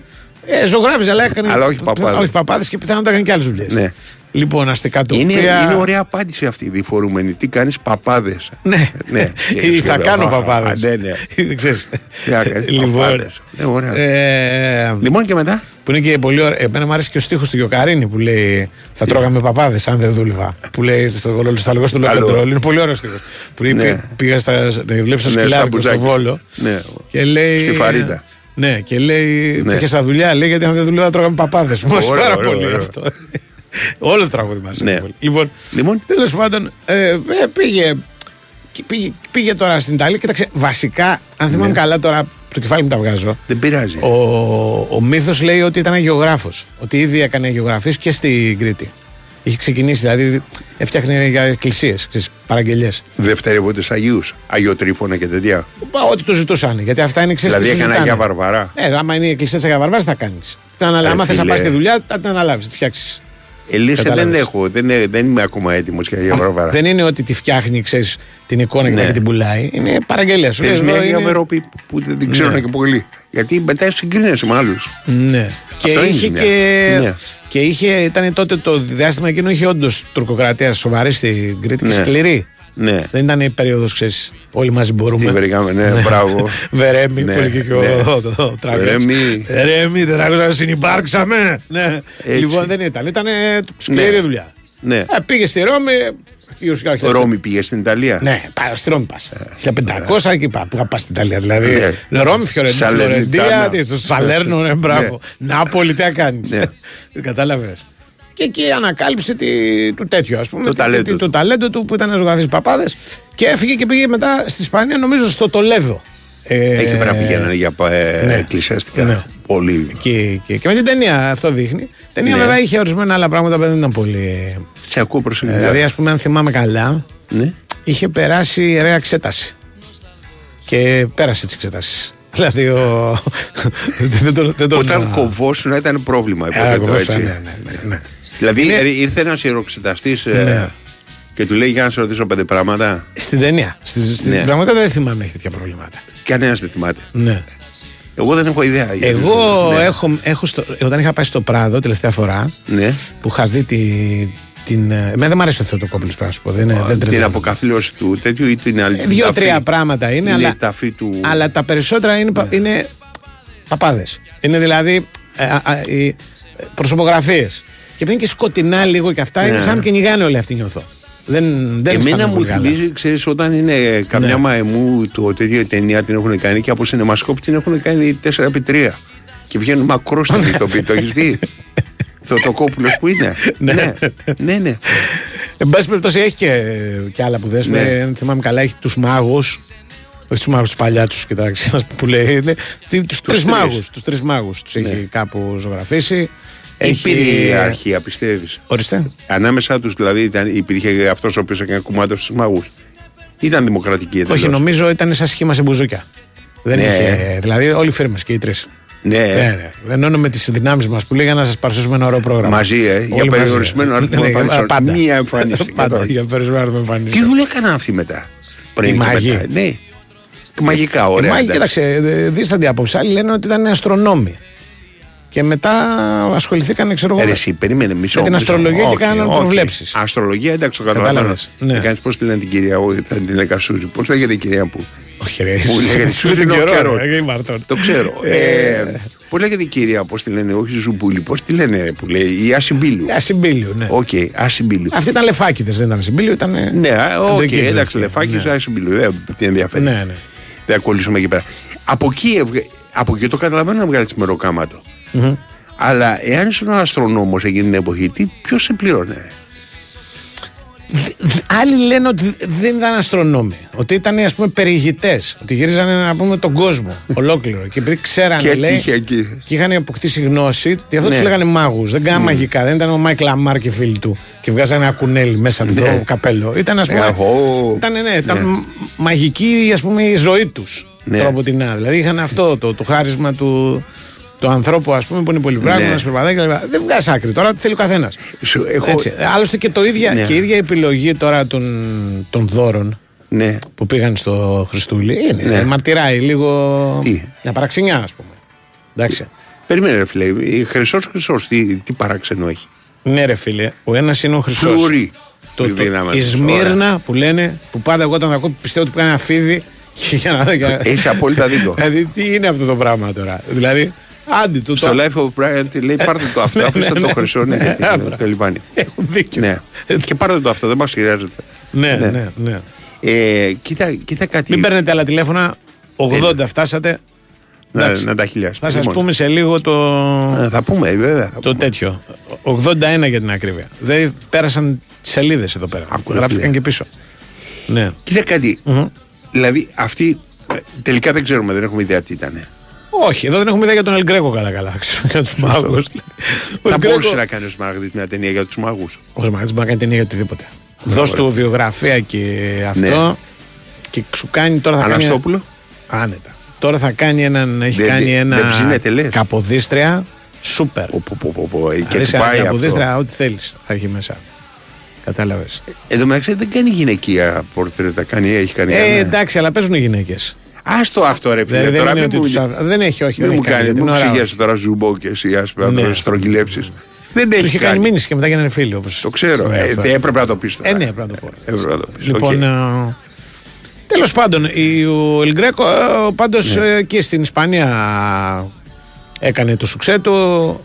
Ε, ζωγράφιζε, αλλά έκανε. Αλλά όχι παπάδες. Όχι παπάδες και πιθανόν τα έκανε και άλλες δουλειές. Ναι. Λοιπόν, αστικά τοπία. Είναι, είναι ωραία απάντηση αυτή η διφορούμενη. Τι κάνεις, παπάδες. Ναι. ναι. [LAUGHS] Ή θα κάνω παπάδες. Ναι, ναι. [LAUGHS] Ξέρεις. Τι θα κάνεις, Λοιπόν, παπάδες. Ναι, ωραία. ε, Λοιπόν και μετά; Που είναι και πολύ ωραία. Εμένα μου άρεσε και ο στίχος του Γιοκαρίνη που λέει Θα τρώγαμε παπάδες αν δεν δούλευα. Που λέει στο σταλγό του Καλό. Λοκαντρόλ. Είναι πολύ ωραίο στίχος. Που λέει, Ναι. πή- πήγα στα, να δουλέψω στο Ναι, στα σκυλάδικο στο μπουζάκια. Βόλο. Ναι. Και λέει. Στη Φαρίδα. Ναι, και λέει. Ναι. Είχε στα δουλειά, λέει γιατί αν δεν δουλεύα τρώγαμε παπάδες. Μου άρεσε Ωραίο, πάρα ωραίο, πολύ ωραίο. αυτό. Όλο το τραγούδι μας. Ναι. Λοιπόν, Λοιπόν. τέλος πάντων, ε, ε, πήγε, και πήγε, πήγε τώρα στην Ιταλία. Κοίταξε, βασικά, αν θυμάμαι Ναι. καλά τώρα, το κεφάλι μου τα βγάζω. Δεν πειράζει. Ο, ο μύθος λέει ότι ήταν αγιογράφος. Ότι ήδη έκανε αγιογραφίε και στην Κρήτη. Είχε ξεκινήσει, δηλαδή έφτιαχνε για εκκλησίες, παραγγελίε. Δευτερεύονται Αγίους. Αγιοτρίφωνα και τέτοια. Ό,τι τους ζητούσαν. Γιατί αυτά είναι ξέρεις, Δηλαδή τι σου έκανε ζητάνε. Αγία Βαρβαρά. Ε, άμα είναι η εκκλησία της Αγία Βαρβάρας, θα κάνεις. Άμα θες να φίλε. πας στη δουλειά, θα την αναλάβεις, θα τη φτιάξεις. Ελίσσα δεν Κατάλαβες. έχω, δεν, ε- δεν είμαι ακόμα έτοιμος για Αγία Βαρβαρά. Δεν είναι ότι τη φτιάχνει, ξέρεις, την εικόνα και Ναι. μετά και την πουλάει. Είναι παραγγελία. Σου λέει, Θέλει εδώ μια Αγία είναι- Βερόπη που δεν την ξέρουν Ναι. και πολύ. Γιατί μετά συγκρίνεσαι με άλλους. Ναι. Και Αυτό είχε, είναι. και, Ναι. και είχε, ήταν τότε το διάστημα εκείνο είχε όντως τουρκοκρατία σοβαρή στην Κρήτη και Ναι. σκληρή. Ναι. Δεν ήταν η περίοδος, ξέρεις, όλοι μαζί μπορούμε. Τι βρήκαμε, ναι, μπράβο. [LAUGHS] Βερέμι, Ναι, που έλεγε και ναι. ο, το, το, τράγος. Βερέμι. Βερέμι, δεν άκουσα να συνυπάρξαμε. Ναι. Έτσι. Λοιπόν, δεν ήταν. Ήταν σκληρή Ναι. δουλειά. Ναι. Ε, πήγε στη Ρώμη. κύριος Κάρχης. Ο Ρώμη πήγε στην Ιταλία. Ναι, πάει, στη Ρώμη πας. 1500 εκεί πά, που είχα πάει στην Ιταλία. Δηλαδή, Ναι. ναι. Ρώμη, Φιωρεντία, Σαλερνιτάνα. Φλωρεντία, τι, στο Σαλέρνο, ναι, μπράβο. Νάπολη, τι κάνεις. Ναι. [LAUGHS] Κατάλαβες. Και εκεί ανακάλυψε τη, του τέτοιου, ας πούμε. Το τη- ταλέντο τη- του. το ταλέντο του που ήταν να ζωγραφίσει παπάδες. Και έφυγε και πήγε μετά στη Ισπανία, νομίζω στο Τολέδο. Ε, Εκεί πέρα πήγαιναν για ε, ναι. εκκλησιαστικά. Ναι. Πολύ. Και, και, και με την ταινία αυτό δείχνει. Η ταινία Ναι. βέβαια είχε ορισμένα άλλα πράγματα που δεν ήταν πολύ. Σε ακούω Ε, προσεκτικά. δηλαδή, ας πούμε, αν θυμάμαι καλά, Ναι. είχε περάσει ιερέα εξέταση. Και πέρασε τις εξετάσεις. [LAUGHS] Δηλαδή, ο... [LAUGHS] δεν τον. Δεν τον Όταν κοβόσουν ήταν πρόβλημα. Ε, υποθέτω, κοβόσουν, έτσι. ναι, ναι, ναι, ναι. Δηλαδή Είναι- ε, ήρθε ένας ιεροξεταστής Ναι. και του λέει για να σε ρωτήσω πέντε πράγματα. Στην ταινία. Στη, στην Ναι. πραγματικότητα δεν θυμάμαι να έχει τέτοια προβλήματα. Κανένας δεν θυμάται. Ναι. Εγώ δεν έχω ιδέα. γιατί- Εγώ ναι. έχω, έχω στο, όταν είχα πάει στο Πράδο τελευταία φορά Ναι. που είχα δει τη, την. ε, Εμένα δεν μου αρέσει ο Θεοτοκόπουλος, πρέπει να σου πω. Δεν, είναι- δεν Την τρελαίνομαι. αποκαθήλωση του τέτοιου ή την άλλη. Ε, την Δύο-τρία ταφή. πράγματα είναι, Είναι αλλά, η ταφή του. αλλά τα περισσότερα είναι, πα- είναι παπάδες. Είναι δηλαδή ε, α, α, οι προσωπογραφίες. Επειδή είναι και σκοτεινά λίγο και αυτά, είναι Ναι. σαν να κυνηγάνε όλοι αυτοί νιώθω. Δεν, δεν Εμένα αισθάνομαι μου πολύ καλά. θυμίζει, ξέρεις, όταν είναι καμιά Ναι. μαεμού το τέτοιο ταινία την έχουν κάνει και από σινεμασκόπ την έχουν κάνει 4x3 και βγαίνουν μακρός στην [LAUGHS] ηθοποιή. το έχεις δει; Θεοτοκόπουλος που είναι; [LAUGHS] ναι, ναι, ναι. Εν πάση περιπτώσει έχει και, και άλλα που δέσουμε. Ναι. Αν θυμάμαι καλά, έχει τους μάγους. Όχι τους μάγους τους παλιά τους, κοιτάξτε, [LAUGHS] ένας που λέει. Είναι, τους τρεις τρεις. μάγους. Τους τρεις μάγους τους Ναι. έχει κάπου ζωγραφίσει. Υπήρχε ιεραρχία, πιστεύεις; Ορίστε. Ανάμεσά τους δηλαδή ήταν, υπήρχε αυτός ο οποίος έκανε κουμάντο στους μάγους. Ήταν δημοκρατική εντελώς. Όχι, νομίζω ήταν σαν σχήμα σε μπουζούκια. Δεν Ναι. είχε. Δηλαδή, όλοι οι φίρμες και οι τρεις. Ναι. ναι, ναι. Ενώνω με τις δυνάμεις μας που λέγανε να σας παρουσιάσουμε ένα ωραίο πρόγραμμα. Μαζί, ε, για Όλοι μαζί. περιορισμένο αριθμό Ναι, εμφανίσεων. Πάντα. Μία εμφάνιση. [LAUGHS] Πάντα κατάλαβες. για περιορισμένο αριθμό Τι εμφανίσεων. δουλειά έκαναν αυτοί μετά. Πριν Οι και μάγοι. μετά. Ναι. Μαγικά, ωραία. Οι μάγοι, εντάξει. κοίταξε, δίστανται άποψη. Άλλοι λένε ότι ήταν αστρονόμοι. Και μετά ασχοληθήκαν, ξέρω εγώ. Ε, Ρε, εσύ, περίμενε μισό. Με την μισό. αστρολογία και Όχι, κάναν όχι. προβλέψεις. Αστρολογία, εντάξει, το καταλαβαίνω. Κατάλαβες, ναι. Ναι. Κάνεις πώς τη λένε την κυρία, όχι, θα την λέγα Σούζη. Πώς λέγεται η κυρία που. Όχι, ρε. Που λέγεται [LAUGHS] Σου Σούζη την είναι ο καιρό, καιρός. ρε, η Μαρτών. Το ξέρω. Ε, Ε, Πώς λέγεται η κυρία, πώς τη λένε, όχι Ζουμπούλη, πώς τη λένε ρε, που λέει, η Ασυμπίλου. Ασυμπίλιου, ναι. Οκ, Ασυμπίλου. Αυτοί ήταν λεφάκιδες, δεν ήταν Ασυμπίλιου, ήταν. Ναι, α, οκ, αντρική εντάξει, ηλικία. λεφάκι, Ναι. Ασυμπίλου. Δεν την ενδιαφέρει. Ναι, ναι. Δεν ακολουθούμε εκεί πέρα. Από εκεί, ευγε- από εκεί το καταλαβαίνω να βγάλεις μεροκάματο. Μμμ. Αλλά εάν ήσουν αστρονόμος εκείνη την εποχή, τι, ποιος σε πλήρωνε; ρε; Άλλοι λένε ότι δεν ήταν αστρονόμοι. Ότι ήταν ας πούμε περιηγητές. Ότι γυρίζανε να πούμε τον κόσμο [LAUGHS] ολόκληρο. Και επειδή ξέρανε, Και λέει. έτυχε εκεί. Και είχαν αποκτήσει γνώση. Και αυτό Ναι. τους λέγανε μάγους. Δεν κάνανε μαγικά. Δεν ήταν ο Μάικλ Αμάρ και φίλοι του. Και βγάζανε ένα κουνέλι μέσα από Ναι. το καπέλο. Ήταν ας πούμε. Ε, ω. Ήταν, ναι, ήταν μ- μαγική ας πούμε, η ζωή τους. Ναι. Τρόπο την άλλη. Δηλαδή είχαν αυτό το, το χάρισμα του, του ανθρώπου ας πούμε, που είναι πολυπράγμα, Ναι. ναι. περπατάει κλπ. Δεν βγάζει άκρη τώρα, τι θέλει ο καθένας. Σου- έχω- Έτσι. Άλλωστε και, το ίδια, Ναι. και η ίδια επιλογή τώρα των, των δώρων Ναι. που πήγαν στο Χριστούλη είναι. Ναι. Μαρτυράει λίγο Τι; μια παραξενιά, ας πούμε. Εντάξει. Περίμενε, ρε φίλε. Η Χρυσός Χρυσός, τι, τι παράξενο έχει; Ναι, ρε φίλε, ο ένας είναι ο Χρυσός. Φλουρί. Το, Η το, δύναμη η της. Σμύρνα που λένε, που πάντα εγώ όταν τα ακούω πιστεύω ότι που κάνει ένα φίδι. Και για να, για... Έχεις απόλυτα δίκιο. [LAUGHS] δηλαδή, τι είναι αυτό το πράγμα τώρα; Δηλαδή, άντι του Στο το. Life of Brian τι λέει πάρτε το [LAUGHS] αυτό, Ναι, αφήστε ναι, το ναι. χρυσό, ναι, Ναι, γιατί είναι μπράβο. το λιβάνι. Έχουν δίκιο. Ναι. Και πάρτε το αυτό, δεν μας χρειάζεται. Ναι, Ναι. ναι, ναι. Ε, κοίτα, κοίτα κάτι. Μην παίρνετε άλλα τηλέφωνα. 80 φτάσατε. να, εντάξει. να τα χιλιάσετε. Θα σας Λοιπόν. πούμε σε λίγο το. Ε, θα πούμε, ε, βέβαια. Θα Το πούμε. τέτοιο. 81 για την ακρίβεια. Δεν πέρασαν σελίδες εδώ πέρα. Άκου, Γράφτηκαν φίλε. και πίσω. Ναι. Κοίτα κάτι. Μμμ. Δηλαδή, αυτή ε, τελικά δεν ξέρουμε, δεν έχουμε ιδέα τι ήταν. Όχι, εδώ δεν έχουμε ιδέα για τον Ελγκρέκο καλά-καλά. [LAUGHS] Ξέρουμε για τους μάγους. Θα μπορούσε να κάνει ο Σμάγδη μια ταινία για τους μάγους. Ο Σμαγδί μπορεί να κάνει ταινία για οτιδήποτε. Δώσ' του βιογραφία και αυτό. Ναι. Και σου κάνει τώρα θα κάνει. Αναστόπουλο. Άνετα. Τώρα θα κάνει έναν. Έχει Δεν- κάνει δεν ένα. ψήνεται, λες. Καποδίστρια. Σούπερ. Πω, πω, πω, πω, πω, ε, Και Δηλαδή του σε πάει αυτό. καποδίστρια, ό,τι θέλεις θα έχει μέσα. Κατάλαβες. Εδώ μεταξύ δεν κάνει γυναικεία πορτρέτα. Κάνει, έχει κάνει. Ε, κανένα. εντάξει, αλλά παίζουν οι γυναίκες. Άστο αυτό ρε φίλε. Δεν, δεν, τώρα είναι μην ότι μου- τους α- δεν έχει, όχι. Μην δεν μου έχει κάνει, κάνει, για μην την μου ώρα. ξεγελάσει τώρα Ζουμπού και εσύ ας πούμε να Ναι. το στρογγυλέψεις. Δεν Του έχει είχε κάνει κάνει. μήνυση και μετά γίνανε φίλοι. Όπως Το ξέρω. συμβαίνει Ε, αυτό. τε- έπρεπε να το πεις τώρα. Ε, ναι, πρέπει να το πω. Έπρεπε να το πεις. Λοιπόν, Οκ. τέλος πάντων, η- ο Ελ Γκρέκο πάντως Ναι. εκεί στην Ισπανία έκανε το σουξέ του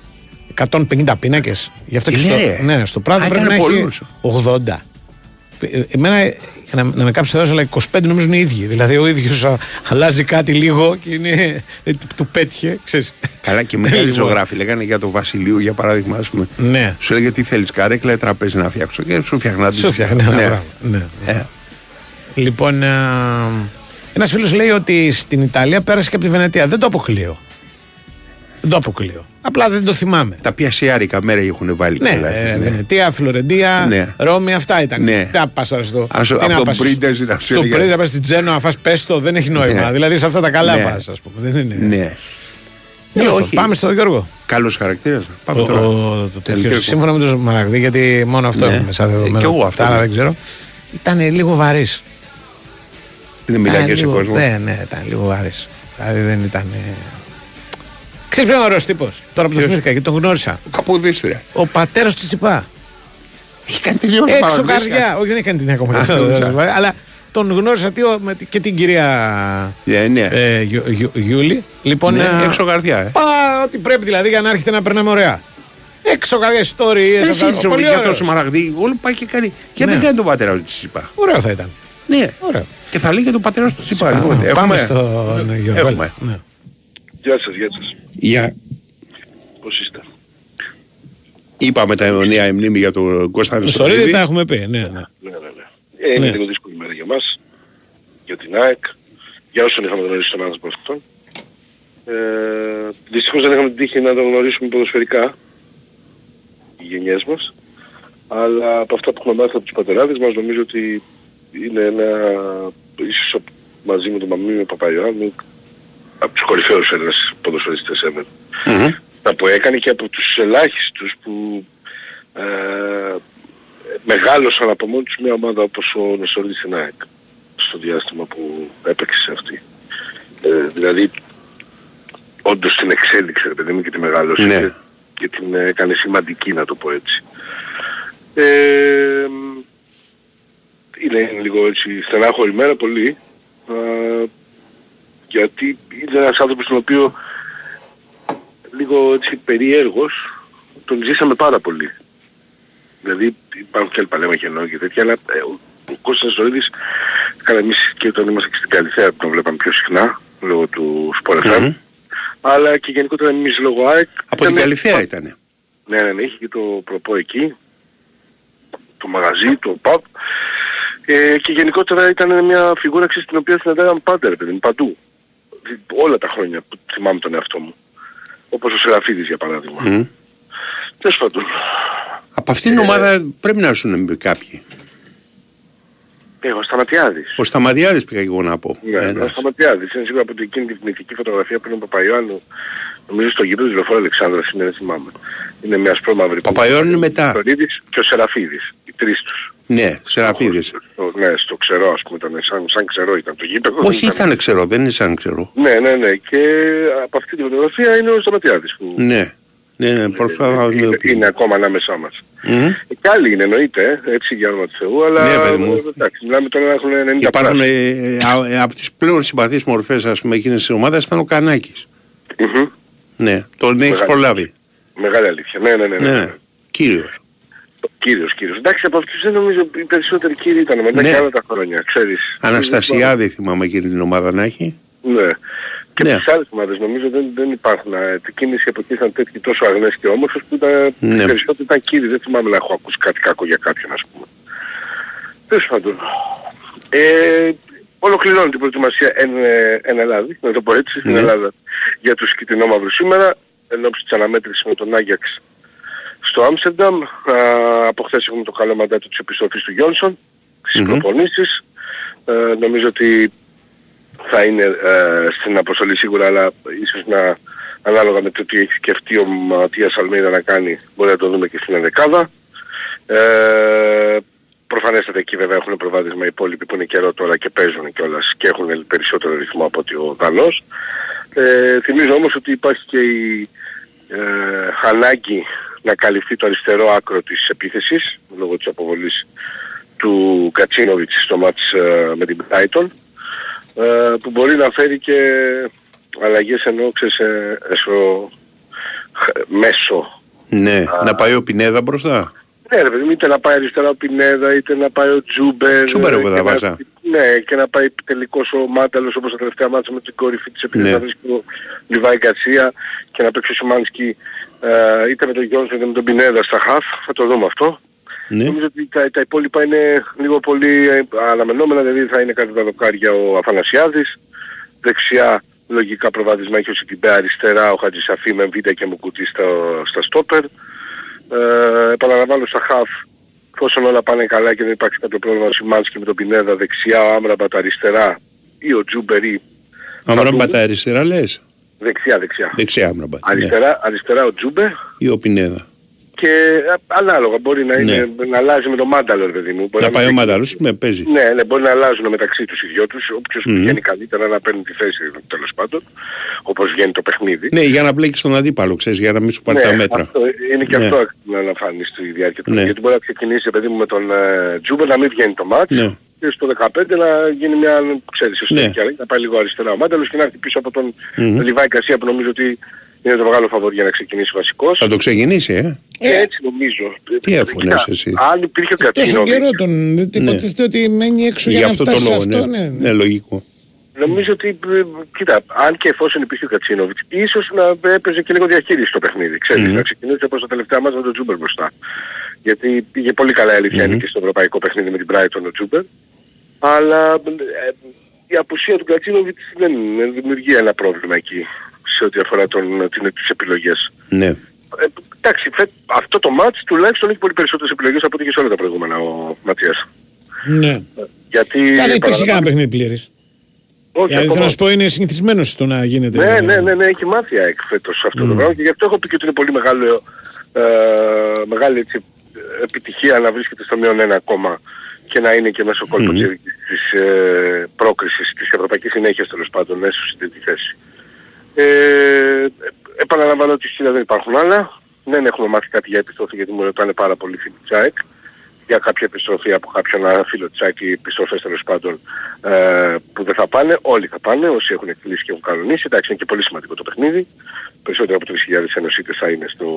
150 πίνακες. Γι' αυτό και Είναι, στο, ρε. ναι, στο Πράδο Α, πρέπει να έκανε έχει πολλούς. 80. Ε, Εμένα, να, να με κάψει εδώ, αλλά 25 νομίζω είναι οι ίδιοι. Δηλαδή ο ίδιος αλλάζει κάτι λίγο και είναι, ε, του, του πέτυχε, ξέρεις. Καλά και μεγάλοι Λοιπόν. ζωγράφοι λέγανε για το Βασιλείο για παράδειγμα. Ας πούμε. Ναι. Σου έλεγε τι θέλεις, καρέκλα ή τραπέζι να φτιάξω; Και σου φτιάχναν. Σου φτιάχνει ένα πράγμα. Ναι. Ε, Λοιπόν, ένας φίλος λέει ότι στην Ιταλία πέρασε και από τη Βενετία. Δεν το αποκλείω. Δεν το αποκλείω. Απλά δεν το θυμάμαι. τα πιασιάρικα μέρα έχουν βάλει. Ναι, καλά, ε, ναι. Βενετία, Φλωρεντία, Ναι. Ρώμη, αυτά ήταν. Ναι. Τι να πας τώρα στο. Αν σου- τι από να τον πας Πρίντεζι να σου Στο έλεγε. Πρίντεζι να πας στην Τζένο, να φας πέστο, δεν έχει νόημα. Ναι. Δηλαδή σε αυτά τα καλά Ναι. πας, ας πούμε. Δεν είναι. Ναι. Τέλος πάντων, όχι. Πάμε στο Γιώργο. Καλός χαρακτήρας. Πάμε Ο- τώρα. ο- το τέτοιο, Τελικό. σύμφωνα με τον Σμαραγδί, γιατί μόνο αυτό Ναι. έχουμε σαν Ε, δεδομένο. κι εγώ αυτό Τα άλλα λέω. δεν ξέρω. Ήταν λίγο βαρύς. Δεν μιλάει και σε λίγο, κόσμο. Ναι, ναι, ήταν λίγο βαρύς. Δηλαδή δεν ήταν. Ε, Ξέρεις ποιο είναι ωραίος τύπος; Τώρα που το Ποιος; θυμήθηκα και τον γνώρισα. Καποδίστρια. Ο πατέρας του Τσιπά. Έχει κάνει τελείως Έξω καρδιά. Όχι, δεν έχει κάνει την ακόμα. Α, δεν νόμιζα. θα σας πω, Αλλά τον γνώρισα τι, ο- με τη- και την κυρία Ε, ναι. ε, Γιου- Γιου- Γιούλη. Λοιπόν, Ναι, ε, έξω καρδιά. ε. πα, ό,τι πρέπει δηλαδή για να έρχεται να περνάμε ωραία. Έξω κάποια ιστορίε. Δεν συζητήσουμε για το Σμαραγδί. Όλο πάει και κάνει. Και Ναι. δεν κάνει τον πατέρα του Τσίπα. Ωραίο θα ήταν. Ναι. Ωραίο. Και θα λέει και τον πατέρα του Τσίπα. Πάμε, Λοιπόν, πάμε έχουμε- στον Γιώργο. Έχουμε. Ναι. Γεια σας, γεια σας. Για... Πώς είστε; Είπαμε τα αιωνία μνήμη για τον Κώστα Στο Αριστοτέλη. Ρίδη τα έχουμε πει. Ναι, ναι. Ναι, ναι, ναι. Ε, είναι Ναι. λίγο δύσκολη μέρα για μας, για την ΑΕΚ, για όσον είχαμε γνωρίσει τον άνθρωπο αυτόν. Ε, δυστυχώς δεν είχαμε την τύχη να τον γνωρίσουμε ποδοσφαιρικά, οι γενιές μας, αλλά από αυτά που έχουμε μάθει από τους πατεράδες μας νομίζω ότι είναι ένα, ίσως ο- μαζί με τον Μαμί με Παπαϊωάννου, από τους κορυφαίους Έλληνες ποδοσφαιριστές ever. Τα που έκανε και από τους ελάχιστους που ε, μεγάλωσαν από μόνοι τους μια ομάδα όπως ο Νεσορίδης στην ΑΕΚ στο διάστημα που έπαιξε αυτή. Ε, δηλαδή όντως την εξέλιξε ρε παιδί μου και τη μεγάλωσε Ναι. και, και την έκανε σημαντική να το πω έτσι. Ε, είναι, είναι λίγο έτσι στενάχωρη μέρα πολύ ε, γιατί είναι ένας άνθρωπος τον οποίο λίγο έτσι περίεργος τον ζήσαμε πάρα πολύ. Δηλαδή υπάρχουν και άλλα και εννοώ και τέτοια, αλλά ε, ο, ο Κώστας Ζωρίδης, καλά εμείς και όταν ήμασταν και στην Καλυθέα τον βλέπαμε πιο συχνά, λόγω του Sport FM, αλλά και γενικότερα εμείς λόγω ΑΕΚ. Από την ήταν- Καλυθέα ήτανε. Ναι, ναι, ναι, είχε και το προπό εκεί, το μαγαζί, το pub, ε, και γενικότερα ήταν μια φιγούρα ξέρεις, την οποία συναντάγαμε πάντα, ρε παιδί μου, παντού. Δι- Όλα τα χρόνια που θυμάμαι τον εαυτό μου. Όπως ο Σεραφίδης για παράδειγμα. Μμ. Τέλος πάντων. Από αυτήν την ομάδα πρέπει να έρθουν κάποιοι. Ε, ο Σταματιάδης. Ο Σταμαδιάδης πήγα και εγώ να πω. Ναι, Ένας. ο Σταματιάδης. Είναι σίγουρα από την εκείνη την μυθική φωτογραφία που είναι ο Παπαϊωάννου. Νομίζω στο γήπεδο της Λεωφόρου Αλεξάνδρας είναι, δεν θυμάμαι. Είναι μια ασπρόμαυρη. Παπαϊωάννου είναι μετά. Ο Στορίδης και ο Σεραφίδης. Οι τρεις τους. Ναι, Σεραφίδης. Στο- ναι, στο ξερό ας πούμε ήταν σαν, σαν ξερό ήταν το γήπεδο. Όχι, ήταν ξέρω, δεν είναι σαν ξέρω. Ναι, ναι, ναι. Και από αυτή τη φωτογραφία είναι ο Σταματιάδης που Ναι, ναι, ναι, προσπαθώ να είναι, δω. είναι ακόμα ανάμεσά μας. Μμ. Ε, Και άλλοι είναι εννοείται, ε, έτσι για όνομα του Θεού, αλλά Ναι, παιδί μου. ε, εντάξει, μιλάμε τώρα να έχουν 90 Υπάρχουν πλάς. ε, ε, α- ε, από τις πλέον συμπαθείς μορφές ας πούμε εκείνες της ομάδας ήταν ο Κανάκης. Μμμ. Ναι, τον έχεις Μεγάλη. προλάβει. Μεγάλη αλήθεια. Ναι, ναι, ναι. ναι. Ναι, ναι. Κύριος. Κύριος, κύριος. Εντάξει, από αυτούς δεν νομίζω οι περισσότεροι κύριοι ήταν μετά Ναι. και άλλα τα χρόνια, ξέρεις. Αναστασιάδη θυμάμαι εκείνη την ομάδα να έχει. Ναι. Και Ναι. τις άλλες ομάδες νομίζω δεν, δεν υπάρχουν. Ε, Εκείνες οι εποχές ήταν τέτοιοι τόσο αγνές και όμορφες που ήταν Ναι. περισσότεροι ήταν κύριοι. Δεν θυμάμαι να έχω ακούσει κάτι κακό για κάποιον ας πούμε. Τέλος πάντων. Ε, ολοκληρώνω την προετοιμασία εν, ε, εν Ελλάδη, να το πω έτσι, στην Ναι. Ελλάδα για τους κοιτινόμαυρους σήμερα, εν ώψη της αναμέτρησης με τον Άγιαξ στο Άμστερνταμ. Α, Από χθες έχουμε το καλό μαντάτο της επιστροφής του Γιόνσον, στις Μμμ. προπονήσεις. Ε, νομίζω ότι θα είναι ε, στην αποστολή σίγουρα, αλλά ίσως να ανάλογα με το τι έχει σκεφτεί ο Ματίας Αλμίδα να κάνει, μπορεί να το δούμε και στην ενδεκάδα. Ε, προφανέστατα εκεί βέβαια έχουν προβάδισμα οι υπόλοιποι που είναι καιρό τώρα και παίζουν κιόλας και έχουν περισσότερο ρυθμό από ότι ο Δανός. Ε, θυμίζω όμως ότι υπάρχει και η ε, ανάγκη να καλυφθεί το αριστερό άκρο της επίθεσης λόγω της αποβολής του Κατσίνοβιτς στο μάτς ε, με την Brighton ε, που μπορεί να φέρει και αλλαγές ενώ ξέρεις ε, εσω, χ- μέσο. Ναι, να πάει ο Πινέδα μπροστά; Ναι ρε παιδί μου, είτε να πάει αριστερά ο Πινέδα είτε να πάει ο Τζούμπερ. Τζούμπερ εγώ ε, θα και να- βάζα. Ναι, και να πάει τελικώς ο Μάνταλος όπως τα τελευταία ματς στην κορυφή της επίθεσης Ναι. να βρίσκει ο Λιβάι Γκαρσία και να παίξει ο Σιμάνσκι ε, είτε με τον Γιόνσον είτε με τον Πινέδα στα χαφ. Θα το δούμε αυτό. Ναι. Νομίζω ότι τα, τα υπόλοιπα είναι λίγο πολύ ε, αναμενόμενα, δηλαδή θα είναι κατά τα δοκάρια ο Αθανασιάδης, δεξιά λογικά προβάδισμα έχει ο Σιντιμπέ, αριστερά ο Χατζησαφή με Βίντα και Μουκουντί στα, στα στόπερ. Ε, επαναλαμβάνω στα χαφ, εφόσον όλα πάνε καλά και δεν υπάρχει κάποιο πρόβλημα ο Σιμάνσκι με τον Πινέδα, δεξιά ο Άμραμπατ αριστερά ή ο Τζούμπερ ή Άμραμπατ αριστερά λες; Δεξιά δεξιά. Δεξιά Άμραμπατ. Ναι. Αριστερά, αριστερά ο Τζούμπερ Ή ο Πινέδα. και ε, ανάλογα μπορεί να, είναι, να αλλάζει με τον Μάνταλο ρε παιδί μου. Μπορεί Ναι. Να πάει ο μην- Μανταλός, με παίζει. Ναι, ναι, μπορεί να αλλάζουν μεταξύ τους οι δυο τους, όποιος Μμμ. πηγαίνει καλύτερα να παίρνει τη θέση τέλος πάντων, όπως βγαίνει το παιχνίδι. Ναι, για να μπλέκεις τον αντίπαλο, ξέρεις, για να μην σου πάρει τα μέτρα. αυτό, είναι και Ναι. αυτό να αναφάνει στη διάρκεια του. Ναι. Γιατί μπορεί να ξεκινήσει παιδί μου με τον ε, Τζούμπερ να μην βγαίνει το μάτς Ναι. Και στο 15 να γίνει μια, ξέρεις, Ναι. εσωτερική αλλαγή, να πάει λίγο αριστερά ο Μάνταλος και να έρθει πίσω από τον Μμμ. Λιβάη Κασία που νομίζω ότι είναι το μεγάλο φαβορί για να ξεκινήσει βασικός. Θα το ξεκινήσει, ε; Ε, έτσι νομίζω. Τι Ε, έφωνες κοίτα, εσύ; Αν υπήρχε ο Τόσο Κατσίνοβιτς, καιρό τον. Δεν Ναι. υποτίθεται ότι μένει έξω για Γι' να αυτό το φτάσει σε λόγο, αυτό. ναι. Ναι. Ναι, λογικό. Νομίζω ότι, ε, κοίτα, αν και εφόσον υπήρχε ο Γκατσίνοβιτς, ίσως να έπαιζε και λίγο διαχείριση στο παιχνίδι. Ξέρεις, Μμμ. να ξεκινήσει όπως τα τελευταία ματς με τον Τζούμπερ μπροστά. Γιατί πήγε πολύ καλά η αλήθεια είναι και στο ευρωπαϊκό παιχνίδι με την Brighton ο Τζούμπερ. Αλλά ε, η απουσία του Γκατσίνοβιτς δεν δεν δημιουργεί ένα πρόβλημα εκεί σε ό,τι αφορά τον, την, τις επιλογές. Ναι. Ε, εντάξει, φε- αυτό το μάτς τουλάχιστον έχει πολύ περισσότερες επιλογές από ό,τι και σε όλα τα προηγούμενα ο Ματίας. Ναι. Γιατί... Καλά, υπήρξε παραλαμβάνω- κανένα παιχνίδι πλήρης. Όχι, Δηλαδή θέλω ακόμα. να σου πω είναι συνηθισμένος στο να γίνεται. Ναι, ναι, ναι, ναι, έχει μάθει η ΑΕΚ φέτος αυτό το Μμ. πράγμα και γι' αυτό έχω πει και ότι είναι πολύ μεγάλο, ε, μεγάλη έτσι, επιτυχία να βρίσκεται στο μείον ένα ακόμα και να είναι και μέσω κόλπο Μμμ. της, της ε, πρόκρισης, της ευρωπαϊκής συνέχειας τέλος πάντων, έσω στην τρίτη θέση. Ε, επαναλαμβάνω ότι στην δεν υπάρχουν άλλα. Δεν έχουμε μάθει κάτι για επιστροφή γιατί μου ρωτάνε πάρα πολύ φίλοι της ΑΕΚ για κάποια επιστροφή από κάποιον α, φίλο της ΑΕΚ ή επιστροφές τέλος πάντων ε, που δεν θα πάνε. Όλοι θα πάνε, όσοι έχουν κλείσει και έχουν κανονίσει. Εντάξει, είναι και πολύ σημαντικό το παιχνίδι. Περισσότερο από 3.000 ενωσίτες θα είναι στο...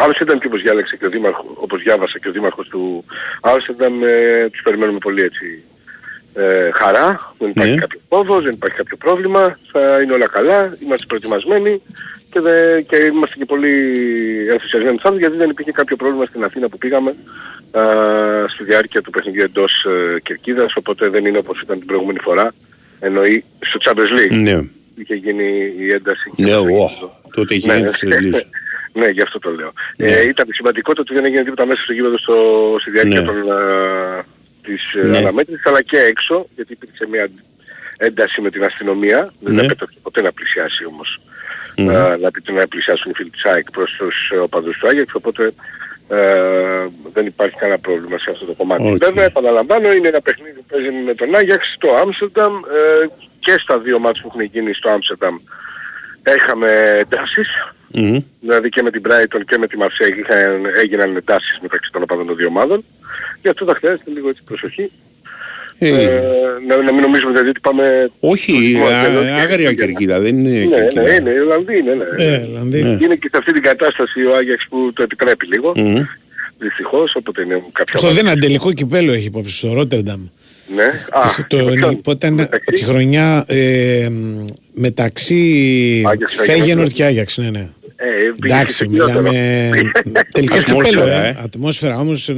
Άμστερνταμ και όπως διάλεξε και ο Δήμαρχος, όπως διάβασα και ο Δήμαρχος του Άμστερνταμ, ε, τους περιμένουμε πολύ έτσι ε, χαρά, δεν υπάρχει Ναι. κάποιος φόβος, δεν υπάρχει κάποιο πρόβλημα, θα είναι όλα καλά, είμαστε προετοιμασμένοι και, δε, και είμαστε και πολύ ενθουσιασμένοι σαν γιατί δεν υπήρχε κάποιο πρόβλημα στην Αθήνα που πήγαμε α, στη διάρκεια του παιχνιδιού εντός ε, Κερκίδας, οπότε δεν είναι όπως ήταν την προηγούμενη φορά, εννοεί στο Champions League. Ναι. Είχε γίνει η ένταση. και Ναι, το- ω, τότε έχει Ναι, γίνει ναι. της Ευρώπης. Ναι, γι' αυτό το λέω. Ναι. Ε, ήταν σημαντικό το ότι δεν έγινε τίποτα μέσα στο γήπεδο στο, στη διάρκεια Ναι. των, α, της ε, Ναι. αναμέτρησης, αλλά και έξω, γιατί υπήρξε μια ένταση με την αστυνομία. Δεν Ναι. επέτρεψε ποτέ να πλησιάσει όμως. Μμμ. α, να, πει- να πλησιάσουν οι φίλοι της ΑΕΚ προς τους ε, οπαδούς του Άγιαξ, οπότε ε, δεν υπάρχει κανένα πρόβλημα σε αυτό το κομμάτι. Οκ. Βέβαια, επαναλαμβάνω, είναι ένα παιχνίδι που παίζει με τον Άγιαξ στο Άμστερνταμ ε, και στα δύο μάτς που έχουν γίνει στο Άμστερνταμ. Είχαμε εντάσεις, Μμμ. δηλαδή και με την Brighton και με τη Marseille είχαν, έγιναν εντάσεις μεταξύ των οπαδών των δύο ομάδων. Γι' αυτό θα χρειάζεται λίγο έτσι προσοχή. Ε, Ε, να, να μην νομίζουμε δηλαδή ότι πάμε... Όχι, στο α- τέλος και- άγρια κερκίδα, δεν είναι Ναι, κερκίδα. ναι, είναι Ιρλανδοί, ναι, ναι. Ε, δηλαδή. Ναι. Είναι και σε αυτή την κατάσταση ο Άγιαξ που το επιτρέπει λίγο. Μμμ. Δυστυχώς, οπότε είναι κάποια... Το δεν ένα τελικό κυπέλο έχει υπόψη στο Ρότερνταμ. Ναι. Α, Το, με ποιον; πότε ήταν Μεταξύ; τη χρονιά ε, μ, μεταξύ Άγιαξ, Φέγενορτ και Άγιαξ, ναι, ναι. Ε, πήγε Εντάξει, σε χειρότερο. μιλάμε. Τελικός Ατμόσφαιρα, κυπέλο, ε. ε. Ατμόσφαιρα όμως.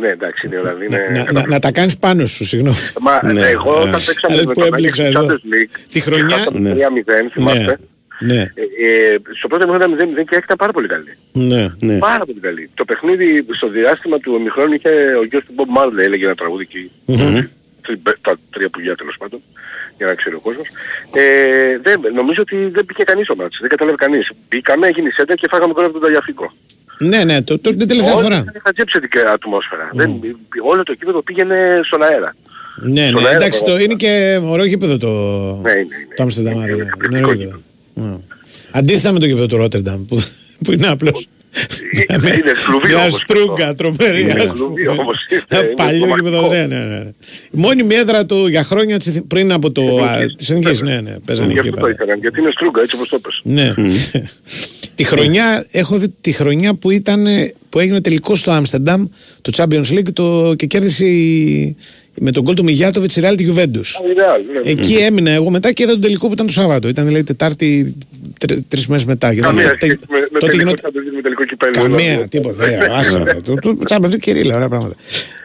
Ναι, εντάξει, είναι Ιρλανδοί. Να, είναι- να, να τα κάνεις πάνω σου, συγγνώμη. Μα Ναι, εγώ όταν ναι. παίξαμε Αλλά με που τον Άγιαξ έμπλεξα στο εδώ. Champions League Τη χρονιά- και χάσαμε Ναι. 3-0, θυμάστε; Ναι. Ε, ε, στο πρώτο μήνα 0-0 και ήταν πάρα πολύ καλή. Ναι. Ναι. Πάρα πολύ καλή. Το παιχνίδι στο διάστημα του ομιχρόνου είχε ο γιος του Bob Marley έλεγε ένα τραγούδι εκεί. Μμμ. Τρι- Τα τρία πουλιά τέλος πάντων. Για να ξέρει ο κόσμος. Ε, δεν, νομίζω ότι δεν πήγε κανείς το μάτς. Δεν κατάλαβε κανείς. Μπήκαμε, έγινε σέντα και φάγαμε κόρα από τον Ταγιαφίκο. Ναι, ναι, το, το, την τελευταία Όλοι φορά. ήταν χατζέψετικη ατμόσφαιρα. Δεν, όλο το κήπεδο πήγαινε στον αέρα. Ναι, Στον ναι, αέρα εντάξει, το- το είναι και ωραίο γήπεδο το, Ναι, είναι, είναι. το Άμστερνταμ. Είναι ναι, Είναι εκπληκτικό ωραίο γήπεδο. Ναι. Αντίθετα με το γήπεδο του Ρότερνταμ που, που είναι απλώ. Είναι- είναι φλουβί Μια όμως στρούγκα αυτό. τρομερή. Είναι ας φλουβί πούμε. όμως, είναι- Ένα είναι Παλιό τρομακτικό. γήπεδο, ναι, ναι, ναι. Η μόνιμη έδρα του για χρόνια της Εθνικής- πριν από το. Εθνικής. της Εθνικής, ναι, ναι, παίζανε Γι' εκεί αυτό το πέρα. ήθελαν, γιατί είναι στρούγκα έτσι όπως το είπες. Ναι. [LAUGHS] τη χρονιά, έχω δει τη χρονιά που ήταν, που έγινε τελικό στο Άμστερνταμ, το Champions League το, και κέρδισε η- με τον γκολ του Μιγιάτοβιτς η Real τη Juventus. Α, είναι άλλο, ναι. Εκεί έμεινα εγώ μετά και είδα τον τελικό που ήταν το Σάββατο. Ήταν δηλαδή Τετάρτη, τρεις μέρες μετά. Και Καμία ήταν- σχέση με, με τότε τελικό γινόταν- Champions League, με τελικό κυπέλλο. Καμία, δηλαδή. τίποτα. ε, Άσε. Το- Το Champions League κυρίλα, ωραία πράγματα.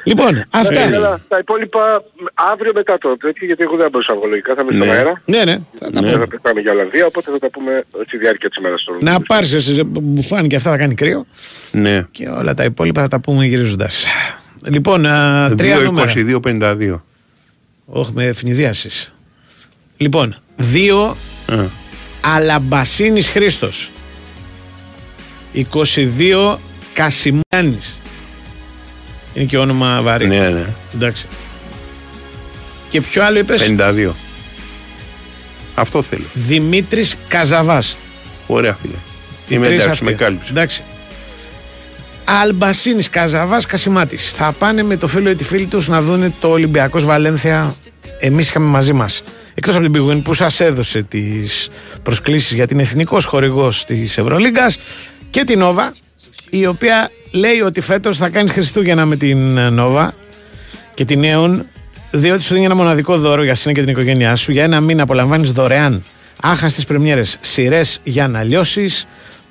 Λοιπόν, Ε, αυτά. αλλά τα υπόλοιπα αύριο μετά το τέτοιο, γιατί εγώ δεν μπορούσα να βγω λογικά, θα είμαι στον Ναι. αέρα. Ναι, ναι. θα τα Δεν πούμε. θα πετάμε για Ολλανδία, οπότε θα τα πούμε στη διάρκεια της ημέρας τώρα. Να πάρεις μπουφάν και αυτά θα κάνει κρύο. Ναι. Και όλα τα υπόλοιπα θα τα πούμε γυρίζοντας. Λοιπόν, α, τρία νούμερα. 2-22-52. Όχι, με ευνηδίαση. Λοιπόν, δύο Α. Αλαμπασίνης Χρήστος 22 Κασιμιάνης Είναι και όνομα βαρύ Ναι, ναι. Εντάξει Και ποιο άλλο είπες; 52. Αυτό θέλω. Δημήτρης Καζαβάς Ωραία, φίλε. Οι Είμαι τρεις εντάξει, αυτοί. με κάλυψε. Εντάξει Αλμπασίνης Καζαβάς Κασιμάτης. Θα πάνε με το φίλο ή τη φίλη τους να δουν το Ολυμπιακός Βαλένθια. Εμείς είχαμε μαζί μας. Εκτός από την Big Win που σας έδωσε τις προσκλήσεις για την εθνικός χορηγός της Ευρωλίγκας και την Nova η οποία λέει ότι φέτος θα κάνεις Χριστούγεννα με την Nova και την Neon διότι σου δίνει ένα μοναδικό δώρο για σένα και την οικογένειά σου. Για ένα μήνα απολαμβάνεις δωρεάν άχαστες πρεμιέρες σειρές για να λιώσεις,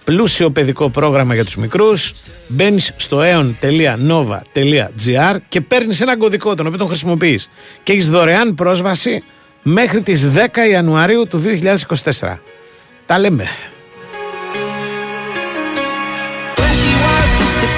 πλούσιο παιδικό πρόγραμμα για τους μικρούς. Μπαίνεις στο aeon.nova.gr και παίρνεις ένα κωδικό τον οποίο τον χρησιμοποιείς και έχεις δωρεάν πρόσβαση μέχρι τις 10 Ιανουαρίου του 2024. Τα λέμε.